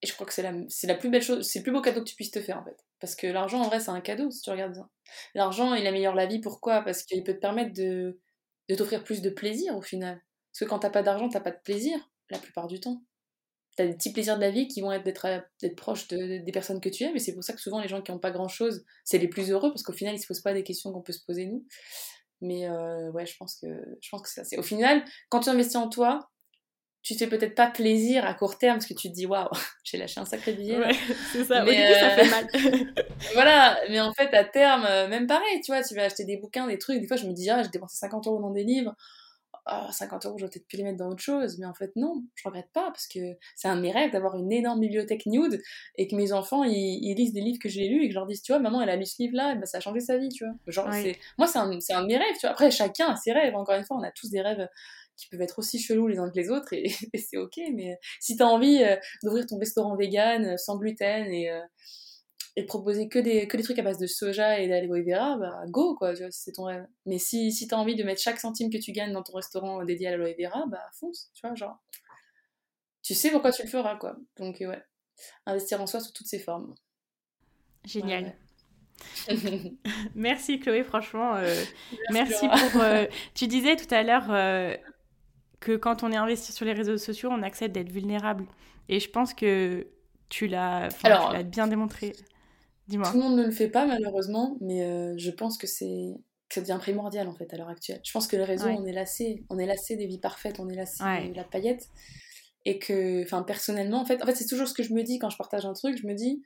et je crois que c'est la, c'est la plus belle chose, c'est le plus beau cadeau que tu puisses te faire, en fait. Parce que l'argent, en vrai, c'est un cadeau, si tu regardes bien. L'argent, il améliore la vie, pourquoi? Parce qu'il peut te permettre de, de t'offrir plus de plaisir, au final. Parce que quand t'as pas d'argent, t'as pas de plaisir, la plupart du temps. T'as des petits plaisirs de la vie qui vont être d'être, euh, proche des personnes que tu aimes, et c'est pour ça que souvent les gens qui n'ont pas grand chose, c'est les plus heureux, parce qu'au final, ils se posent pas des questions qu'on peut se poser nous. Mais euh, ouais, je pense que, je pense que c'est ça. Au final, quand tu investis en toi, tu te fais peut-être pas plaisir à court terme parce que tu te dis waouh, <laughs> j'ai lâché un sacré billet. Ouais, <laughs> c'est ça. Mais ça fait mal. <laughs> voilà, mais en fait, à terme, même pareil, tu vois, tu vas acheter des bouquins, des trucs. Des fois, je me dis, ah, j'ai dépensé 50 euros dans des livres 50 euros, j'aurais peut-être pu les mettre dans autre chose. Mais en fait, non, je regrette pas parce que c'est un de mes rêves d'avoir une énorme bibliothèque nude et que mes enfants ils, lisent des livres que j'ai lus et que je leur dise, tu vois, maman, elle a lu ce livre-là, et ben, ça a changé sa vie, tu vois. Genre, moi, c'est un, un, de mes rêves, tu vois. Après, chacun a ses rêves, encore une fois, on a tous des rêves qui peuvent être aussi chelous les uns que les autres et, <laughs> c'est ok. Mais si t'as envie euh, d'ouvrir ton restaurant vegan euh, sans gluten et, euh, et de proposer que des, que des trucs à base de soja et d'aloe vera, bah go quoi, tu vois, c'est ton rêve. Mais si, si t'as envie de mettre chaque centime que tu gagnes dans ton restaurant dédié à l'aloe vera, bah fonce, tu vois, genre. Tu sais pourquoi tu le feras quoi. Donc ouais, investir en soi sous toutes ses formes. Génial. <laughs> merci Chloé, franchement. merci, pour. <laughs> tu disais tout à l'heure que quand on est investi sur les réseaux sociaux, on accepte d'être vulnérable. Et je pense que tu l'as bien démontré. Dis-moi. Tout le monde ne le fait pas malheureusement, mais euh, je pense que c'est ça devient primordial en fait à l'heure actuelle. Je pense que le réseau, on est lassé, on est lassé des vies parfaites, on est lassé de la paillette, et que, enfin personnellement, en fait, en fait c'est toujours ce que je me dis quand je partage un truc, je me dis,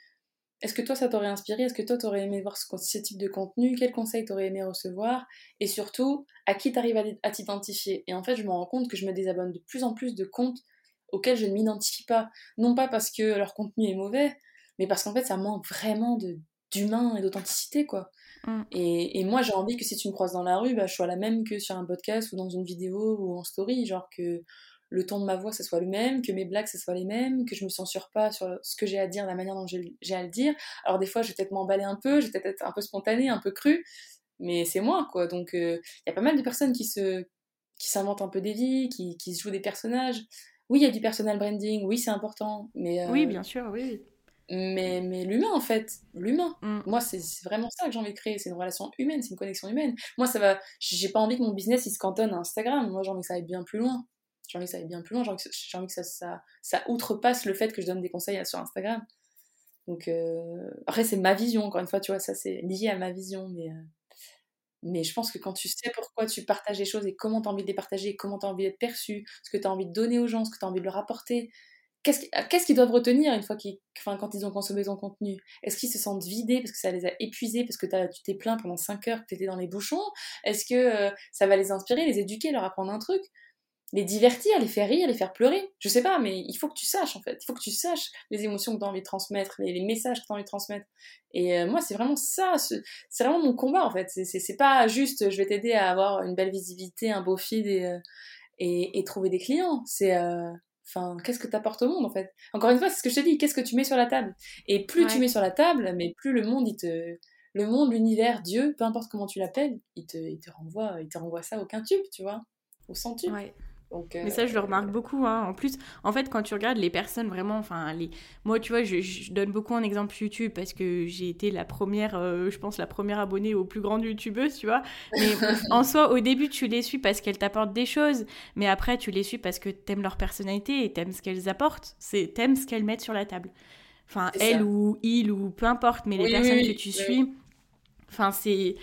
est-ce que toi ça t'aurait inspiré? Est-ce que toi t'aurais aimé voir ce, type de contenu? Quels conseils t'aurais aimé recevoir? Et surtout, à qui t'arrives à, t'identifier? Et en fait, je me rends compte que je me désabonne de plus en plus de comptes auxquels je ne m'identifie pas. Non pas parce que leur contenu est mauvais, mais parce qu'en fait ça manque vraiment de d'humain et d'authenticité quoi. Mm. Et, moi j'ai envie que si tu me croises dans la rue, bah, je sois la même que sur un podcast ou dans une vidéo ou en story, genre que le ton de ma voix, ce soit le même, que mes blagues, ce soit les mêmes, que je me censure pas sur ce que j'ai à dire, la manière dont j'ai à le dire. Alors des fois, je vais peut-être m'emballer un peu, je vais peut-être être un peu spontanée, un peu crue, mais c'est moi, quoi. Donc il euh, y a pas mal de personnes qui se qui s'inventent un peu des vies, qui, qui se jouent des personnages. Oui, il y a du personal branding, oui, c'est important, mais... Euh, oui, bien sûr, oui. Mais, mais l'humain, en fait, l'humain. Mm. Moi, c'est vraiment ça que j'ai envie de créer, c'est une relation humaine, c'est une connexion humaine. Moi, ça va... J'ai pas envie que mon business, il se cantonne à Instagram. Moi, j'ai envie que ça aille bien plus loin j'ai envie que ça aille bien plus loin, j'ai envie que, ça, ça, ça, outrepasse le fait que je donne des conseils sur Instagram. Donc, euh, après, c'est ma vision, encore une fois, tu vois, ça c'est lié à ma vision, mais, euh, mais je pense que quand tu sais pourquoi tu partages les choses et comment tu as envie de les partager, comment tu as envie d'être perçu, ce que tu as envie de donner aux gens, ce que tu as envie de leur apporter, qu'est-ce qu'ils doivent retenir une fois qu'ils, enfin, quand ils ont consommé ton contenu? Est-ce qu'ils se sentent vidés parce que ça les a épuisés, parce que tu t'es plaint pendant 5 heures que tu étais dans les bouchons? Est-ce que euh, ça va les inspirer, les éduquer, leur apprendre un truc? Les divertir, les faire rire, les faire pleurer? Je sais pas, mais il faut que tu saches en fait. Il faut que tu saches les émotions que tu as envie de transmettre, les, messages que tu as envie de transmettre. Et euh, moi, c'est vraiment ça. C'est vraiment mon combat en fait. C'est pas juste je vais t'aider à avoir une belle visibilité, un beau feed et, euh, et, trouver des clients. C'est. Euh, enfin, qu'est-ce que tu apportes au monde en fait? Encore une fois, c'est ce que je te dis. Qu'est-ce que tu mets sur la table? Et plus tu mets sur la table, mais plus le monde, il te. Le monde, l'univers, Dieu, peu importe comment tu l'appelles, il te, il te renvoie, il te renvoie ça au quintube, tu vois, au centuple. Ouais. Mais ça, je le remarque beaucoup. Hein. En plus, en fait, quand tu regardes les personnes vraiment, enfin, les... moi, tu vois, je, donne beaucoup en exemple YouTube parce que j'ai été la première, euh, je pense, la première abonnée aux plus grandes YouTubeuses, tu vois. Mais <laughs> en soi, au début, tu les suis parce qu'elles t'apportent des choses, mais après, tu les suis parce que t'aimes leur personnalité et t'aimes ce qu'elles apportent. C'est t'aimes ce qu'elles mettent sur la table. Enfin, elles ou il ou peu importe, mais les personnes que tu suis, enfin, c'est,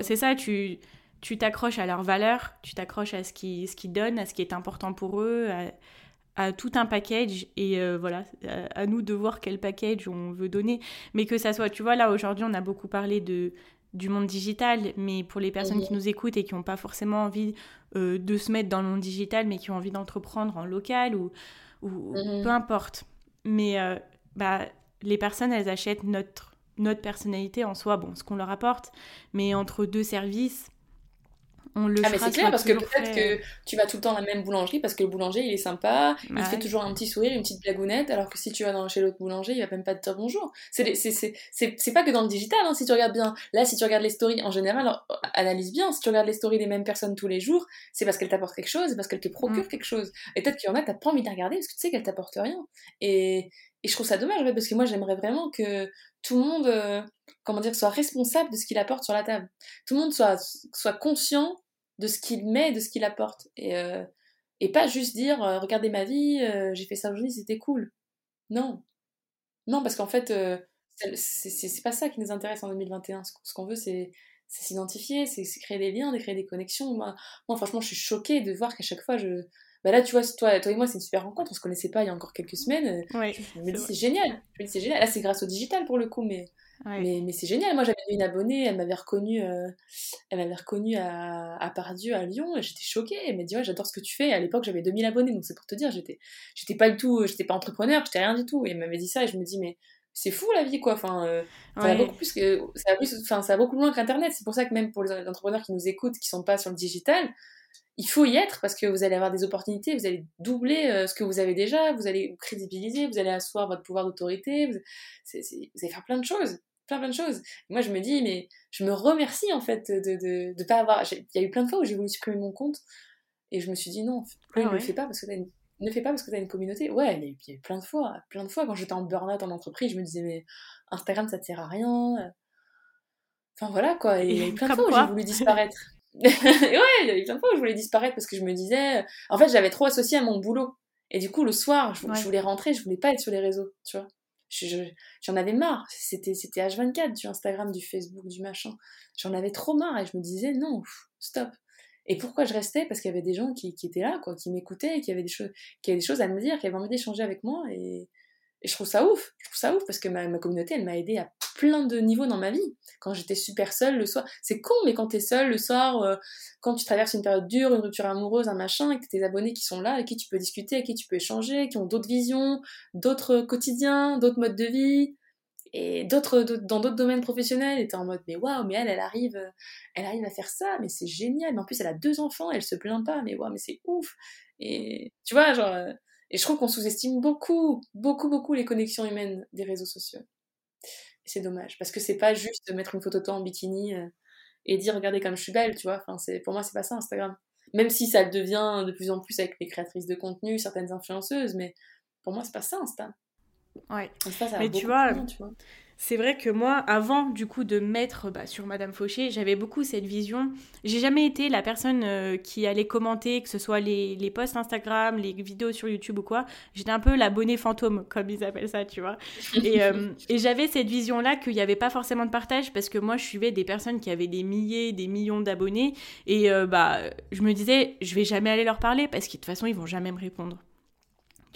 c'est ça, tu tu t'accroches à leurs valeurs, tu t'accroches à ce qu'ils ce qui donnent, à ce qui est important pour eux, à, tout un package. Et euh, voilà, à, nous de voir quel package on veut donner. Mais que ça soit, tu vois, là aujourd'hui, on a beaucoup parlé de du monde digital, mais pour les personnes qui nous écoutent et qui n'ont pas forcément envie euh, de se mettre dans le monde digital, mais qui ont envie d'entreprendre en local ou, ou mhm. peu importe. Mais euh, bah, les personnes, elles achètent notre, notre personnalité en soi, bon, ce qu'on leur apporte, mais entre deux services, ah mais c'est clair parce que peut-être que tu vas tout le temps à la même boulangerie parce que le boulanger il est sympa, il fait toujours un petit sourire, une petite blagounette, alors que si tu vas dans, chez l'autre boulanger il va même pas te dire bonjour. C'est pas que dans le digital hein, si tu regardes bien. Là si tu regardes les stories en général, analyse bien, si tu regardes les stories des mêmes personnes tous les jours, c'est parce qu'elles t'apportent quelque chose, c'est parce qu'elles te procurent mm. quelque chose. Et peut-être qu'il y en a t'as pas envie de regarder parce que tu sais qu'elles t'apportent rien. Et, et je trouve ça dommage parce que moi j'aimerais vraiment que tout le monde euh, comment dire soit responsable de ce qu'il apporte sur la table. Tout le monde soit soit conscient de ce qu'il met, de ce qu'il apporte. Et, euh, et pas juste dire euh, regardez ma vie, euh, j'ai fait ça aujourd'hui, c'était cool. Non. Non, parce qu'en fait, c'est pas ça qui nous intéresse en 2021. Ce qu'on veut, c'est s'identifier, c'est créer des liens, créer des connexions. Moi, moi, franchement, je suis choquée de voir qu'à chaque fois, je, bah là, tu vois, toi, toi et moi, c'est une super rencontre. On se connaissait pas il y a encore quelques semaines. je, me dis, c'est génial. Je me dis, c'est génial. Là, c'est grâce au digital pour le coup, mais, mais, mais c'est génial. Moi, j'avais une abonnée, elle m'avait reconnue, euh, elle m'avait reconnue à, à Pardieu, à Lyon, et j'étais choquée. Elle m'a dit, ouais, j'adore ce que tu fais. à l'époque, j'avais 2000 abonnés, donc c'est pour te dire, j'étais, j'étais pas du tout, j'étais pas entrepreneur, j'étais rien du tout. Et elle m'avait dit ça, et je me dis, mais c'est fou la vie quoi enfin euh, ça va beaucoup plus que ça va enfin ça va beaucoup plus loin qu'internet c'est pour ça que même pour les entrepreneurs qui nous écoutent qui sont pas sur le digital il faut y être parce que vous allez avoir des opportunités, vous allez doubler euh, ce que vous avez déjà, vous allez vous crédibiliser, vous allez asseoir votre pouvoir d'autorité, vous, allez faire plein de choses, plein plein de choses. moi je me dis mais je me remercie en fait de de, de pas avoir. Il y a eu plein de fois où j'ai voulu supprimer mon compte et je me suis dit non, ah ne le fais pas parce que une... ne fais pas parce que tu as une communauté. Ouais, il y, a eu, plein de fois, plein de fois quand j'étais en burn-out en entreprise, je me disais mais Instagram ça te sert à rien. Enfin voilà quoi, et il y a eu plein de fois où j'ai voulu disparaître. <laughs> ouais, il y avait plein de fois où je voulais disparaître parce que je me disais. En fait, j'avais trop associé à mon boulot. Et du coup, le soir, je, voulais rentrer, je voulais pas être sur les réseaux, tu vois. J'en avais marre. C'était H24 du Instagram, du Facebook, du machin. J'en avais trop marre et je me disais non, stop. Et pourquoi je restais? Parce qu'il y avait des gens qui, qui étaient là, quoi, qui m'écoutaient, qui avaient des choses, qui avaient des choses à me dire, qui avaient envie d'échanger avec moi. Et, et je trouve ça ouf. Je trouve ça ouf parce que ma, communauté, elle m'a aidé à plein de niveaux dans ma vie. Quand j'étais super seule le soir, c'est con, mais quand t'es seule le soir, euh, quand tu traverses une période dure, une rupture amoureuse, un machin, et que tes abonnés qui sont là, avec qui tu peux discuter, avec qui tu peux échanger, qui ont d'autres visions, d'autres quotidiens, d'autres modes de vie, et d'autres dans d'autres domaines professionnels, et t'es en mode mais waouh, mais elle, elle arrive, elle arrive à faire ça, mais c'est génial. Mais en plus, elle a deux enfants, elle se plaint pas, mais waouh, mais c'est ouf. Et tu vois, genre euh, et je trouve qu'on sous-estime beaucoup, beaucoup, beaucoup les connexions humaines des réseaux sociaux. Et c'est dommage, parce que c'est pas juste de mettre une photo de toi en bikini euh, et dire regardez comme je suis belle, tu vois. Enfin, c'est, pour moi, c'est pas ça Instagram. Même si ça le devient de plus en plus avec les créatrices de contenu, certaines influenceuses, mais pour moi, c'est pas ça Insta. Ouais. mais tu vois, tu vois, c'est vrai que moi, avant du coup de mettre bah, sur Madame Fauché, j'avais beaucoup cette vision. J'ai jamais été la personne euh, qui allait commenter, que ce soit les, les posts Instagram, les vidéos sur YouTube ou quoi. J'étais un peu l'abonné fantôme, comme ils appellent ça, tu vois. Et, euh, <laughs> et j'avais cette vision-là qu'il n'y avait pas forcément de partage parce que moi, je suivais des personnes qui avaient des milliers, des millions d'abonnés. Et euh, bah, je me disais, je vais jamais aller leur parler parce que de toute façon, ils vont jamais me répondre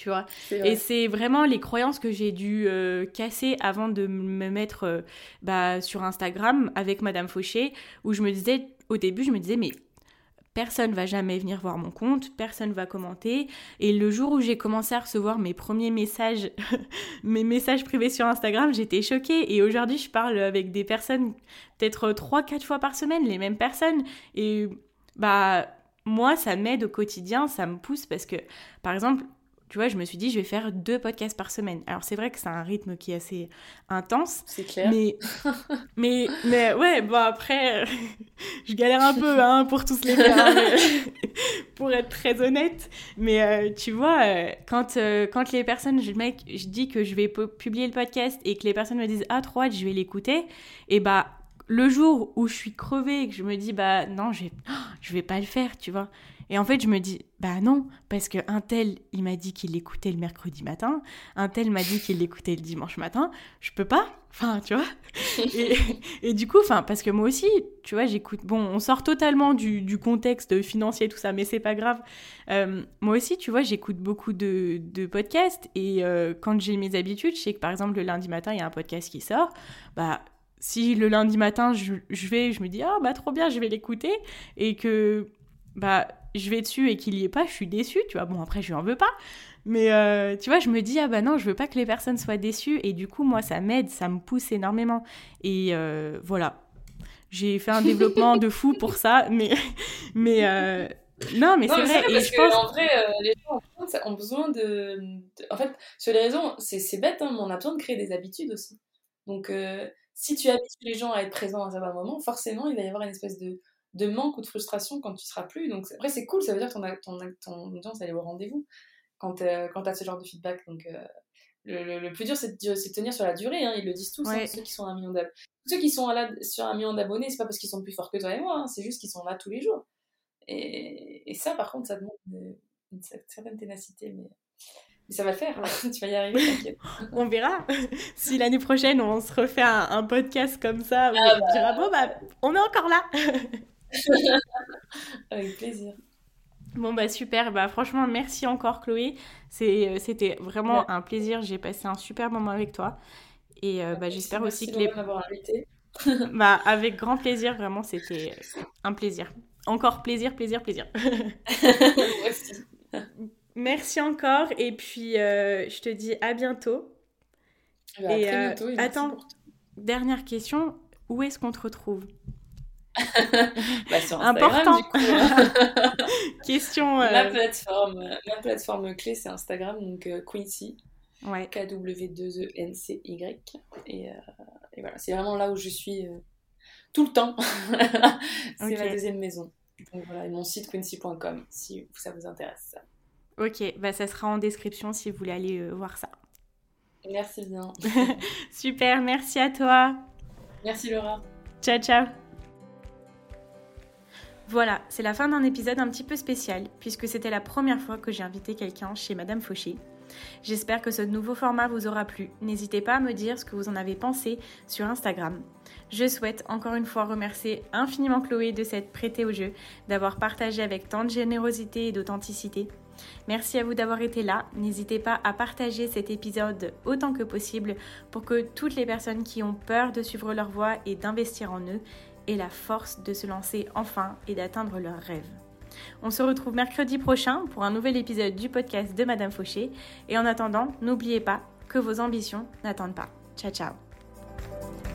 tu vois. Et c'est vraiment les croyances que j'ai dû euh, casser avant de me mettre euh, bah, sur Instagram avec Madame Fauché, où je me disais, au début, je me disais, mais personne va jamais venir voir mon compte, personne va commenter. Et le jour où j'ai commencé à recevoir mes premiers messages, <laughs> mes messages privés sur Instagram, j'étais choquée. Et aujourd'hui, je parle avec des personnes, peut-être 3-4 fois par semaine, les mêmes personnes. Et bah, moi, ça m'aide au quotidien, ça me pousse parce que, par exemple, tu vois, je me suis dit, je vais faire deux podcasts par semaine. Alors, c'est vrai que c'est un rythme qui est assez intense. C'est clair. Mais, <laughs> mais, mais ouais, bon, après, <laughs> je galère un peu hein, pour tous les faire, hein, <laughs> pour être très honnête. Mais euh, tu vois, euh, quand, euh, quand les personnes, je, mec, je dis que je vais publier le podcast et que les personnes me disent, ah, trop hâte, je vais l'écouter, et bah, le jour où je suis crevée et que je me dis, bah, non, je vais, <gasps> je vais pas le faire, tu vois. Et en fait, je me dis, bah non, parce que un tel, il m'a dit qu'il l'écoutait le mercredi matin, un tel m'a dit qu'il l'écoutait le dimanche matin, je peux pas, enfin, tu vois. <laughs> et, du coup, enfin, parce que moi aussi, tu vois, j'écoute, bon, on sort totalement du, contexte financier, tout ça, mais c'est pas grave. Euh, moi aussi, tu vois, j'écoute beaucoup de, podcasts et euh, quand j'ai mes habitudes, je sais que par exemple, le lundi matin, il y a un podcast qui sort, bah, si le lundi matin je, je, vais, je me dis ah bah trop bien, je vais l'écouter et que bah je vais dessus et qu'il y ait pas, je suis déçue, tu vois. Bon, après, je lui en veux pas. Mais euh, tu vois, je me dis, ah bah non, je veux pas que les personnes soient déçues. Et du coup, moi, ça m'aide, ça me pousse énormément. Et euh, voilà. J'ai fait un développement de fou pour ça. Mais, mais euh, non, mais c'est vrai. et je pense... En vrai, les gens ont besoin de, En fait, sur les réseaux, c'est bête, hein, mais on a besoin de créer des habitudes aussi. Donc, si tu habitues les gens à être présents à un certain moment, forcément, il va y avoir une espèce de de manque ou de frustration quand tu seras plus. Donc après, c'est cool, ça veut dire que ton, ton, ton audience elle est au rendez-vous quand, euh, quand tu as ce genre de feedback. Donc euh, le, le, plus dur, c'est de, tenir sur la durée. Hein. Ils le disent tous, hein, ceux qui sont un million d'abonnés. Ceux qui sont là sur un million d'abonnés, c'est pas parce qu'ils sont plus forts que toi et moi, hein. c'est juste qu'ils sont là tous les jours. Et, et, ça, par contre, ça demande une, certaine ténacité. Mais... ça va le faire, <laughs> tu vas y arriver, <laughs> on verra. <laughs> si l'année prochaine on se refait un, podcast comme ça, ah on bah... bon, bah, on est encore là. <laughs> Avec plaisir. Bon bah super, bah franchement merci encore Chloé, euh, c'était vraiment un plaisir, j'ai passé un super moment avec toi et euh, bah, j'espère aussi que les... invité. <laughs> bah avec grand plaisir, vraiment c'était un plaisir. Encore plaisir, plaisir, plaisir. <laughs> Merci. Merci encore et puis euh, je te dis à bientôt. Bah, et, à très bientôt. attends, dernière question, où est-ce qu'on te retrouve? Bah, sur Instagram, Important. du coup. <laughs> Question. Euh... Ma, plateforme, ma plateforme clé, c'est Instagram, donc euh, Quincy. Ouais. K-W-2-E-N-C-Y. Et, euh, et, voilà, c'est vraiment là où je suis euh, tout le temps. <laughs> c'est ma deuxième maison. Donc voilà, et mon site quincy.com si ça vous intéresse. Ok, bah ça sera en description si vous voulez aller voir ça. Merci bien. <laughs> Super, merci à toi. Merci Laura. Ciao, ciao. Voilà, c'est la fin d'un épisode un petit peu spécial, puisque c'était la première fois que j'ai invité quelqu'un chez Madame Fauché. J'espère que ce nouveau format vous aura plu. N'hésitez pas à me dire ce que vous en avez pensé sur Instagram. Je souhaite encore une fois remercier infiniment Chloé de s'être prêtée au jeu, d'avoir partagé avec tant de générosité et d'authenticité. Merci à vous d'avoir été là. N'hésitez pas à partager cet épisode autant que possible pour que toutes les personnes qui ont peur de suivre leur voie et d'investir en eux et la force de se lancer enfin et d'atteindre leurs rêves. On se retrouve mercredi prochain pour un nouvel épisode du podcast de Madame Fauché. Et en attendant, n'oubliez pas que vos ambitions n'attendent pas. Ciao ciao